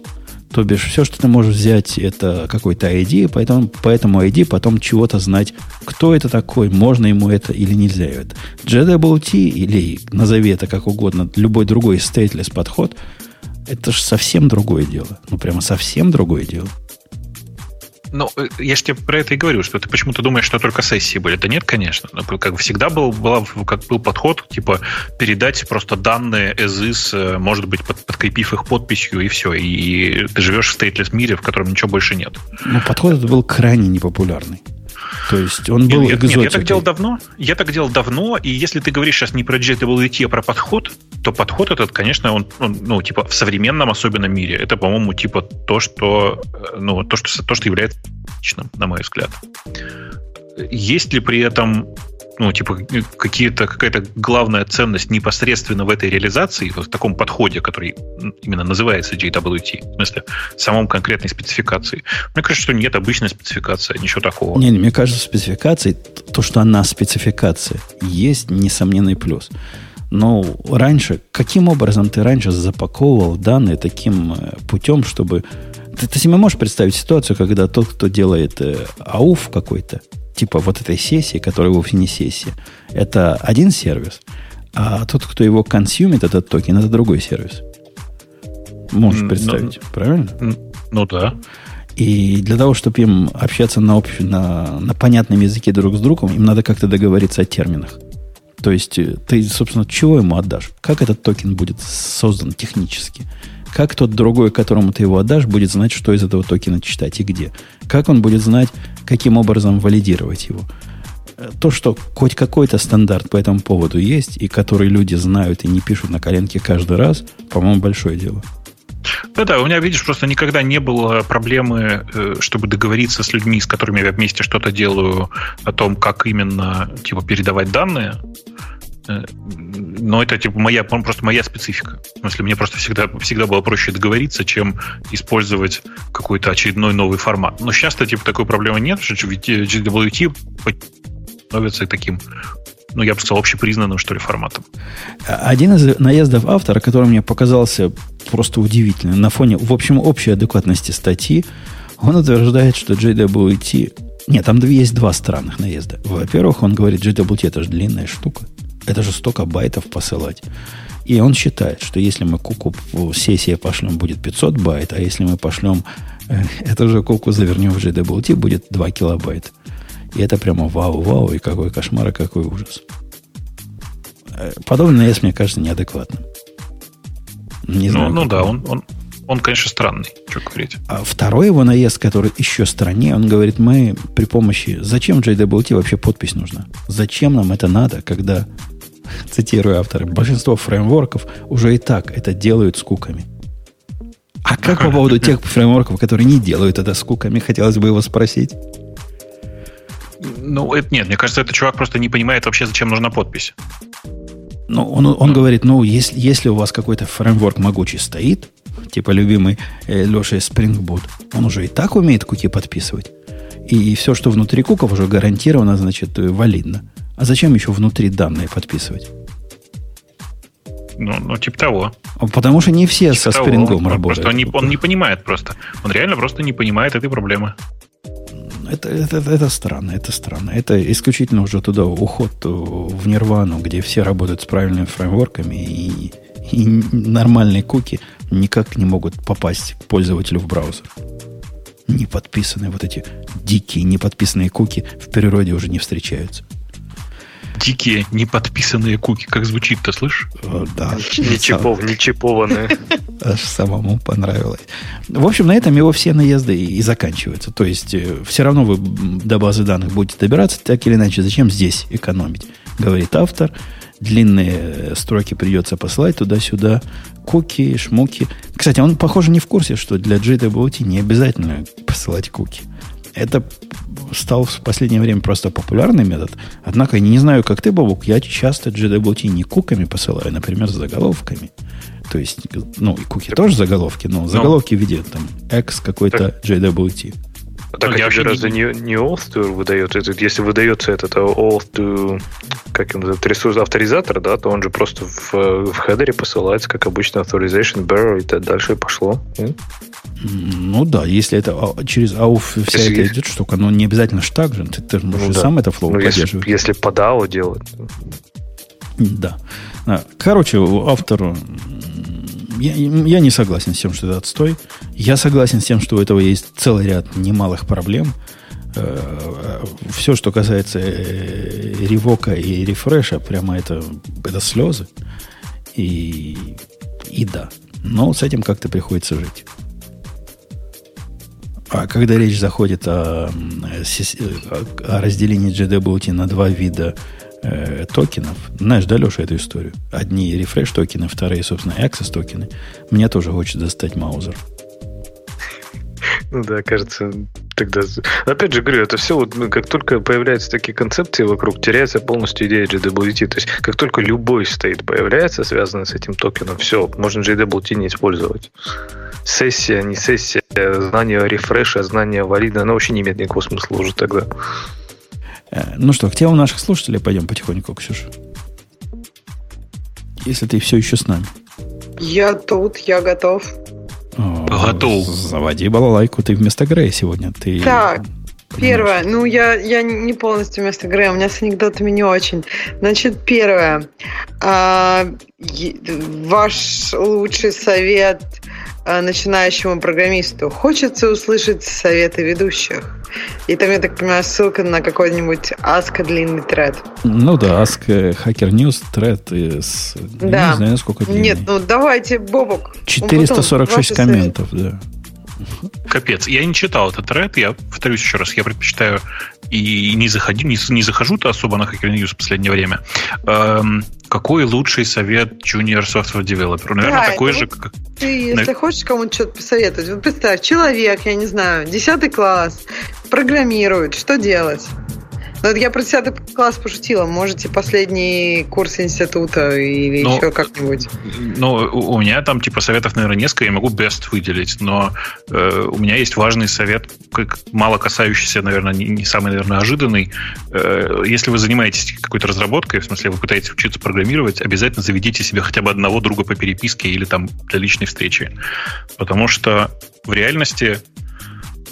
То бишь, все, что ты можешь взять, это какой-то ID, поэтому, поэтому ID потом чего-то знать, кто это такой, можно ему это или нельзя это. JWT или назови это как угодно, любой другой stateless подход, это же совсем другое дело. Ну, прямо совсем другое дело. Ну, э, я же тебе про это и говорю, что ты почему-то думаешь, что только сессии были. Да нет, конечно. Ну, как всегда был, был, как был подход, типа, передать просто данные as is, э, может быть, под, подкрепив их подписью, и все. И ты живешь в стейтлес мире, в котором ничего больше нет. Ну, подход этот был крайне непопулярный. То есть он был нет, нет, я так делал давно. Я так делал давно, и если ты говоришь сейчас не про JWT, а про подход, то подход этот, конечно, он, он ну, типа, в современном особенно мире, это, по-моему, типа то, что, э, ну, то, что, то, что является личным, на мой взгляд. Есть ли при этом ну, типа, какие-то, какая-то главная ценность непосредственно в этой реализации, в таком подходе, который именно называется JWT, в смысле, в самом конкретной спецификации. Мне кажется, что нет, обычная спецификация, ничего такого. Не, мне кажется, спецификации, то, что она спецификация, есть несомненный плюс. Но раньше, каким образом ты раньше запаковывал данные таким э, путем, чтобы... Ты, ты себе можешь представить ситуацию, когда тот, кто делает э, АУФ какой-то, типа вот этой сессии, которая вовсе не сессия, это один сервис, а тот, кто его consume ит, этот токен, это другой сервис. Можешь представить, ну, правильно? Ну да. И для того, чтобы им общаться на, общ... на, на понятном языке друг с другом, им надо как-то договориться о терминах. То есть э, ты, собственно, чего ему отдашь? Как этот токен будет создан технически? Как тот другой, которому ты его отдашь, будет знать, что из этого токена читать и где? Как он будет знать, каким образом валидировать его? Э, то, что хоть какой-то стандарт по этому поводу есть, и который люди знают и не пишут на коленке каждый раз, по-моему, большое дело. Да-да, у меня, видишь, просто никогда не было проблемы, э, чтобы договориться с людьми, с которыми я вместе что-то делаю, о том, как именно типа передавать данные. Э, но это типа моя, просто моя специфика. В смысле, мне просто всегда, всегда было проще договориться, чем использовать какой-то очередной новый формат. Но сейчас-то типа такой проблемы нет, что GWT становится таким ну, я бы сказал, общепризнанным, что ли, форматом. Один из наездов автора, который мне показался просто удивительным, на фоне, в общем, общей адекватности статьи, он утверждает, что JWT... Нет, там есть два странных наезда. Во-первых, он говорит, JWT это же длинная штука. Это же столько байтов посылать. И он считает, что если мы куку сессия пошлем, будет 500 байт, а если мы пошлем э, эту же куку завернем в JWT, будет 2 килобайта. И это прямо вау-вау, и какой кошмар, и какой ужас. Э, подобный наезд, мне кажется, неадекватным. Не знаю, ну, ну да, он, он, он, конечно, странный, что говорить. А второй его наезд, который еще страннее, он говорит, мы при помощи... Зачем JWT вообще подпись нужна? Зачем нам это надо, когда (laughs) цитирую автора, большинство фреймворков уже и так это делают с куками. А как по поводу тех фреймворков, которые не делают это с куками, хотелось бы его спросить? Ну, это нет, мне кажется, этот чувак просто не понимает вообще, зачем нужна подпись. Ну, он, он говорит, ну, если, если у вас какой-то фреймворк могучий стоит, типа любимый э, Леша Spring Boot, он уже и так умеет куки подписывать. И, и все, что внутри куков, уже гарантированно, значит, э, валидно. А зачем еще внутри данные подписывать? Ну, ну, типа того. Потому что не все типа со спрингом он, работают. Просто он, не, он не понимает просто. Он реально просто не понимает этой проблемы. Это, это, это странно, это странно. Это исключительно уже туда уход в нирвану, где все работают с правильными фреймворками и, и нормальные куки никак не могут попасть к пользователю в браузер. Не подписанные вот эти дикие неподписанные куки в природе уже не встречаются дикие неподписанные куки. Как звучит-то, слышь? О, да. Не, чипов, не чипованные. Аж самому понравилось. В общем, на этом его все наезды и заканчиваются. То есть, э, все равно вы до базы данных будете добираться, так или иначе. Зачем здесь экономить? Говорит автор. Длинные строки придется посылать туда-сюда. Куки, шмуки. Кстати, он, похоже, не в курсе, что для JWT не обязательно посылать куки. Это стал в последнее время просто популярный метод. Однако я не знаю, как ты, Бабук, я часто GWT не куками посылаю, например, заголовками. То есть, ну, и куки тоже заголовки, но ну. заголовки в виде там X какой-то JWT. Так ну, а тебе разве не, не auth to выдает? Если выдается этот auth to, как он называется, ресурс авторизатор, да, то он же просто в, в хедере посылается, как обычно, authorization bearer, и так дальше и пошло. Ну да, если это а, через AUF вся если эта идет штука, но не обязательно ж так же. Ты, ты можешь ну, да. сам это флоу ну, поддерживать. Если, если под AO делать. Да. Короче, автору я, я не согласен с тем, что это отстой. Я согласен с тем, что у этого есть целый ряд немалых проблем. Э, Все, что касается э, ревока и рефреша, прямо это, это слезы. И, и да. Но с этим как-то приходится жить. А когда речь заходит о, о разделении JDBOT на два вида э, токенов, знаешь, да, Леша, эту историю? Одни рефреш токены, вторые, собственно, access токены. Мне тоже хочет достать маузер. Ну да, кажется, тогда... Опять же говорю, это все вот, ну, как только появляются такие концепции вокруг, теряется полностью идея JWT. То есть, как только любой стейт появляется, связанный с этим токеном, все, можно JWT не использовать. Сессия, не сессия, знание рефреша, знание валида, оно вообще не имеет никакого смысла уже тогда. Э, ну что, к темам наших слушателей пойдем потихоньку, Ксюша. Если ты все еще с нами. Я тут, я готов. Готов. Заводи балалайку, ты вместо Грея сегодня. Ты так, Первое, ну я, я не полностью вместо Грея, у меня с анекдотами не очень. Значит, первое. А, ваш лучший совет начинающему программисту. Хочется услышать советы ведущих. И там, я так понимаю, ссылка на какой-нибудь Аска длинный тред. Ну да, Ask Hacker News тред из... Да. Не знаю, сколько длинный. Нет, ну давайте, Бобок. 446 комментов, да. Капец. Я не читал этот тред. Я повторюсь еще раз, я предпочитаю и не, заходи, не, не захожу-то особо на Hacker News в последнее время. Эм, какой лучший совет junior software developer? Наверное, да, такой же, как... Ты, если На... хочешь кому-то что-то посоветовать, вот представь, человек, я не знаю, 10 класс, программирует, что делать? Ну, я про 10 класс пошутила. Можете последний курс института или ну, еще как-нибудь. Ну, у меня там типа советов, наверное, несколько, я могу best выделить, но э, у меня есть важный совет, как мало касающийся, наверное, не, не самый, наверное, ожиданный. Э, если вы занимаетесь какой-то разработкой, в смысле, вы пытаетесь учиться программировать, обязательно заведите себе хотя бы одного друга по переписке или там для личной встречи. Потому что в реальности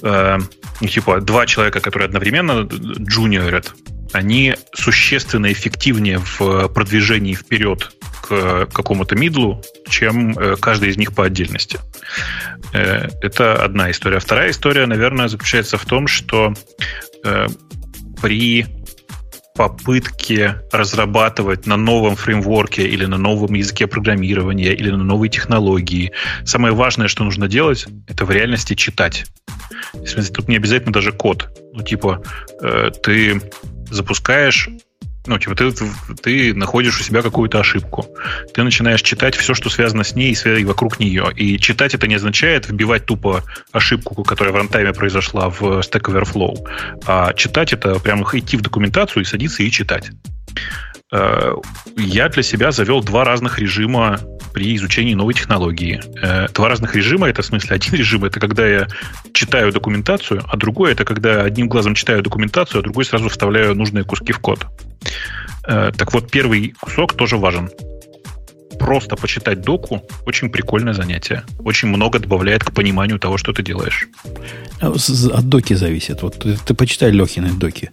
э, типа, два человека, которые одновременно джуниорят, они существенно эффективнее в продвижении вперед к какому-то мидлу, чем э, каждый из них по отдельности. Э, это одна история. Вторая история, наверное, заключается в том, что э, при попытки разрабатывать на новом фреймворке или на новом языке программирования или на новой технологии. Самое важное, что нужно делать, это в реальности читать. Смысле, тут не обязательно даже код. Ну, типа, э, ты запускаешь ну, типа, ты, ты находишь у себя какую-то ошибку. Ты начинаешь читать все, что связано с ней и вокруг нее. И читать это не означает вбивать тупо ошибку, которая в рантайме произошла в Stack Overflow. А читать это прямо идти в документацию и садиться и читать. Э, я для себя завел два разных режима при изучении новой технологии. Э, два разных режима, это в смысле один режим, это когда я читаю документацию, а другой это когда одним глазом читаю документацию, а другой сразу вставляю нужные куски в код. Э, так вот, первый кусок тоже важен. Просто почитать доку очень прикольное занятие. Очень много добавляет к пониманию того, что ты делаешь. А от доки зависит. Вот ты, почитай Лехины доки.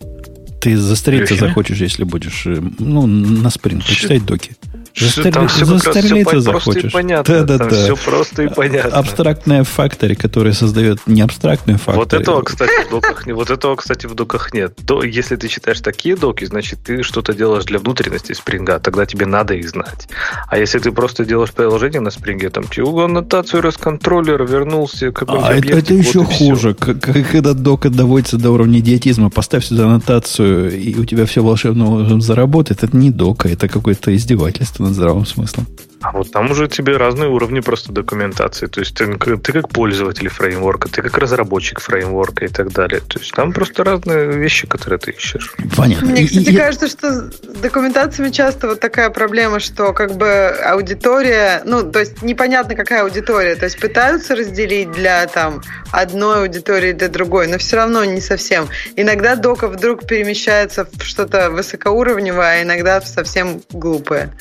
Ты застрелиться захочешь, если будешь ну, на спринт. Почитай доки. Застрел... Там все просто и понятно. Да, да, там да. все просто и понятно. Абстрактная фактори, которая создает не абстрактную фактори. Вот этого, кстати, в доках, вот этого, кстати, в доках нет. То, если ты читаешь такие доки, значит, ты что-то делаешь для внутренности спринга, тогда тебе надо их знать. А если ты просто делаешь приложение на спринге, там, чего аннотацию расконтроллер, вернулся к а это, это еще вот хуже. Когда дока доводится до уровня идиотизма, поставь сюда аннотацию, и у тебя все волшебно заработает. Это не дока, это какое-то издевательство над здравым смыслом. А вот там уже тебе разные уровни просто документации. То есть ты, ты как пользователь фреймворка, ты как разработчик фреймворка и так далее. То есть там просто разные вещи, которые ты ищешь. Понятно. Мне, кстати, и, кажется, что с документациями часто вот такая проблема, что как бы аудитория, ну, то есть непонятно, какая аудитория. То есть пытаются разделить для там одной аудитории для другой, но все равно не совсем. Иногда дока вдруг перемещается в что-то высокоуровневое, а иногда в совсем глупое.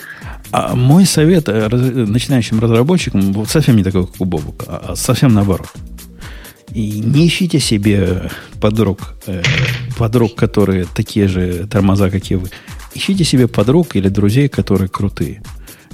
А мой совет э, начинающим разработчикам вот совсем не такой, как у Бобука, а, совсем наоборот. И не ищите себе подруг, э, подруг, которые такие же тормоза, как и вы. Ищите себе подруг или друзей, которые крутые.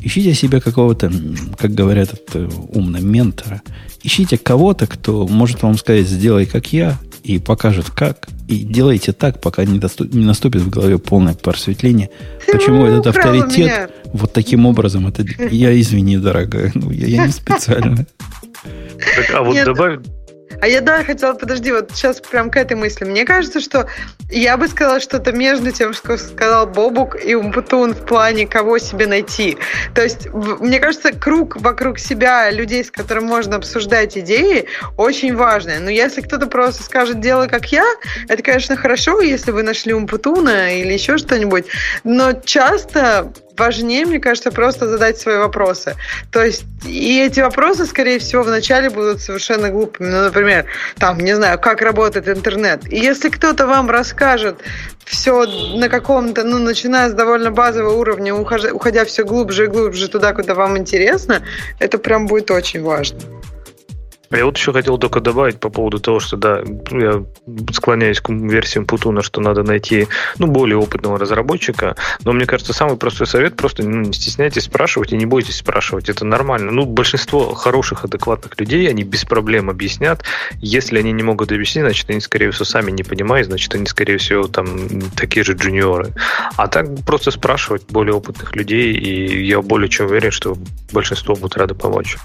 Ищите себе какого-то, как говорят это умно, ментора. Ищите кого-то, кто может вам сказать, сделай как я, и покажет как. И делайте так, пока не, доступ, не наступит в голове полное просветление. Почему этот авторитет меня. вот таким образом? Это, я извини, дорогая, ну, я, я не специально. Так, а вот добавь, а я, да, хотела, подожди, вот сейчас прям к этой мысли. Мне кажется, что я бы сказала что-то между тем, что сказал Бобук и Умпутун в плане, кого себе найти. То есть, мне кажется, круг вокруг себя людей, с которым можно обсуждать идеи, очень важный. Но если кто-то просто скажет «делай как я», это, конечно, хорошо, если вы нашли Умпутуна или еще что-нибудь. Но часто важнее, мне кажется, просто задать свои вопросы. То есть, и эти вопросы, скорее всего, вначале будут совершенно глупыми. Ну, например, там, не знаю, как работает интернет. И если кто-то вам расскажет все на каком-то, ну, начиная с довольно базового уровня, уходя, уходя все глубже и глубже туда, куда вам интересно, это прям будет очень важно. Я вот еще хотел только добавить по поводу того, что да, я склоняюсь к версиям Путуна, что надо найти ну, более опытного разработчика. Но мне кажется, самый простой совет просто ну, не стесняйтесь спрашивать и не бойтесь спрашивать. Это нормально. Ну, большинство хороших, адекватных людей, они без проблем объяснят. Если они не могут объяснить, значит, они, скорее всего, сами не понимают, значит, они, скорее всего, там такие же джуниоры. А так просто спрашивать более опытных людей, и я более чем уверен, что большинство будут рады помочь.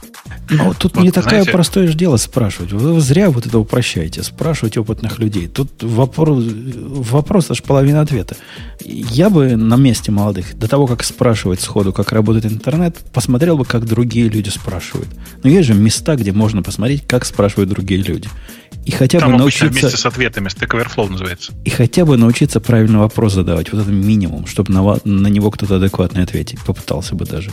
Ну, тут вот, не такая простая же дело спрашивать. Вы зря вот это упрощаете. Спрашивать опытных людей. Тут вопрос, вопрос аж половина ответа. Я бы на месте молодых, до того, как спрашивать сходу, как работает интернет, посмотрел бы, как другие люди спрашивают. Но есть же места, где можно посмотреть, как спрашивают другие люди. И хотя Там бы научиться... вместе с ответами, Stack Overflow называется. И хотя бы научиться правильно вопрос задавать. Вот это минимум, чтобы на, на него кто-то адекватно ответить. Попытался бы даже.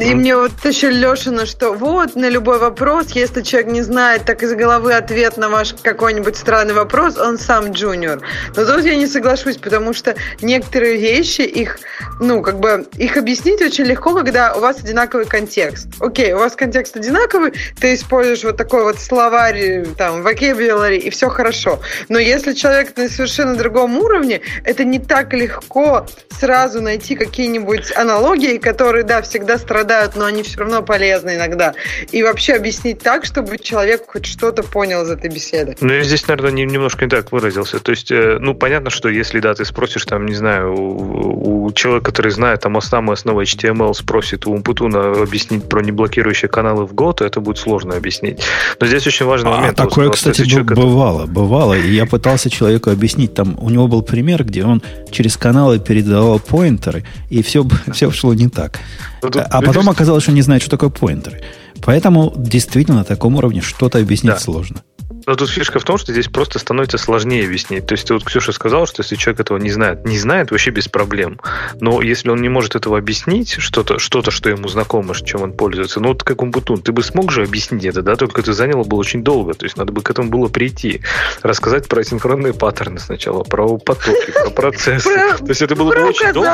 И мне вот еще Лешина, что вот на любой вопрос, если человек не знает так из головы ответ на ваш какой-нибудь странный вопрос, он сам джуниор. Но тут я не соглашусь, потому что некоторые вещи, их, ну, как бы, их объяснить очень легко, когда у вас одинаковый контекст. Окей, у вас контекст одинаковый, ты используешь вот такой вот словарь, там, vocabulary, и все хорошо. Но если человек на совершенно другом уровне, это не так легко сразу найти какие-нибудь аналогии, которые, да, всегда страдают, но они все равно полезны иногда. И вообще объяснить так, чтобы человек хоть что-то понял из этой беседы. Ну, я здесь, наверное, немножко не так выразился. То есть, э, ну, понятно, что если, да, ты спросишь, там, не знаю, у, у человека, который знает там самые основы HTML, спросит у Умпутуна объяснить про неблокирующие каналы в Go, то это будет сложно объяснить. Но здесь очень важный а, момент. Такое, кстати, человек, бывало, это... бывало. И я пытался человеку объяснить, там, у него был пример, где он через каналы передавал поинтеры, и все, все шло не так. Ну, тут, а потом оказалось, что не знает, что такое поинтеры. Поэтому действительно на таком уровне что-то объяснить да. сложно. Но тут фишка в том, что здесь просто становится сложнее объяснить. То есть, ты вот Ксюша сказал, что если человек этого не знает, не знает вообще без проблем. Но если он не может этого объяснить, что-то, что-то, что ему знакомо, чем он пользуется, ну вот как Умбутун, ты бы смог же объяснить это, да, только это заняло бы очень долго. То есть, надо бы к этому было прийти. Рассказать про синхронные паттерны сначала, про потоки, про процессы. То есть, это было бы очень долго.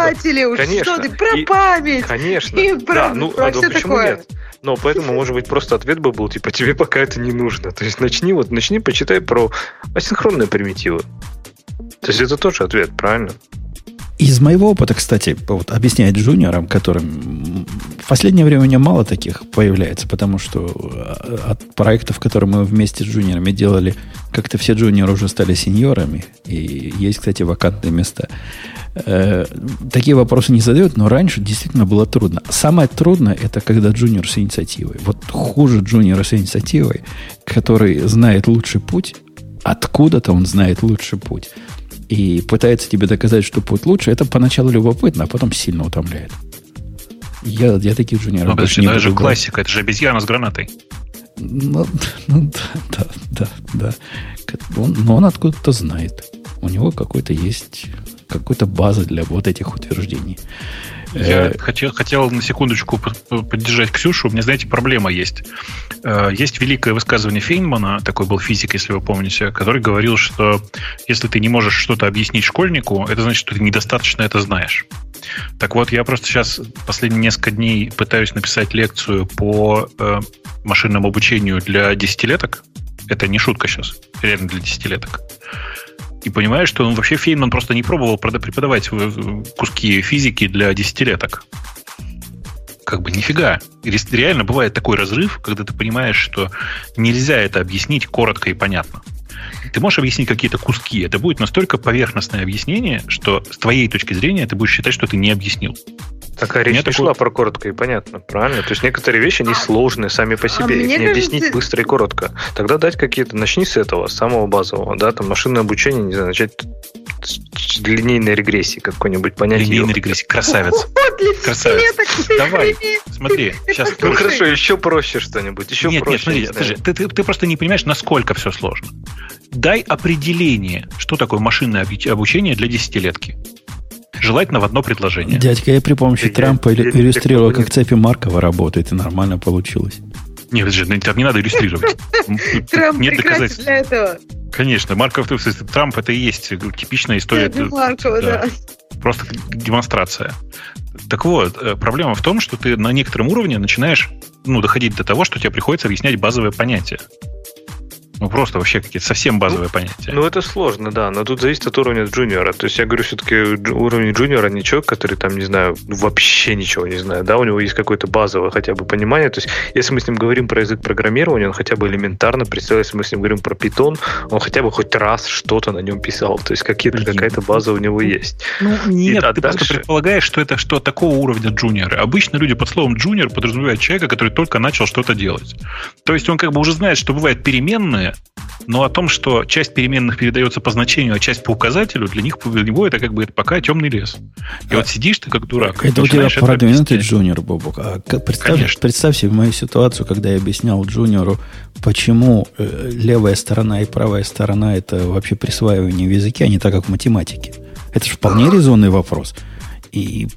Конечно. Про память. Конечно. Да, ну, а почему нет? Но поэтому, может быть, просто ответ бы был, типа, тебе пока это не нужно. То есть начни вот, начни почитай про асинхронные примитивы. То есть это тоже ответ, правильно? Из моего опыта, кстати, вот объяснять джуниорам, которым в последнее время у меня мало таких появляется, потому что э, от проектов, которые мы вместе с джуниорами делали, как-то все джуниоры уже стали сеньорами, и есть, кстати, вакантные места. Э, такие вопросы не задают, но раньше действительно было трудно. Самое трудное это когда джуниор с инициативой. Вот хуже джуниора с инициативой, который знает лучший путь, откуда-то он знает лучший путь. И пытается тебе доказать, что путь лучше, это поначалу любопытно, а потом сильно утомляет. Я, я таких джуниоров ну, подожди, не но это же классика, это же обезьяна с гранатой. Ну, (laughs) ну да, да, да, да. Он, но он откуда-то знает. У него какой-то есть какой-то базы для вот этих утверждений. Я э, хотел, хотел на секундочку поддержать Ксюшу. У меня, знаете, проблема есть. Э, есть великое высказывание Фейнмана, такой был физик, если вы помните, который говорил, что если ты не можешь что-то объяснить школьнику, это значит, что ты недостаточно это знаешь. Так вот, я просто сейчас последние несколько дней пытаюсь написать лекцию по э, машинному обучению для десятилеток. Это не шутка сейчас, реально для десятилеток и понимаешь, что он вообще Фейнман просто не пробовал преподавать куски физики для десятилеток. Как бы нифига. Реально бывает такой разрыв, когда ты понимаешь, что нельзя это объяснить коротко и понятно. Ты можешь объяснить какие-то куски. Это будет настолько поверхностное объяснение, что с твоей точки зрения ты будешь считать, что ты не объяснил. Такая речь не такой... шла про коротко и понятно, правильно? То есть некоторые вещи, они а, сложные сами по себе, а их не кажется... объяснить быстро и коротко. Тогда дать какие-то, начни с этого, с самого базового, да, там машинное обучение, не знаю, начать с линейной регрессии какой-нибудь понять. Линейной регрессии, красавец. Красавец. Давай, смотри, сейчас. Ну хорошо, еще проще что-нибудь, еще нет, проще. Нет, смотри, скажи, ты, ты, ты просто не понимаешь, насколько все сложно. Дай определение, что такое машинное обучение для десятилетки. Желательно в одно предложение. Дядька, я при помощи я, Трампа я, иллюстрировал, я, как цепи Маркова работает, и нормально получилось. Нет, подожди, ну, не надо иллюстрировать. (laughs) Трамп Нет доказательств. для этого. Конечно, Марков, Трамп это и есть типичная история. Маркова, да. Просто демонстрация. Так вот, э, проблема в том, что ты на некотором уровне начинаешь ну, доходить до того, что тебе приходится объяснять базовые понятия. Ну, просто вообще какие-то совсем базовые ну, понятия. Ну, это сложно, да, но тут зависит от уровня джуниора. То есть я говорю, все-таки уровень джуниора не человек, который там, не знаю, вообще ничего не знает, да, у него есть какое-то базовое хотя бы понимание. То есть если мы с ним говорим про язык программирования, он хотя бы элементарно представил, если мы с ним говорим про питон, он хотя бы хоть раз что-то на нем писал. То есть какие-то, какая-то база у него есть. Ну, нет, И, ты дальше... просто предполагаешь, что это что такого уровня джуниора. Обычно люди под словом джуниор подразумевают человека, который только начал что-то делать. То есть он как бы уже знает, что бывают переменные, но о том, что часть переменных передается по значению, а часть по указателю, для них для него это как бы это пока темный лес. И а, вот сидишь ты как дурак. Это у тебя продвинутый джуниор, Бобок. А представь, представь себе мою ситуацию, когда я объяснял джуниору, почему э, левая сторона и правая сторона это вообще присваивание в языке, а не так, как в математике. Это же вполне резонный вопрос. И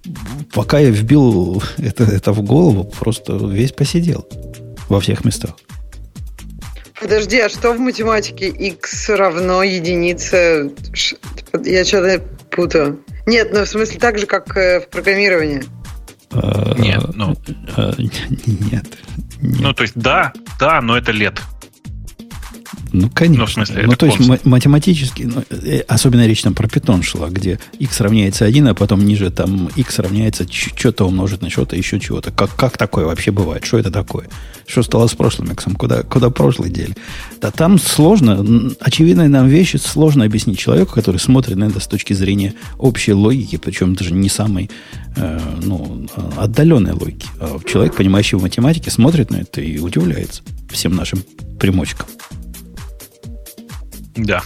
пока я вбил (laughs) это, это в голову, просто весь посидел во всех местах. Подожди, а что в математике x равно единице? Я что-то путаю. Нет, ну в смысле так же, как э, в программировании. Нет, ну... А, нет. Ну, то есть, да, да, но это лет. Ну, конечно. Ну, в смысле, ну, то есть математически, ну, э, особенно речь там про питон шла, где x равняется 1, а потом ниже там x равняется что-то умножить на что-то, еще чего-то. Как, как такое вообще бывает? Что это такое? Что стало с прошлым x? Куда, куда прошлый дели? Да там сложно, очевидные нам вещи сложно объяснить человеку, который смотрит на это с точки зрения общей логики, причем даже не самой э, ну, отдаленной логики. А человек, понимающий в математике, смотрит на это и удивляется всем нашим примочкам. Да.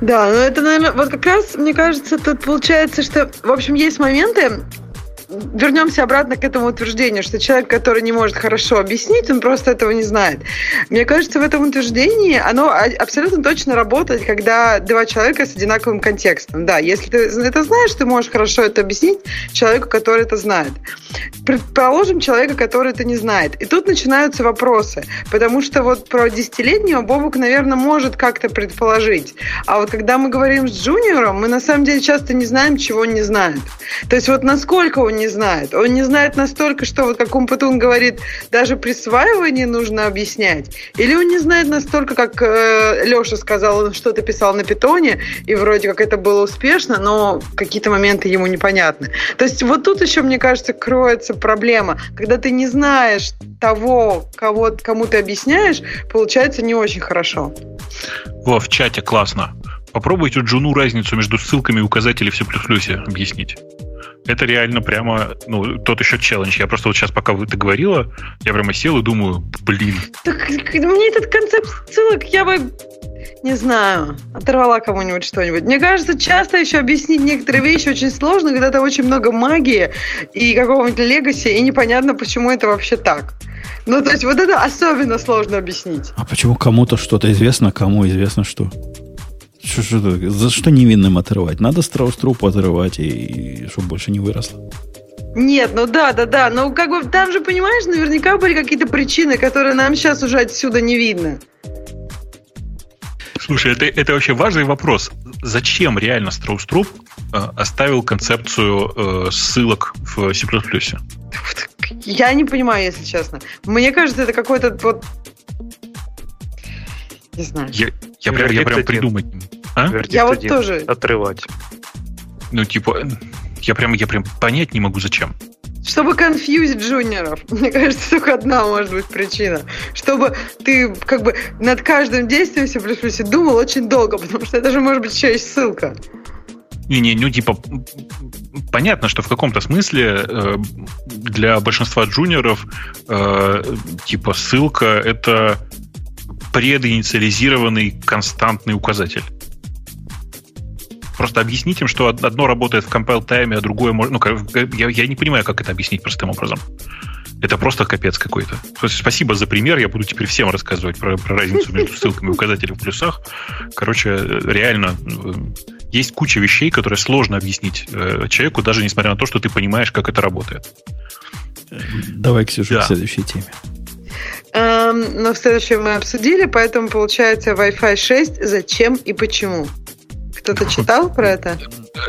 Да, но это, наверное, вот как раз, мне кажется, тут получается, что, в общем, есть моменты, вернемся обратно к этому утверждению, что человек, который не может хорошо объяснить, он просто этого не знает. Мне кажется, в этом утверждении оно абсолютно точно работает, когда два человека с одинаковым контекстом. Да, если ты это знаешь, ты можешь хорошо это объяснить человеку, который это знает. Предположим, человека, который это не знает. И тут начинаются вопросы, потому что вот про десятилетнего Бобук, наверное, может как-то предположить. А вот когда мы говорим с джуниором, мы на самом деле часто не знаем, чего он не знает. То есть вот насколько не знает? Он не знает настолько, что вот как Умпутун говорит, даже присваивание нужно объяснять? Или он не знает настолько, как э, Леша сказал, он что-то писал на питоне, и вроде как это было успешно, но какие-то моменты ему непонятны. То есть вот тут еще, мне кажется, кроется проблема. Когда ты не знаешь того, кого, кому ты объясняешь, получается не очень хорошо. Во, в чате классно. Попробуйте Джуну разницу между ссылками и указателями в C++ объяснить. Это реально прямо, ну, тот еще челлендж. Я просто вот сейчас, пока вы это говорила, я прямо сел и думаю, блин. Так мне этот концепт ссылок, я бы не знаю, оторвала кому-нибудь что-нибудь. Мне кажется, часто еще объяснить некоторые вещи очень сложно, когда то очень много магии и какого-нибудь легаси, и непонятно, почему это вообще так. Ну, то есть вот это особенно сложно объяснить. А почему кому-то что-то известно, кому известно что? Что, что, за что невинным отрывать? Надо страус трупу отрывать, и, и чтобы больше не выросло. Нет, ну да, да, да. Но как бы там же, понимаешь, наверняка были какие-то причины, которые нам сейчас уже отсюда не видно. Слушай, это, это вообще важный вопрос. Зачем реально Страус Труп э, оставил концепцию э, ссылок в C++? Я не понимаю, если честно. Мне кажется, это какой-то вот не знаю. Я, я, прям, я прям придумать. А? Я вот тоже. Отрывать. Ну, типа, я прям, я прям понять не могу, зачем. Чтобы конфьюзить джуниоров. (laughs) Мне кажется, только одна может быть причина. Чтобы ты как бы над каждым действием C++ думал очень долго, (laughs) потому что это же может быть еще есть ссылка. Не-не, ну типа понятно, что в каком-то смысле э, для большинства джуниоров э, типа ссылка это прединициализированный константный указатель. Просто объяснить им, что одно работает в compile тайме, а другое может... Ну, я, я не понимаю, как это объяснить простым образом. Это просто капец какой-то. Спасибо за пример. Я буду теперь всем рассказывать про, про разницу между ссылками и указателями в плюсах. Короче, реально, э, есть куча вещей, которые сложно объяснить э, человеку, даже несмотря на то, что ты понимаешь, как это работает. Давай, Ксюша, да. к следующей теме. Эм, но в следующем мы обсудили, поэтому получается Wi-Fi 6 зачем и почему. Кто-то читал про это?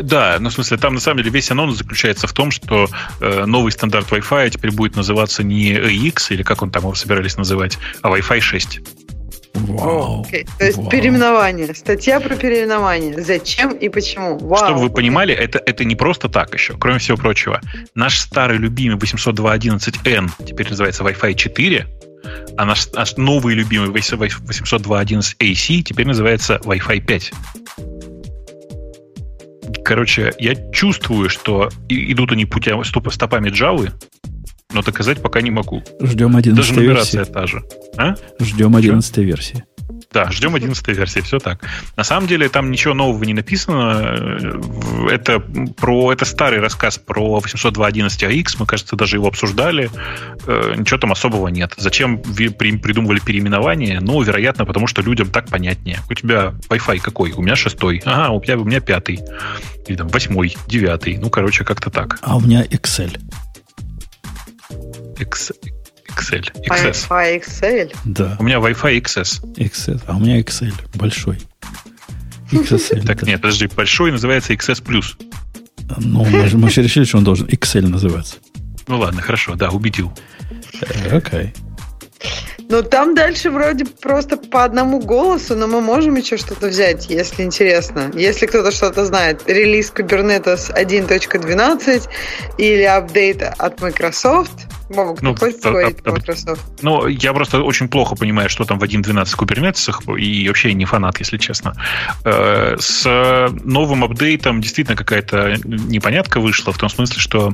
Да, ну в смысле, там на самом деле весь анонс заключается в том, что э, новый стандарт Wi-Fi теперь будет называться не EX, или как он там его собирались называть, а Wi-Fi 6. Вау. Okay. То есть Вау. переименование. Статья про переименование. Зачем и почему. Вау. Чтобы вы понимали, это, это не просто так еще. Кроме всего прочего, наш старый любимый 802.11n теперь называется Wi-Fi 4, а наш, наш новый любимый 802.11ac теперь называется Wi-Fi 5. Короче, я чувствую, что идут они путями, стопами Java, но доказать пока не могу. Ждем 11 Даже нумерация версии. та же. А? Ждем 11 версии. Да, ждем 11 версии, все так. На самом деле там ничего нового не написано. Это, про, это старый рассказ про 802.11ax, мы, кажется, даже его обсуждали. Э, ничего там особого нет. Зачем придумывали переименование? Ну, вероятно, потому что людям так понятнее. У тебя Wi-Fi какой? У меня шестой. Ага, у меня, у меня пятый. Или там восьмой, девятый. Ну, короче, как-то так. А у меня Excel. Excel. XL. XS. Wi-Fi XL? Да. У меня Wi-Fi XS. XS. А у меня XL. Большой. XSL. Так нет, подожди, большой называется XS+. Ну, мы же, мы же решили, что он должен XL называться. Ну ладно, хорошо, да, убедил. Окей. Okay. Ну, там дальше вроде просто по одному голосу, но мы можем еще что-то взять, если интересно. Если кто-то что-то знает. Релиз Kubernetes 1.12 или апдейт от Microsoft. Бобок, ну, хочешь поговорить про Microsoft? Ну, я просто очень плохо понимаю, что там в 1.12 Kubernetes, и вообще не фанат, если честно. Э, с новым апдейтом действительно какая-то непонятка вышла, в том смысле, что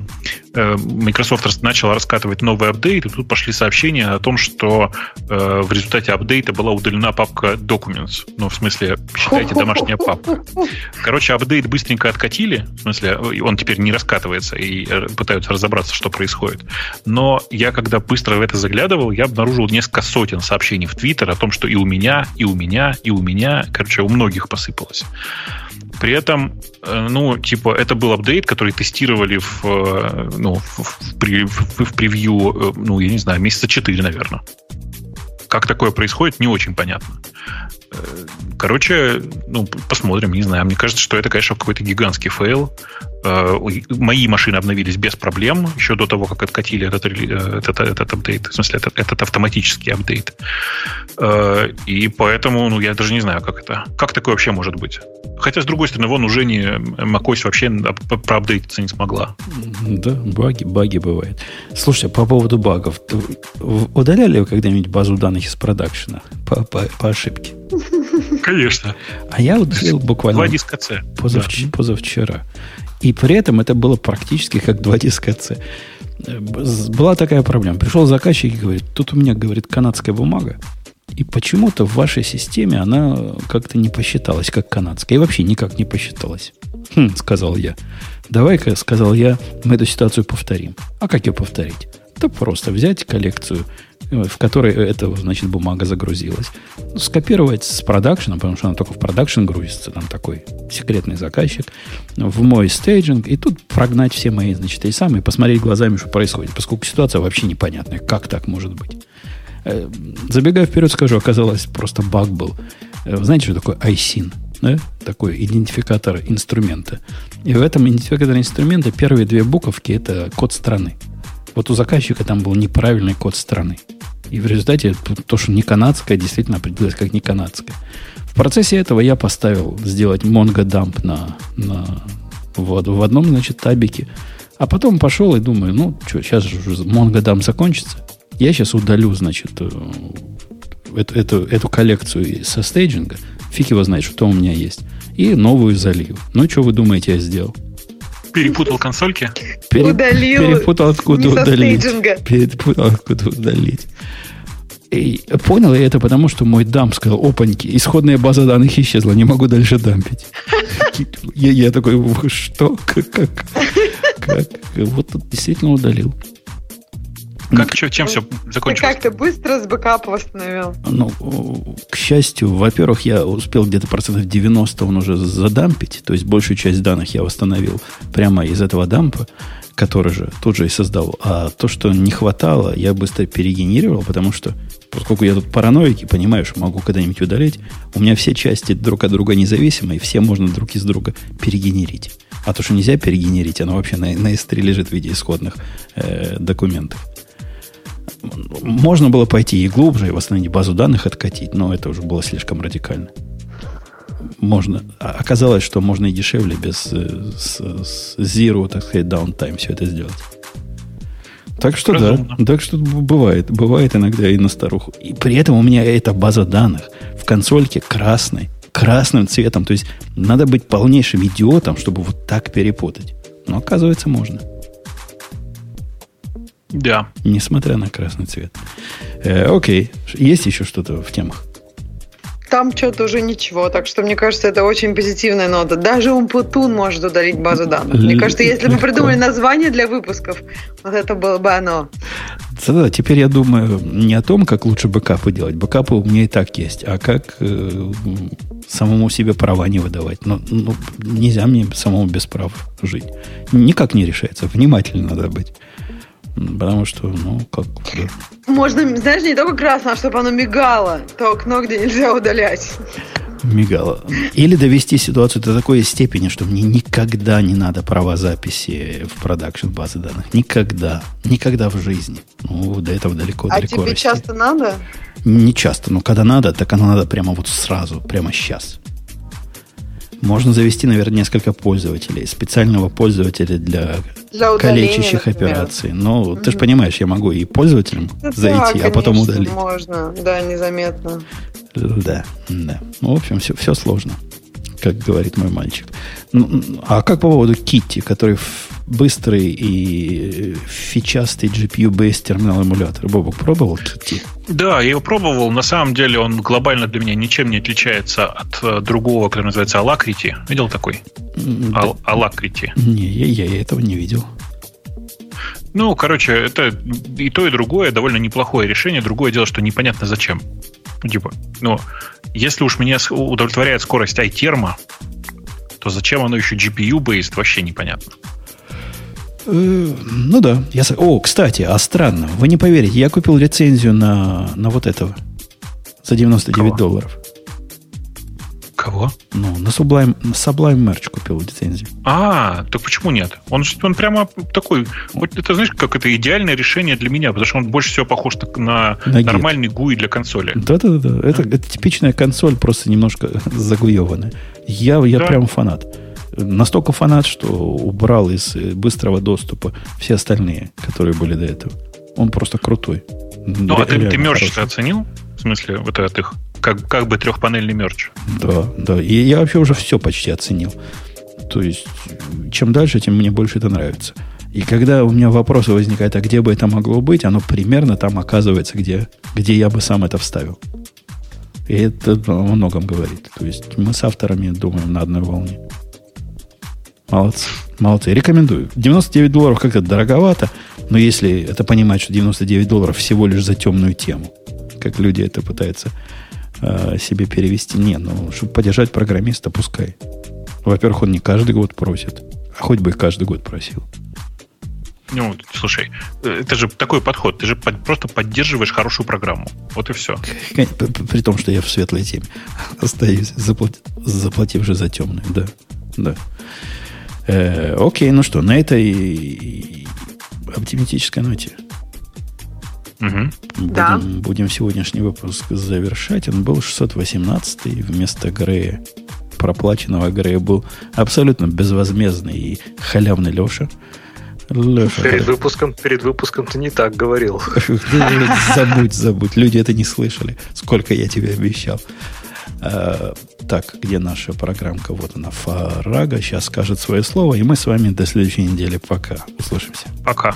э, Microsoft начал раскатывать новый апдейт, и тут пошли сообщения о том, что э, в результате апдейта была удалена папка Documents. Ну, в смысле, считайте, домашняя папка. Короче, апдейт быстренько откатили. В смысле, он теперь не раскатывается и пытаются разобраться, что происходит. Но я, когда быстро в это заглядывал, я обнаружил несколько сотен сообщений в Твиттер о том, что и у меня, и у меня, и у меня, короче, у многих посыпалось. При этом, э, ну, типа, это был апдейт, который тестировали в, э, ну, в, в, в, превью, ну, я не знаю, месяца 4, наверное. Как такое происходит, не очень понятно. Короче, ну, посмотрим, не знаю. Мне кажется, что это, конечно, какой-то гигантский фейл. Э, мои машины обновились без проблем еще до того, как откатили этот, э, этот, этот апдейт. В смысле, этот, этот автоматический апдейт. Э, и поэтому, ну, я даже не знаю, как это. Как такое вообще может быть? Хотя, с другой стороны, вон уже не macOS вообще проапдейтиться не смогла. Да, баги, баги бывают. Слушай, по поводу багов. Удаляли вы когда-нибудь базу данных из продакшена по, по, по ошибке? Конечно. А я удалил буквально Два диска C. Позавч... Да. позавчера. И при этом это было практически как два диска C. Была такая проблема. Пришел заказчик и говорит, тут у меня, говорит, канадская бумага, и почему-то в вашей системе она как-то не посчиталась как канадская. И вообще никак не посчиталась. Хм, сказал я. Давай-ка, сказал я, мы эту ситуацию повторим. А как ее повторить? Да просто взять коллекцию в которой эта, значит, бумага загрузилась. Ну, скопировать с продакшена, потому что она только в продакшн грузится, там такой секретный заказчик, в мой staging, и тут прогнать все мои, значит, и самые, посмотреть глазами, что происходит, поскольку ситуация вообще непонятная, как так может быть. Э, забегая вперед, скажу, оказалось, просто баг был. Э, знаете, что такое ISIN? Да? Такой идентификатор инструмента. И в этом идентификаторе инструмента первые две буковки – это код страны. Вот у заказчика там был неправильный код страны. И в результате то, что не канадское, действительно определилось как не канадское. В процессе этого я поставил сделать Mongo dump на, на, в, в одном, значит, табике. А потом пошел и думаю, ну, что, сейчас же Mongo dump закончится. Я сейчас удалю, значит, э, эту, эту, эту коллекцию со стейджинга. Фиг его знает, что у меня есть. И новую залью. Ну, что вы думаете, я сделал? Перепутал консольки? Пере... Удалил. Перепутал, откуда удалить. Перепутал, откуда удалить. И понял я это потому, что мой дам сказал, опаньки, исходная база данных исчезла, не могу дальше дампить. Я, такой, что? Как? Вот тут действительно удалил. Как, что, чем все закончилось? Ты как-то быстро с бэкапа восстановил. Ну, к счастью, во-первых, я успел где-то процентов 90 он уже задампить, то есть большую часть данных я восстановил прямо из этого дампа, который же тут же и создал. А то, что не хватало, я быстро перегенерировал, потому что, поскольку я тут параноик и понимаю, что могу когда-нибудь удалить, у меня все части друг от друга независимы, и все можно друг из друга перегенерить. А то, что нельзя перегенерить, оно вообще на, на S3 лежит в виде исходных э, документов. Можно было пойти и глубже, и восстановить базу данных откатить, но это уже было слишком радикально. Можно. А оказалось, что можно и дешевле, без э, с, с zero, так сказать, downtime все это сделать. Так что Разумно. да, так что бывает, бывает иногда и на старуху. И при этом у меня эта база данных в консольке красной, красным цветом. То есть надо быть полнейшим идиотом, чтобы вот так перепутать. Но оказывается можно. Да. Несмотря на красный цвет. Э, окей. Есть еще что-то в темах? Там что-то уже ничего, так что мне кажется, это очень позитивная нота. Даже Умпутун может удалить базу данных. Мне кажется, если бы мы придумали название для выпусков, вот это было бы оно. Да, теперь я думаю не о том, как лучше бэкапы делать. Бэкапы у меня и так есть. А как э, самому себе права не выдавать. Но ну, нельзя мне самому без прав жить. Никак не решается. Внимательно надо быть. Потому что, ну, как... Да. Можно, знаешь, не только красное, а чтобы оно мигало. То окно, где нельзя удалять. Мигало. Или довести ситуацию до такой степени, что мне никогда не надо права записи в продакшн базы данных. Никогда. Никогда в жизни. Ну, до этого далеко, а далеко тебе расти. часто надо? Не часто, но когда надо, так оно надо прямо вот сразу, прямо сейчас. Можно завести, наверное, несколько пользователей. Специального пользователя для, для калечащих например. операций. Но угу. ты же понимаешь, я могу и пользователем ну, зайти, да, конечно, а потом удалить. Можно, да, незаметно. Да, да. Ну, в общем, все, все сложно, как говорит мой мальчик. Ну, а как по поводу Китти, который быстрый и фичастый GPU-based терминал эмулятор. Бобок, пробовал Kitty? Да, я его пробовал. На самом деле он глобально для меня ничем не отличается от э, другого, который называется Alacrity. Видел такой? Да. Alacrity. Не, я, я этого не видел. Ну, короче, это и то, и другое довольно неплохое решение. Другое дело, что непонятно зачем. Ну, типа, ну, если уж меня удовлетворяет скорость iTerm, то зачем оно еще GPU-based, вообще непонятно. Э, ну да. Я... О, кстати, а странно. Вы не поверите, я купил лицензию на, на вот этого за 99 Кого? долларов. Кого? Ну, на Sublime, на Sublime Merch купил лицензию. А, так почему нет? Он, он прямо такой, вот это знаешь, как это идеальное решение для меня, потому что он больше всего похож на, на нормальный GUI для консоли. Да-да-да, это, это типичная консоль, просто немножко (laughs) загуеванная. Я, я да. прям фанат. Настолько фанат, что убрал из быстрого доступа все остальные, которые были до этого. Он просто крутой. Ну, а ты, ты мерч оценил? В смысле, вот этот их как, как бы трехпанельный мерч. Да, да. И я вообще уже все почти оценил. То есть, чем дальше, тем мне больше это нравится. И когда у меня вопросы возникают, а где бы это могло быть, оно примерно там оказывается, где, где я бы сам это вставил. И это о многом говорит. То есть мы с авторами думаем на одной волне. Молодцы. Молодцы. Рекомендую. 99 долларов как-то дороговато, но если это понимать, что 99 долларов всего лишь за темную тему, как люди это пытаются э, себе перевести. Не, ну, чтобы поддержать программиста, пускай. Во-первых, он не каждый год просит, а хоть бы и каждый год просил. Ну, слушай, это же такой подход. Ты же под, просто поддерживаешь хорошую программу. Вот и все. При том, что я в светлой теме (laughs) остаюсь, заплатив, заплатив же за темную. Да, да. Э, окей, ну что, на этой оптимистической ноте Угу. Будем, да. будем сегодняшний выпуск завершать. Он был 618 вместо Грея, проплаченного Грея, был абсолютно безвозмездный и халявный Леша. Леша перед, выпуском, перед выпуском ты не так говорил. Забудь, забудь. Люди это не слышали. Сколько я тебе обещал. А, так, где наша программка? Вот она, Фарага. Сейчас скажет свое слово. И мы с вами до следующей недели. Пока. Услышимся. Пока.